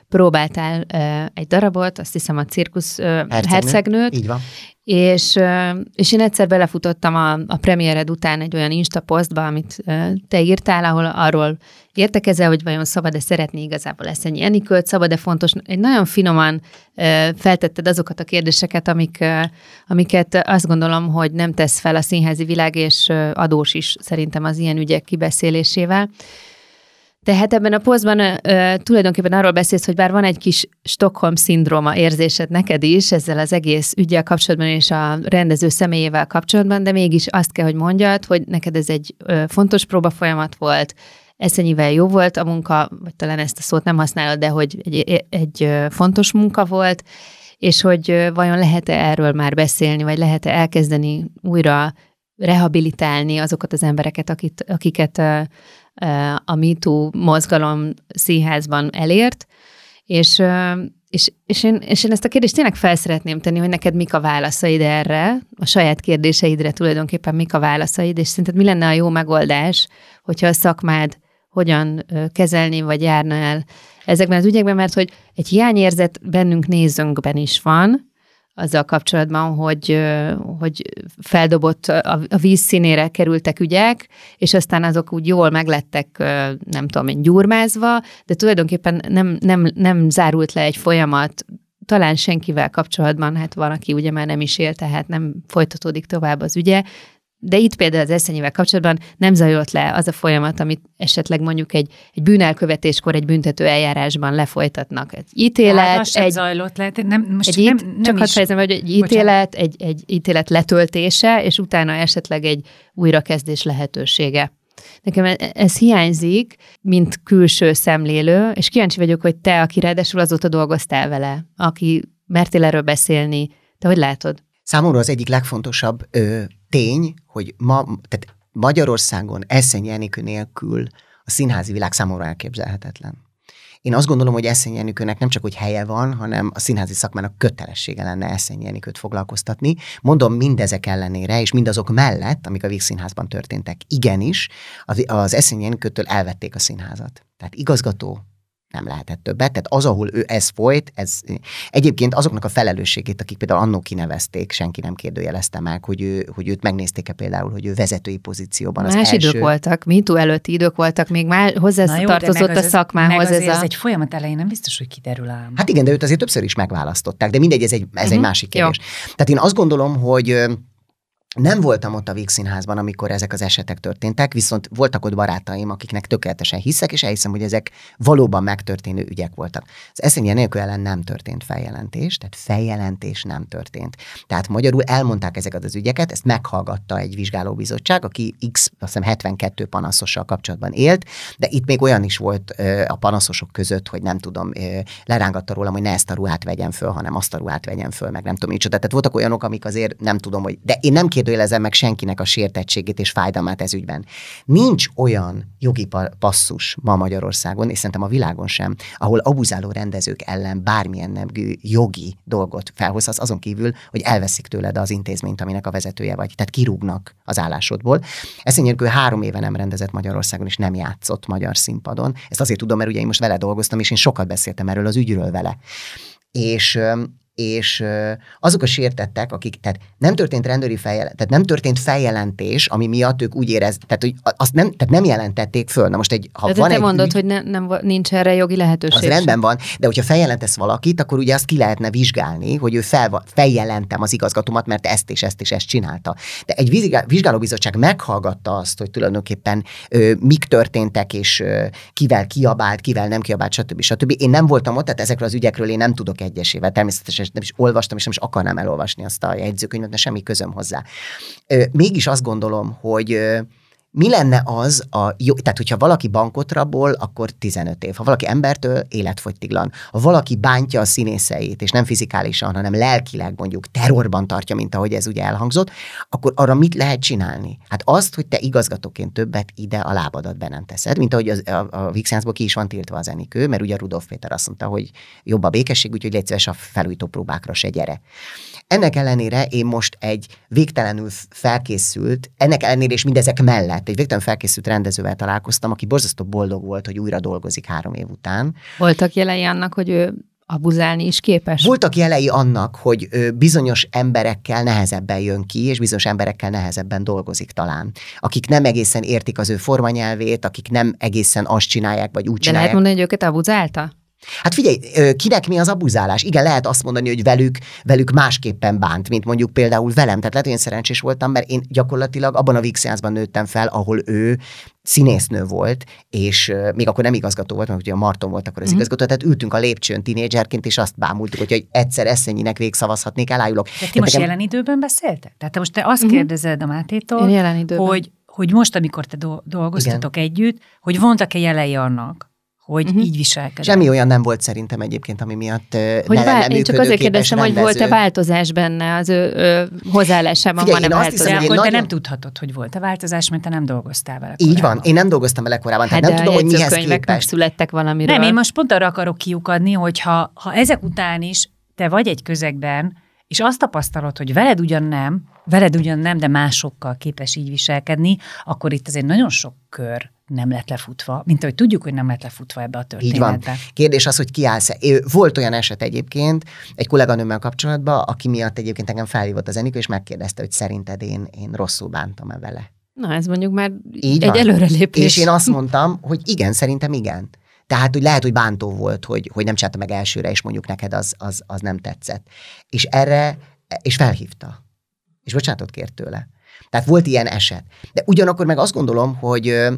próbáltál egy darabot, azt hiszem a cirkusz eh, Hercegnő. hercegnőt, Így van. és, és én egyszer belefutottam a, a premiered után egy olyan Insta posztba, amit te írtál, ahol arról értekezel, hogy vajon szabad-e szeretni igazából Eszenyi Enikőt, szabad-e fontos, egy nagyon finoman feltetted azokat a kérdéseket, amik, amiket azt gondolom, hogy nem tesz fel a színházi világ, és adós is szerintem az ilyen ügyek kibeszélésével. Tehát ebben a posztban ö, tulajdonképpen arról beszélsz, hogy bár van egy kis Stockholm-szindróma érzésed neked is ezzel az egész ügyel kapcsolatban és a rendező személyével kapcsolatban, de mégis azt kell, hogy mondjad, hogy neked ez egy ö, fontos próbafolyamat volt, eszenyivel jó volt a munka, vagy talán ezt a szót nem használod, de hogy egy, egy fontos munka volt, és hogy vajon lehet-e erről már beszélni, vagy lehet-e elkezdeni újra rehabilitálni azokat az embereket, akit, akiket a MeToo mozgalom színházban elért, és, és, és, én, és én ezt a kérdést tényleg fel szeretném tenni, hogy neked mik a válaszaid erre, a saját kérdéseidre tulajdonképpen mik a válaszaid, és szerinted mi lenne a jó megoldás, hogyha a szakmád hogyan kezelni, vagy járna el ezekben az ügyekben, mert hogy egy hiányérzet bennünk nézőnkben is van, azzal kapcsolatban, hogy, hogy feldobott a, vízszínére kerültek ügyek, és aztán azok úgy jól meglettek, nem tudom én, gyurmázva, de tulajdonképpen nem, nem, nem zárult le egy folyamat, talán senkivel kapcsolatban, hát van, aki ugye már nem is él, tehát nem folytatódik tovább az ügye, de itt például az eszenyivel kapcsolatban nem zajlott le az a folyamat, amit esetleg mondjuk egy, egy bűnelkövetéskor egy büntető eljárásban lefolytatnak. Egy ítélet, Hát egy, zajlott le, nem, most egy nem, nem csak hadd is, fejezem, hogy egy Bocsánat. ítélet, egy, egy ítélet letöltése, és utána esetleg egy újrakezdés lehetősége. Nekem e- ez hiányzik, mint külső szemlélő, és kíváncsi vagyok, hogy te, aki ráadásul azóta dolgoztál vele, aki mertél erről beszélni, te hogy látod? Számomra az egyik legfontosabb ö, tény, hogy ma, tehát Magyarországon Eszenyi Enikő nélkül a színházi világ számomra elképzelhetetlen. Én azt gondolom, hogy Eszenyi Enikőnek nem csak hogy helye van, hanem a színházi szakmának kötelessége lenne Eszenyi Enikőt foglalkoztatni. Mondom mindezek ellenére, és mindazok mellett, amik a Vígszínházban történtek. Igenis, az, Eszenyi Enikőtől elvették a színházat. Tehát igazgató, nem lehetett többet. Tehát az, ahol ő ez folyt, ez egyébként azoknak a felelősségét, akik például annó kinevezték, senki nem kérdőjelezte meg, hogy, ő, hogy őt megnézték-e például, hogy ő vezetői pozícióban az Más első. idők voltak, MeToo előtti idők voltak, még már hozzá Na jó, tartozott a az- szakmához meg ez a... ez egy folyamat elején nem biztos, hogy kiderül ám. Hát igen, de őt azért többször is megválasztották, de mindegy, ez egy, ez uh-huh. egy Mhm, másik jó. kérdés. Tehát én azt gondolom, hogy nem voltam ott a Vígszínházban, amikor ezek az esetek történtek, viszont voltak ott barátaim, akiknek tökéletesen hiszek, és elhiszem, hogy ezek valóban megtörténő ügyek voltak. Az eszenye nélkül ellen nem történt feljelentés, tehát feljelentés nem történt. Tehát magyarul elmondták ezeket az ügyeket, ezt meghallgatta egy vizsgálóbizottság, aki X, azt hiszem 72 panaszossal kapcsolatban élt, de itt még olyan is volt ö, a panaszosok között, hogy nem tudom, ö, lerángatta rólam, hogy ne ezt a ruhát vegyem föl, hanem azt a ruhát vegyem föl, meg nem tudom micsoda. Tehát voltak olyanok, amik azért nem tudom, hogy, de én nem kérdőjelezem meg senkinek a sértettségét és fájdalmát ez ügyben. Nincs olyan jogi passzus ma Magyarországon, és szerintem a világon sem, ahol abuzáló rendezők ellen bármilyen nemű jogi dolgot felhozhatsz, azon kívül, hogy elveszik tőled az intézményt, aminek a vezetője vagy. Tehát kirúgnak az állásodból. Ezt nélkül három éve nem rendezett Magyarországon, és nem játszott magyar színpadon. Ezt azért tudom, mert ugye én most vele dolgoztam, és én sokat beszéltem erről az ügyről vele. És és azok a sértettek, akik, tehát nem történt rendőri feljelentés, tehát nem történt feljelentés, ami miatt ők úgy érez, tehát, hogy azt nem, tehát nem jelentették föl. Na most egy, ha de van te egy mondod, ügy, hogy ne, nem, nincs erre jogi lehetőség. Az rendben van, de hogyha feljelentesz valakit, akkor ugye azt ki lehetne vizsgálni, hogy ő fel, feljelentem az igazgatómat, mert ezt és ezt és ezt csinálta. De egy vizsgálóbizottság meghallgatta azt, hogy tulajdonképpen ö, mik történtek, és ö, kivel kiabált, kivel nem kiabált, stb. stb. Én nem voltam ott, tehát ezekről az ügyekről én nem tudok egyesével. Természetesen és nem is olvastam, és nem is akarnám elolvasni azt a jegyzőkönyvet, mert semmi közöm hozzá. Mégis azt gondolom, hogy mi lenne az a jó, tehát hogyha valaki bankot rabol, akkor 15 év. Ha valaki embertől, életfogytiglan. Ha valaki bántja a színészeit, és nem fizikálisan, hanem lelkileg mondjuk terrorban tartja, mint ahogy ez ugye elhangzott, akkor arra mit lehet csinálni? Hát azt, hogy te igazgatóként többet ide a lábadat be nem teszed, mint ahogy az, a, a Vixensból ki is van tiltva az enikő, mert ugye Rudolf Péter azt mondta, hogy jobb a békesség, úgyhogy légy a felújító próbákra se gyere. Ennek ellenére én most egy végtelenül felkészült, ennek ellenére és mindezek mellett egy végtelenül felkészült rendezővel találkoztam, aki borzasztó boldog volt, hogy újra dolgozik három év után. Voltak jelei annak, hogy ő abuzálni is képes? Voltak jelei annak, hogy bizonyos emberekkel nehezebben jön ki, és bizonyos emberekkel nehezebben dolgozik talán. Akik nem egészen értik az ő formanyelvét, akik nem egészen azt csinálják, vagy úgy De csinálják. lehet mondani, hogy őket abuzálta? Hát figyelj, kinek mi az abuzálás? Igen, lehet azt mondani, hogy velük, velük másképpen bánt, mint mondjuk például velem. Tehát lehet, hogy én szerencsés voltam, mert én gyakorlatilag abban a Vixenszban nőttem fel, ahol ő színésznő volt, és még akkor nem igazgató volt, mert ugye a Marton volt akkor az mm. igazgató, tehát ültünk a lépcsőn tinédzserként, és azt bámultuk, hogy, hogy egyszer eszennyinek végszavazhatnék, elájulok. De ti most nekem... jelen időben beszéltek? Tehát most te azt mm. kérdezed a Mátétól, hogy, hogy most, amikor te dolgoztatok Igen. együtt, hogy vontak-e jelei annak, hogy uh-huh. így viselkedett. Semmi olyan nem volt szerintem egyébként, ami miatt hogy ne vál- Én csak azért kérdeztem, rendező. hogy volt-e változás benne az ő, ő hozzáállásában, van-e változás? Hiszem, akkor nagyon... te nem tudhatod, hogy volt-e változás, mert te nem dolgoztál vele korábban. Így van, én nem dolgoztam vele korábban, hát tehát nem tudom, hogy mihez képest. születtek valamiről. Nem, én most pont arra akarok kiukadni, hogy ha, ha ezek után is te vagy egy közegben, és azt tapasztalod, hogy veled ugyan nem, veled ugyan nem, de másokkal képes így viselkedni, akkor itt azért nagyon sok kör nem lett lefutva, mint ahogy tudjuk, hogy nem lett lefutva ebbe a történetbe. Így van. Kérdés az, hogy kiállsz-e. Volt olyan eset egyébként egy kolléganőmmel kapcsolatban, aki miatt egyébként engem felhívott az Enikő, és megkérdezte, hogy szerinted én, én rosszul bántam-e vele. Na, ez mondjuk már Így egy van. előrelépés. És én azt mondtam, hogy igen, szerintem igen. Tehát, hogy lehet, hogy bántó volt, hogy, hogy nem csinálta meg elsőre, és mondjuk neked az, az, az nem tetszett. És erre, és felhívta. És bocsánatot kért tőle. Tehát volt ilyen eset. De ugyanakkor meg azt gondolom, hogy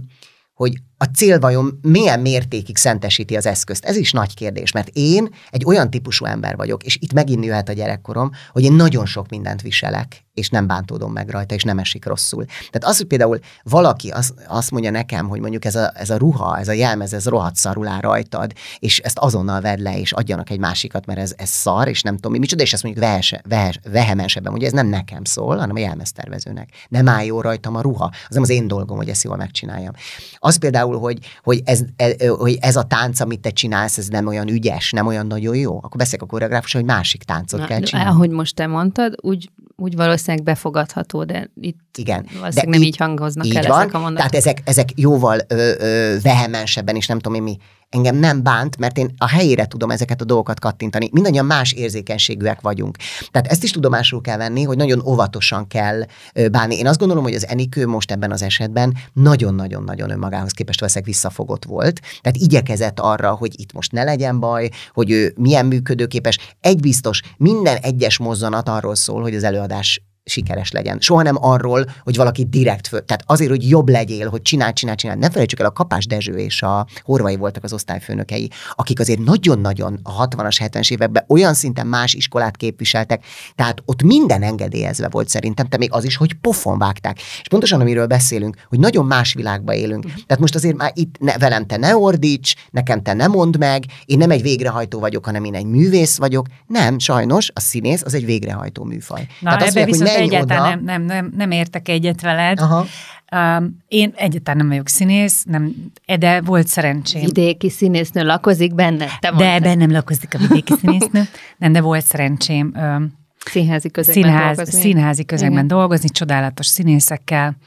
hogy a cél vajon milyen mértékig szentesíti az eszközt? Ez is nagy kérdés, mert én egy olyan típusú ember vagyok, és itt megint jöhet a gyerekkorom, hogy én nagyon sok mindent viselek, és nem bántódom meg rajta, és nem esik rosszul. Tehát az, hogy például valaki az, azt mondja nekem, hogy mondjuk ez a, ez a ruha, ez a jelmez, ez rohadt szarul áll rajtad, és ezt azonnal vedd le, és adjanak egy másikat, mert ez, ez szar, és nem tudom mi, micsoda, és ezt mondjuk vehese, vehes, vehemensebben, ugye ez nem nekem szól, hanem a jelmeztervezőnek. Nem áll jó rajtam a ruha, az nem az én dolgom, hogy ezt jól megcsináljam. Az például, hogy, hogy, ez, e, hogy ez a tánc, amit te csinálsz, ez nem olyan ügyes, nem olyan nagyon jó, akkor beszélek a koreográfusra, hogy másik táncot Na, kell csinálni. Ahogy most te mondtad, úgy úgy valószínűleg befogadható, de itt Igen, valószínűleg de nem így hangoznak így el van, ezek a mondatok. Tehát ezek, ezek jóval ö, ö, vehemensebben, és nem tudom én mi, engem nem bánt, mert én a helyére tudom ezeket a dolgokat kattintani. Mindannyian más érzékenységűek vagyunk. Tehát ezt is tudomásul kell venni, hogy nagyon óvatosan kell bánni. Én azt gondolom, hogy az Enikő most ebben az esetben nagyon-nagyon-nagyon önmagához képest veszek visszafogott volt. Tehát igyekezett arra, hogy itt most ne legyen baj, hogy ő milyen működőképes. Egy biztos, minden egyes mozzanat arról szól, hogy az előadás sikeres legyen. Soha nem arról, hogy valaki direkt föl, tehát azért, hogy jobb legyél, hogy csinál, csinál, csinál. Ne felejtsük el, a Kapás Dezső és a Horvai voltak az osztályfőnökei, akik azért nagyon-nagyon a 60-as, 70-es években olyan szinten más iskolát képviseltek, tehát ott minden engedélyezve volt szerintem, te még az is, hogy pofon vágták. És pontosan amiről beszélünk, hogy nagyon más világban élünk. Uh-huh. Tehát most azért már itt ne, velem te ne ordíts, nekem te ne mondd meg, én nem egy végrehajtó vagyok, hanem én egy művész vagyok. Nem, sajnos a színész az egy végrehajtó műfaj. Na, Tehát azt mondják, hogy menj egyáltalán oda. nem, nem, nem, nem értek egyet veled. Aha. Um, én egyáltalán nem vagyok színész, nem, de volt szerencsém. Vidéki színésznő lakozik benne. Te De mondtad. bennem lakozik a vidéki színésznő. Nem, de volt szerencsém um, Színházi közegben színház, dolgozni. színházi közegben Igen. dolgozni, csodálatos színészekkel.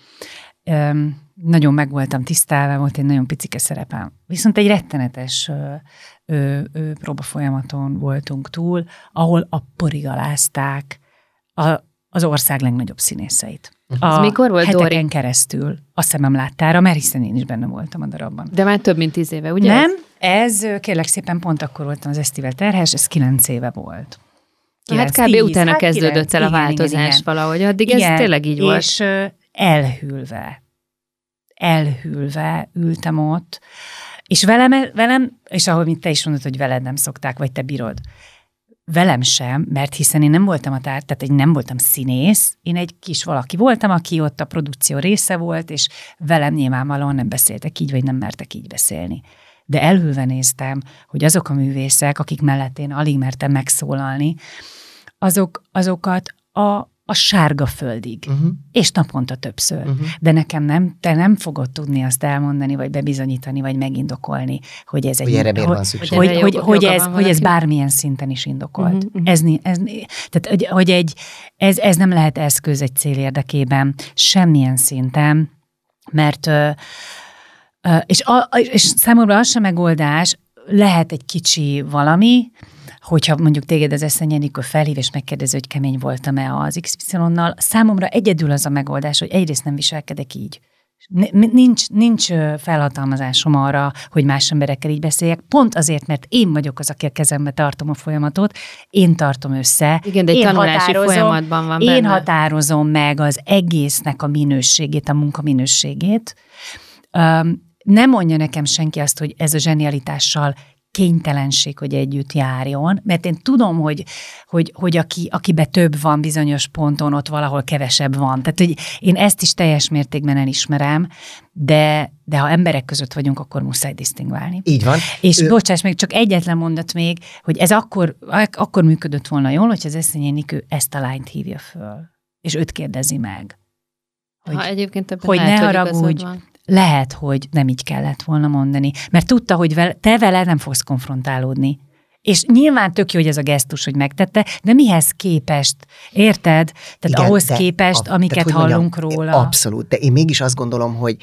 Um, nagyon meg voltam tisztelve, volt egy nagyon picike szerepem. Viszont egy rettenetes ö, ö, ö, próba folyamaton voltunk túl, ahol a porigalázták a, az ország legnagyobb színészeit. A Ez mikor volt, heteken Dori? keresztül a szemem láttára, mert hiszen én is benne voltam a darabban. De már több mint tíz éve, ugye? Nem, ez kérlek szépen pont akkor voltam az Esztivel terhes, ez kilenc éve volt. Hát Kilenc, kb. tíz, utána hát kezdődött kilenc, el a igen, igen, változás igen. valahogy. Addig Igen, ez tényleg így volt. És elhűlve, elhűlve ültem ott, és velem, velem, és ahogy mint te is mondod, hogy veled nem szokták, vagy te bírod, velem sem, mert hiszen én nem voltam a tár, tehát én nem voltam színész, én egy kis valaki voltam, aki ott a produkció része volt, és velem nyilvánvalóan nem beszéltek így, vagy nem mertek így beszélni. De elhűlve néztem, hogy azok a művészek, akik mellett én alig mertem megszólalni, azok, azokat a, a sárga földig, Uh-huh. és naponta többször. Uh-huh. De nekem nem, te nem fogod tudni azt elmondani, vagy bebizonyítani, vagy megindokolni, hogy ez egy... Hogy erre hogy, van szükség. Hogy hogy, hogy, ez, van hogy ez bármilyen szinten is indokolt. Uh-huh, mhm. ez, ez, tehát, hogy, hogy egy, ez, ez nem lehet eszköz egy cél érdekében, semmilyen szinten, mert ö, és, a, és számomra az sem megoldás, lehet egy kicsi valami, hogyha mondjuk téged az eszenyenikő felhív, és megkérdezi, hogy kemény voltam-e az XY-nal, számomra egyedül az a megoldás, hogy egyrészt nem viselkedek így. Nincs, nincs felhatalmazásom arra, hogy más emberekkel így beszéljek, pont azért, mert én vagyok az, aki a kezembe tartom a folyamatot, én tartom össze. Igen, de egy én tanulási határozom- folyamatban van Én benne. határozom meg az egésznek a minőségét, a munka minőségét. Nem mondja nekem senki azt, hogy ez a zsenialitással kénytelenség, hogy együtt járjon, mert én tudom, hogy, hogy, hogy aki, akibe több van bizonyos ponton, ott valahol kevesebb van. Tehát, hogy én ezt is teljes mértékben elismerem, de, de ha emberek között vagyunk, akkor muszáj disztingválni. Így van. És Ő- bocsáss meg, csak egyetlen mondat még, hogy ez akkor, ak- akkor működött volna jól, hogyha az Eszényi Nikő ezt a lányt hívja föl, és őt kérdezi meg. Hogy, Ha egyébként ebben hogy lehet, ne hogy haragudj. Lehet, hogy nem így kellett volna mondani, mert tudta, hogy te vele nem fogsz konfrontálódni. És nyilván tök jó, hogy ez a gesztus, hogy megtette, de mihez képest, érted? Tehát Igen, ahhoz képest, a- amiket tehát, hallunk mondjam, róla. Abszolút, de én mégis azt gondolom, hogy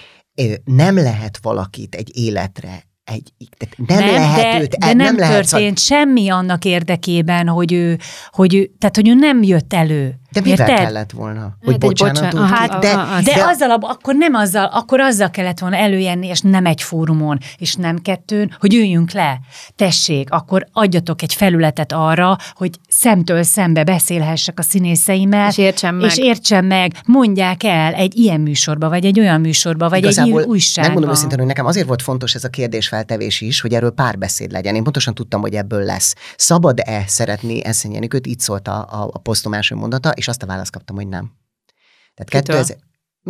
nem lehet valakit egy életre, egy, tehát nem, nem, lehet de, őt, de nem, nem lehet történt semmi annak érdekében, hogy ő, hogy ő, tehát hogy ő nem jött elő. De mivel Érted? kellett volna? Hát Hogy bocsánatot? bocsán- Hát, de, aha, De, de, azzal, a, akkor nem azzal, akkor azzal kellett volna előjönni, és nem egy fórumon, és nem kettőn, hogy üljünk le. Tessék, akkor adjatok egy felületet arra, hogy szemtől szembe beszélhessek a színészeimmel, És értsem meg. és értsem meg, mondják el egy ilyen műsorba, vagy egy olyan műsorba, vagy Igazából egy újságban. Megmondom őszintén, hogy nekem azért volt fontos ez a kérdésfeltevés is, hogy erről párbeszéd legyen. Én pontosan tudtam, hogy ebből lesz. Szabad-e szeretni Eszeny Enikőt? Így szólt a, a, a posztom első mondata, és azt a választ kaptam, hogy nem. Tehát Kitől? 2000,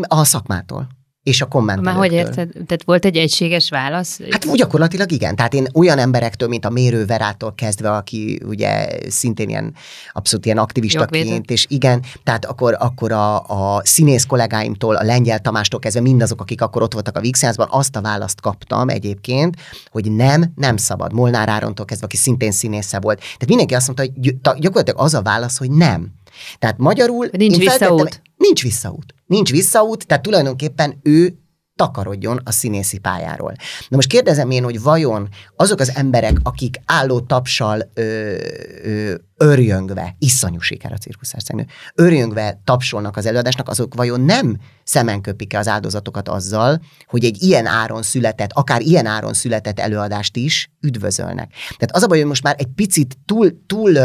a szakmától. És a kommentelőktől. Már hogy érted? Tehát volt egy egységes válasz? Hát úgy gyakorlatilag igen. Tehát én olyan emberektől, mint a Mérő Verától kezdve, aki ugye szintén ilyen abszolút ilyen aktivistaként, Jogvédő. és igen, tehát akkor, akkor a, a színész kollégáimtól, a Lengyel Tamástól kezdve mindazok, akik akkor ott voltak a Vixjászban, azt a választ kaptam egyébként, hogy nem, nem szabad. Molnár Árontól kezdve, aki szintén színésze volt. Tehát mindenki azt mondta, hogy gyakorlatilag az a válasz, hogy nem. Tehát magyarul... Nincs visszaút. Nincs visszaút. Nincs visszaút, tehát tulajdonképpen ő takarodjon a színészi pályáról. Na most kérdezem én, hogy vajon azok az emberek, akik álló tapsal ö, ö, örjöngve, iszonyú siker a cirkuszárszegnő, örjöngve tapsolnak az előadásnak, azok vajon nem szemen köpik-e az áldozatokat azzal, hogy egy ilyen áron született, akár ilyen áron született előadást is üdvözölnek. Tehát az a baj, hogy most már egy picit túl, túl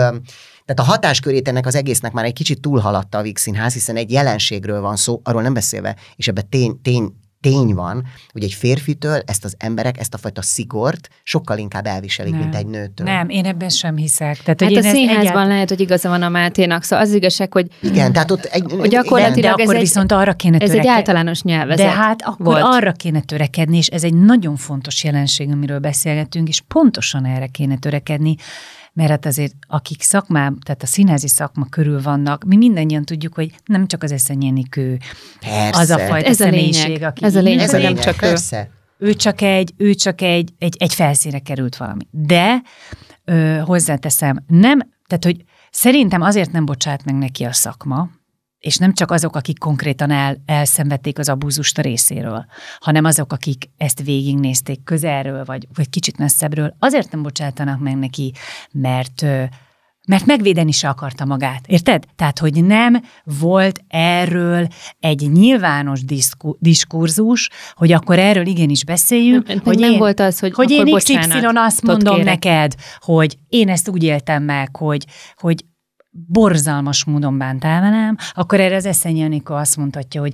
tehát a hatáskörét ennek az egésznek már egy kicsit túlhaladta a Víg Színház, hiszen egy jelenségről van szó, arról nem beszélve, és ebben tény, tény, tény van, hogy egy férfitől ezt az emberek, ezt a fajta szigort sokkal inkább elviselik, Nem. mint egy nőtől. Nem, én ebben sem hiszek. Tehát, Hát hogy a színházban egyáltalán- lehet, hogy igaza van a Máténak, szóval az igazság, hogy Igen, tehát ott egy... Hogy gyakorlatilag de ez akkor egy- viszont arra kéne ez egy törekedni. általános nyelvezet De hát akkor volt. arra kéne törekedni, és ez egy nagyon fontos jelenség, amiről beszélgetünk, és pontosan erre kéne törekedni, mert hát azért akik szakmá, tehát a színházi szakma körül vannak, mi mindannyian tudjuk, hogy nem csak az Eszenyénikő Persze. az a fajta Ez a személyiség, lényeg. aki Ez a lényeg, Ez a hogy nem lényeg, csak ő. persze. ő csak egy, ő csak egy, egy, egy felszínre került valami. De ö, hozzáteszem, nem, tehát hogy szerintem azért nem bocsát meg neki a szakma, és nem csak azok, akik konkrétan el, elszenvedték az abúzust a részéről, hanem azok, akik ezt végignézték közelről, vagy, vagy kicsit messzebbről, azért nem bocsátanak meg neki, mert mert megvédeni se akarta magát, érted? Tehát, hogy nem volt erről egy nyilvános diszku, diskurzus, hogy akkor erről igenis beszéljünk, Nem, hogy nem én, volt az, hogy hogy én XY bocsánatot azt mondom kérek. neked, hogy én ezt úgy éltem meg, hogy, hogy borzalmas módon bántál velem, akkor erre az Eszenyi Anikó azt mondhatja, hogy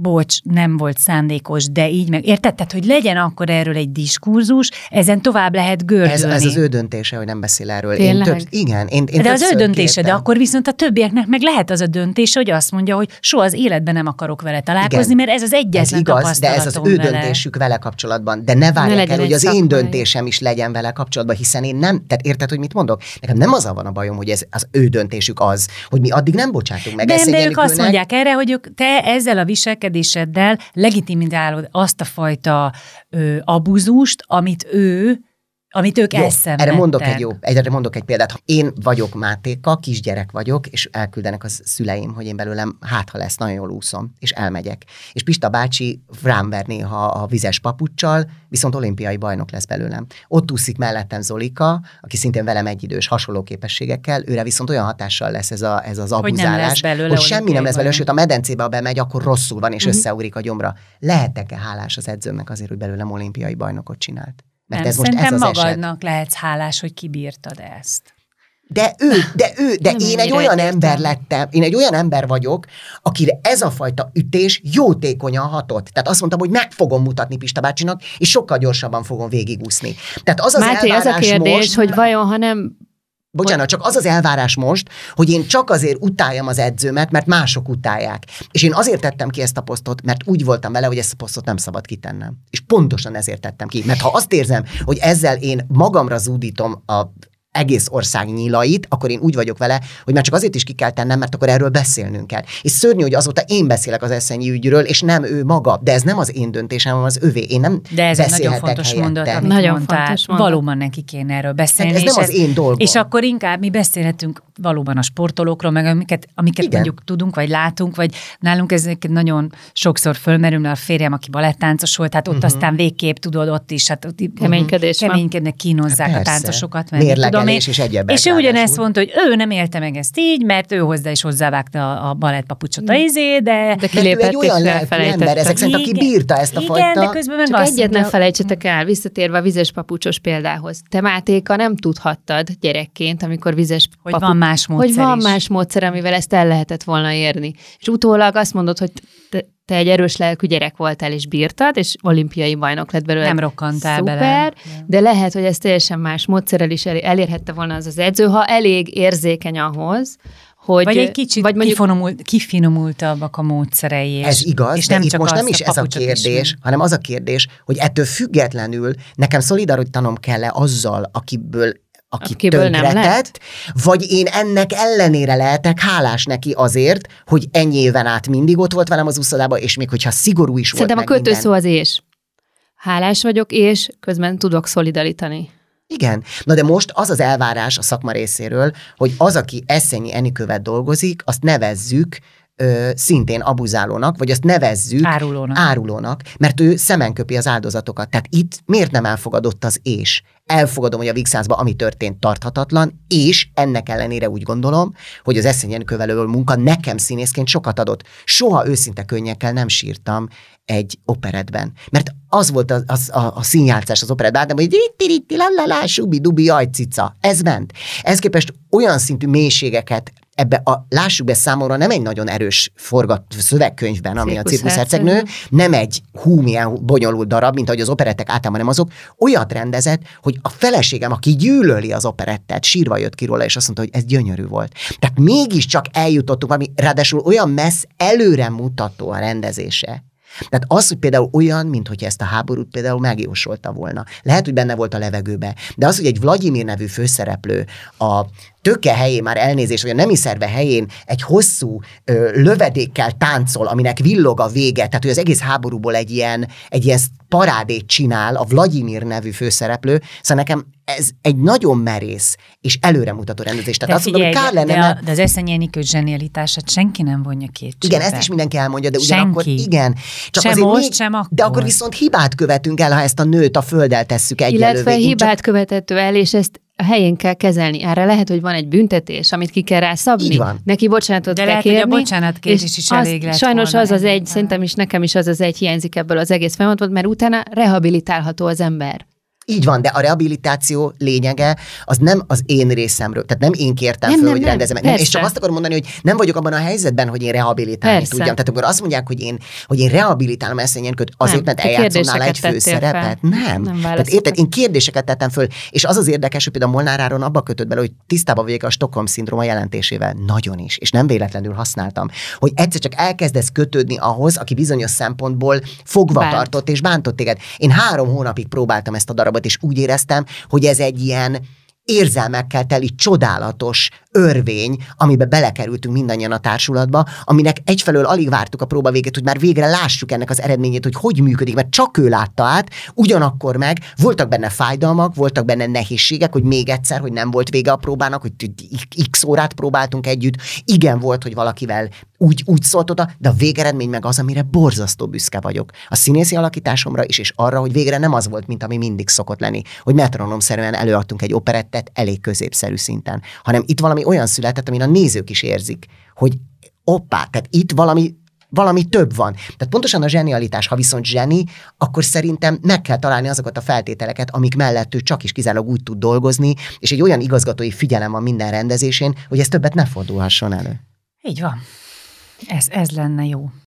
bocs, nem volt szándékos, de így meg, érted? Tehát, hogy legyen akkor erről egy diskurzus, ezen tovább lehet gördülni. Ez, ez az ő döntése, hogy nem beszél erről. Én Tényleg? több, igen, én, én de az ő döntése, de kértem. akkor viszont a többieknek meg lehet az a döntése, hogy azt mondja, hogy soha az életben nem akarok vele találkozni, Igen. mert ez az Ez egyetlen igaz, de ez az ő vele. döntésük vele kapcsolatban. De ne várják legyen el, hogy az én szakmai. döntésem is legyen vele kapcsolatban, hiszen én nem, tehát érted, hogy mit mondok? Nekem nem az a van a bajom, hogy ez az ő döntésük az, hogy mi addig nem bocsátunk meg. De, Ezt de ők azt mondják erre, hogy ők, te ezzel a viselkedéseddel legitimizálod azt a fajta ö, abuzust, amit ő, amit ők Jó, elszenvedtek. erre mondok egy jó, erre mondok egy példát. Én vagyok Mátéka, kisgyerek vagyok, és elküldenek az szüleim, hogy én belőlem, hát ha lesz, nagyon jól úszom, és elmegyek. És Pista bácsi rám ver néha a vizes papucsal, viszont olimpiai bajnok lesz belőlem. Ott úszik mellettem Zolika, aki szintén velem egyidős hasonló képességekkel, őre viszont olyan hatással lesz ez, a, ez az Hogy nem abuzálás, lesz belőle hogy semmi nem lesz belőle, sőt a medencébe, ha bemegy, akkor rosszul van, és Mhm. összeugrik a gyomra. Lehetek-e hálás az edzőmnek azért, hogy belőlem olimpiai bajnokot csinált? Mert nem, ez most ez szerintem az eset. magadnak lehetsz hálás, hogy kibírtad ezt. De ő, de ő, de Nem én egy olyan egyértelmű. ember lettem, én egy olyan ember vagyok, akire ez a fajta ütés jótékonyan hatott. Tehát azt mondtam, hogy meg fogom mutatni Pista bácsinak, és sokkal gyorsabban fogom végigúszni. Tehát az az Máté, az a kérdés, most, hogy vajon, ha nem Bocsánat, csak az az elvárás most, hogy én csak azért utáljam az edzőmet, mert mások utálják. És én azért tettem ki ezt a posztot, mert úgy voltam vele, hogy ezt a posztot nem szabad kitennem. És pontosan ezért tettem ki. Mert ha azt érzem, hogy ezzel én magamra zúdítom a egész ország nyílait, akkor én úgy vagyok vele, hogy már csak azért is ki kell tennem, mert akkor erről beszélnünk kell. És szörnyű, hogy azóta én beszélek az eszenyi ügyről, és nem ő maga. De ez nem az én döntésem, hanem az övé. Én nem De ez egy nagyon fontos helyette. mondat, amit Nagyon mondtál. fontos mondat. Valóban neki kéne erről beszélni. Hát ez nem az én dolgom. És akkor inkább mi beszélhetünk valóban a sportolókról, meg amiket, amiket Igen. mondjuk tudunk, vagy látunk, vagy nálunk ez nagyon sokszor fölmerül, mert a férjem, aki balettáncos volt, hát ott uh-huh. aztán végképp tudod ott is, hát ott Keménykedés keménykednek, kínozzák Hát a táncosokat, meg mit tudom én. És egyebek És ő ugyanezt mondta, hogy ő nem élte meg ezt így, mert ő hozzá is hozzávágta a, a balettpapucsot a izé, de... De kilépett egy olyan ember, ezek szerint, aki bírta ezt a Igen, fajta... de közben meg Csak egyet ne mondja, felejtsetek el, visszatérve a vizes papucsos példához. Te Mátéka nem tudhattad gyerekként, amikor vizes hogy van más módszer hogy van is. más módszer, amivel ezt el lehetett volna érni. És utólag azt mondod, hogy te, te egy erős lelkű gyerek voltál, és bírtad, és olimpiai bajnok lett belőle. Nem rokkantál Szuper, bele. de lehet, hogy ez teljesen más módszerrel is el- elérhette volna az az edző, ha elég érzékeny ahhoz, hogy... Vagy egy kicsit vagy mondjuk, kifinomult, kifinomultabbak a módszerei. És, Ez igaz, és de nem itt csak most azt nem is ez a kérdés, ismeri. hanem az a kérdés, hogy ettől függetlenül nekem szolidarítanom kell-e azzal, akiből aki Akiből nem tönkretett, vagy én ennek ellenére lehetek hálás neki azért, hogy ennyi éven át mindig ott volt velem az úszodában, és még hogyha szigorú is Szerintem a volt meg minden. kötőszó az és. Hálás vagyok, és közben tudok szolidarítani. Igen. Na de most az az elvárás a szakma részéről, hogy az, aki Eszenyi Enikővet dolgozik, azt nevezzük ö, szintén abuzálónak, vagy azt nevezzük Árulónak. árulónak, mert ő szemen köpi az áldozatokat. Tehát itt miért nem elfogadott az és? Elfogadom, hogy a Vixászban ami történt tarthatatlan, és ennek ellenére úgy gondolom, hogy az Eszenyen kövelő munka nekem színészként sokat adott. Soha őszinte könnyekkel nem sírtam egy operetben. Mert az volt az, az, a, a színjátszás az operetben, de hogy ritti, ritti, lalala, subi, dubi, jaj, cica. Ez ment. Ez képest olyan szintű mélységeket ebbe a, lássuk be számomra nem egy nagyon erős forgat szövegkönyvben, ami a Cirkuszhercegnő. nem egy hú, milyen bonyolult darab, mint ahogy az operettek általában nem azok, olyat rendezett, hogy a feleségem, aki gyűlöli az operettet, sírva jött ki róla, és azt mondta, hogy ez gyönyörű volt. Tehát mégiscsak eljutottunk valami, ráadásul olyan messz előre mutató a rendezése, Tehát az, hogy például olyan, mint hogy ezt a háborút például megjósolta volna. Lehet, hogy benne volt a levegőbe, de az, hogy egy Vladimir nevű főszereplő a töke helyén, már elnézés, vagy a nemi szerve helyén egy hosszú ö, lövedékkel táncol, aminek villog a vége, tehát hogy az egész háborúból egy ilyen, egy ilyen parádét csinál a Vladimir nevű főszereplő, szóval nekem ez egy nagyon merész és előremutató rendezés. Tehát de azt mondom, hogy kár lenne, de, a, de az Eszenyénikő zsenialitását senki nem vonja kétségbe. Igen, ezt is mindenki elmondja, de ugyanakkor senki. igen. Csak sem most, még, sem akkor. De akkor viszont hibát követünk el, ha ezt a nőt a földdel tesszük egyelővé. Illetve hibát csak... követett el, és ezt a helyén kell kezelni. Erre lehet, hogy van egy büntetés, amit ki kell rá szabni. Így van. Neki bocsánatot De kell lehet, kérni. hogy a bocsánatkérés is elég lett Sajnos volna az az egy, szerintem is nekem is az az egy hiányzik ebből az egész folyamatból, mert utána rehabilitálható az ember. Így van, de a rehabilitáció lényege az nem az én részemről, tehát nem én kértem Nem, föl, nem, hogy rendezem. Nem, és csak azt akarom mondani, hogy nem vagyok abban a helyzetben, hogy én rehabilitálni Persze. tudjam. Tehát amikor azt mondják, hogy én, hogy én rehabilitálom ezt köt, azért, Nem, mert nála egy főszerepet. fel. Nem. Nem Tehát érted, én kérdéseket tettem föl, és az az érdekes, hogy például Molnár Áron abba kötött bele, hogy tisztában vagyok a Stockholm szindróma jelentésével. Nagyon is, és nem véletlenül használtam. Hogy egyszer csak elkezdesz kötődni ahhoz, aki bizonyos szempontból fogva Bánt. tartott és bántott téged. Én három hónapig próbáltam ezt a darabot, és úgy éreztem, hogy ez egy ilyen érzelmekkel teli csodálatos örvény, amiben belekerültünk mindannyian a társulatba, aminek egyfelől alig vártuk a próba végét, hogy már végre lássuk ennek az eredményét, hogy hogy működik, mert csak ő látta át, ugyanakkor meg voltak benne fájdalmak, voltak benne nehézségek, hogy még egyszer, hogy nem volt vége a próbának, hogy x órát próbáltunk együtt, igen volt, hogy valakivel úgy, úgy szólt oda, de a végeredmény meg az, amire borzasztó büszke vagyok. A színészi alakításomra is, és arra, hogy végre nem az volt, mint ami mindig szokott lenni, hogy metronomszerűen előadtunk egy operettet elég középszerű szinten, hanem itt valami olyan született, amin a nézők is érzik, hogy oppá, tehát itt valami valami több van. Tehát pontosan a zsenialitás, ha viszont zseni, akkor szerintem meg kell találni azokat a feltételeket, amik mellett ő csak is kizárólag úgy tud dolgozni, és egy olyan igazgatói figyelem van minden rendezésén, hogy ez többet ne fordulhasson elő. Így van. Ez, ez lenne jó.